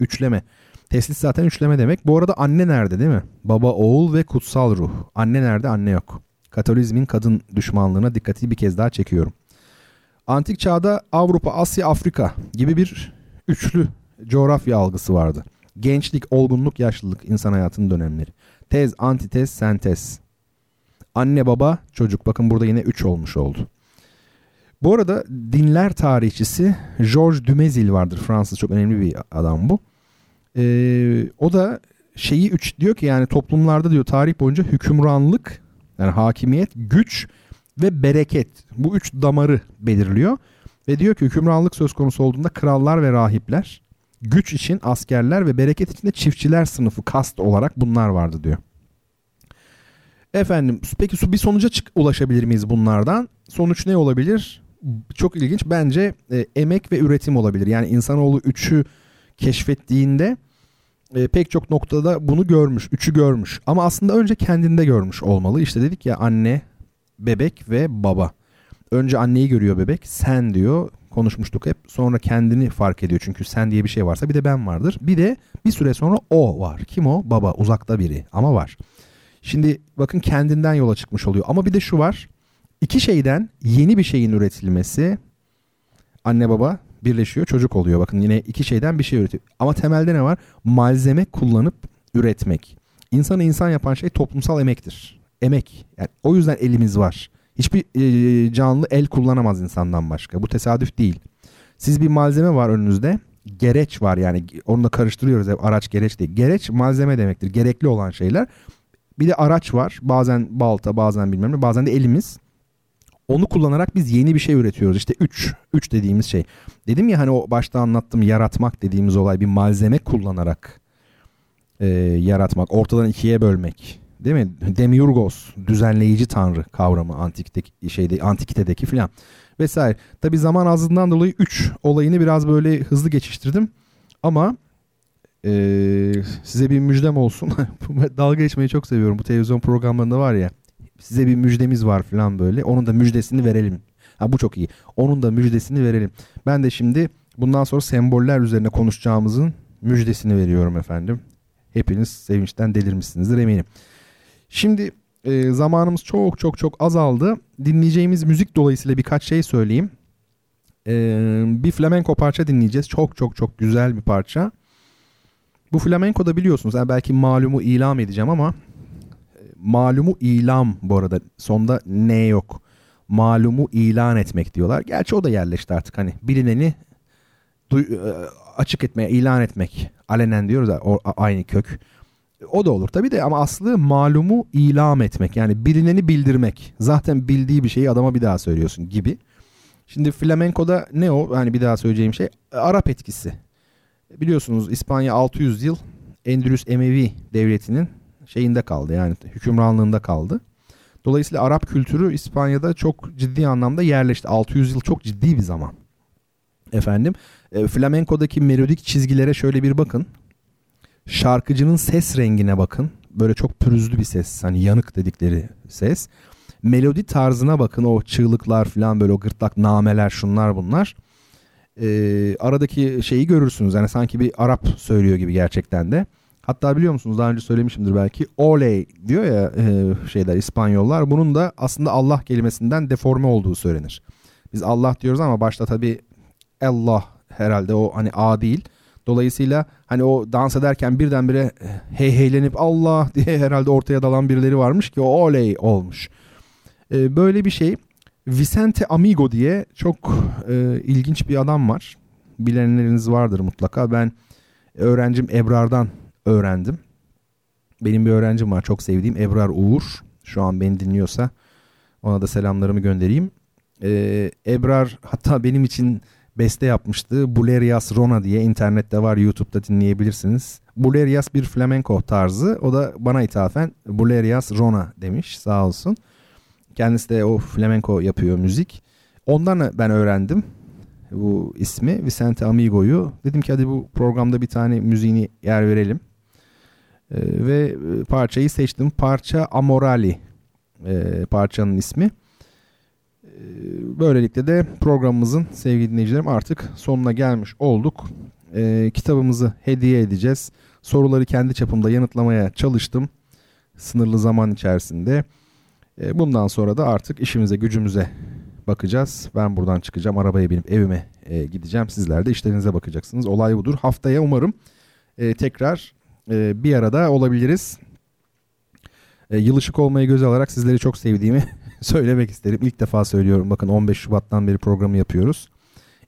Üçleme. Teslis zaten üçleme demek. Bu arada anne nerede değil mi? Baba oğul ve kutsal ruh. Anne nerede? Anne yok. Katolizmin kadın düşmanlığına dikkati bir kez daha çekiyorum. Antik çağda Avrupa, Asya, Afrika gibi bir üçlü coğrafya algısı vardı. Gençlik, olgunluk, yaşlılık insan hayatının dönemleri. Tez, antitez, sentez. Anne, baba, çocuk. Bakın burada yine üç olmuş oldu. Bu arada dinler tarihçisi Georges Dumézil vardır. Fransız çok önemli bir adam bu. Ee, o da şeyi üç diyor ki yani toplumlarda diyor tarih boyunca hükümranlık yani hakimiyet, güç ve bereket bu üç damarı belirliyor. Ve diyor ki hükümranlık söz konusu olduğunda krallar ve rahipler, güç için askerler ve bereket için de çiftçiler sınıfı kast olarak bunlar vardı diyor. Efendim peki bir sonuca çık ulaşabilir miyiz bunlardan? Sonuç ne olabilir? Çok ilginç bence e, emek ve üretim olabilir. Yani insanoğlu üçü keşfettiğinde e, pek çok noktada bunu görmüş, üçü görmüş. Ama aslında önce kendinde görmüş olmalı. İşte dedik ya anne, bebek ve baba. Önce anneyi görüyor bebek, sen diyor. Konuşmuştuk hep. Sonra kendini fark ediyor. Çünkü sen diye bir şey varsa bir de ben vardır. Bir de bir süre sonra o var. Kim o? Baba. Uzakta biri ama var. Şimdi bakın kendinden yola çıkmış oluyor. Ama bir de şu var. İki şeyden yeni bir şeyin üretilmesi anne baba birleşiyor çocuk oluyor. Bakın yine iki şeyden bir şey üretiyor. Ama temelde ne var? Malzeme kullanıp üretmek. İnsanı insan yapan şey toplumsal emektir. Emek. Yani o yüzden elimiz var. Hiçbir e, canlı el kullanamaz insandan başka. Bu tesadüf değil. Siz bir malzeme var önünüzde. Gereç var yani onu da karıştırıyoruz hep araç gereç değil. Gereç malzeme demektir. Gerekli olan şeyler. Bir de araç var. Bazen balta bazen bilmem ne bazen de elimiz. Onu kullanarak biz yeni bir şey üretiyoruz. İşte 3. 3 dediğimiz şey. Dedim ya hani o başta anlattım yaratmak dediğimiz olay bir malzeme kullanarak e, yaratmak. Ortadan ikiye bölmek. Değil mi? Demiurgos, düzenleyici tanrı kavramı antikteki şeyde antikitedeki filan vesaire. Tabi zaman azlığından dolayı 3 olayını biraz böyle hızlı geçiştirdim. Ama e, size bir müjdem olsun. Dalga geçmeyi çok seviyorum. Bu televizyon programlarında var ya size bir müjdemiz var falan böyle. Onun da müjdesini verelim. Ha bu çok iyi. Onun da müjdesini verelim. Ben de şimdi bundan sonra semboller üzerine konuşacağımızın müjdesini veriyorum efendim. Hepiniz sevinçten delirmişsinizdir eminim. Şimdi e, zamanımız çok çok çok azaldı. Dinleyeceğimiz müzik dolayısıyla birkaç şey söyleyeyim. E, bir flamenco parça dinleyeceğiz. Çok çok çok güzel bir parça. Bu flamenco da biliyorsunuz. Yani belki malumu ilam edeceğim ama malumu ilam bu arada sonda ne yok. Malumu ilan etmek diyorlar. Gerçi o da yerleşti artık hani bilineni e, açık etmeye, ilan etmek. Alenen diyoruz ya o, aynı kök. O da olur tabii de ama aslı malumu ilam etmek. Yani bilineni bildirmek. Zaten bildiği bir şeyi adama bir daha söylüyorsun gibi. Şimdi flamenko'da ne o? Hani bir daha söyleyeceğim şey Arap etkisi. Biliyorsunuz İspanya 600 yıl Endülüs Emevi devletinin şeyinde kaldı yani hükümranlığında kaldı. Dolayısıyla Arap kültürü İspanya'da çok ciddi anlamda yerleşti. 600 yıl çok ciddi bir zaman. Efendim e, flamenko'daki melodik çizgilere şöyle bir bakın. Şarkıcının ses rengine bakın. Böyle çok pürüzlü bir ses. Hani yanık dedikleri ses. Melodi tarzına bakın. O çığlıklar falan böyle o gırtlak nameler şunlar bunlar. E, aradaki şeyi görürsünüz. Yani sanki bir Arap söylüyor gibi gerçekten de. Hatta biliyor musunuz daha önce söylemişimdir belki. Oley diyor ya e, şeyler İspanyollar. Bunun da aslında Allah kelimesinden deforme olduğu söylenir. Biz Allah diyoruz ama başta tabii Allah herhalde o hani A değil. Dolayısıyla hani o dans ederken birdenbire e, hey heylenip Allah diye herhalde ortaya dalan birileri varmış ki o oley olmuş. Ee, böyle bir şey. Vicente Amigo diye çok e, ilginç bir adam var. Bilenleriniz vardır mutlaka. Ben öğrencim Ebrar'dan öğrendim. Benim bir öğrencim var çok sevdiğim Ebrar Uğur. Şu an beni dinliyorsa ona da selamlarımı göndereyim. Ee, Ebrar hatta benim için beste yapmıştı. Bulerias Rona diye internette var YouTube'da dinleyebilirsiniz. Bulerias bir flamenco tarzı. O da bana ithafen Bulerias Rona demiş sağ olsun. Kendisi de o flamenco yapıyor müzik. Ondan ben öğrendim bu ismi Vicente Amigo'yu. Dedim ki hadi bu programda bir tane müziğini yer verelim. Ee, ve parçayı seçtim. Parça Amorali e, parçanın ismi. Ee, böylelikle de programımızın sevgili dinleyicilerim artık sonuna gelmiş olduk. Ee, kitabımızı hediye edeceğiz. Soruları kendi çapımda yanıtlamaya çalıştım. Sınırlı zaman içerisinde. Bundan sonra da artık işimize gücümüze bakacağız. Ben buradan çıkacağım arabaya binip evime e, gideceğim. Sizler de işlerinize bakacaksınız. Olay budur. Haftaya umarım e, tekrar e, bir arada olabiliriz. E, yılışık olmayı göze alarak sizleri çok sevdiğimi söylemek isterim. İlk defa söylüyorum. Bakın 15 Şubat'tan beri programı yapıyoruz.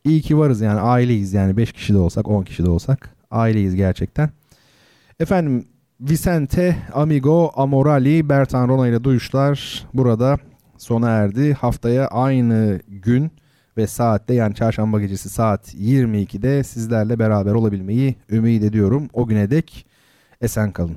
İyi ki varız yani aileyiz yani 5 kişi de olsak 10 kişi de olsak aileyiz gerçekten. Efendim Vicente, Amigo, Amorali, Bertan Rona ile duyuşlar burada sona erdi. Haftaya aynı gün ve saatte yani çarşamba gecesi saat 22'de sizlerle beraber olabilmeyi ümit ediyorum. O güne dek esen kalın.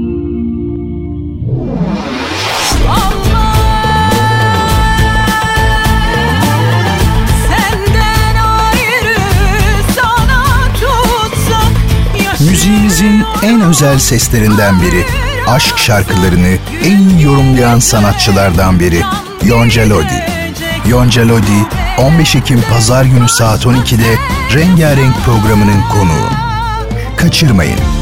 En özel seslerinden biri. Aşk şarkılarını en iyi yorumlayan sanatçılardan biri. Yonca Lodi. Yonca Lodi 15 Ekim Pazar günü saat 12'de Rengarenk programının konuğu. Kaçırmayın.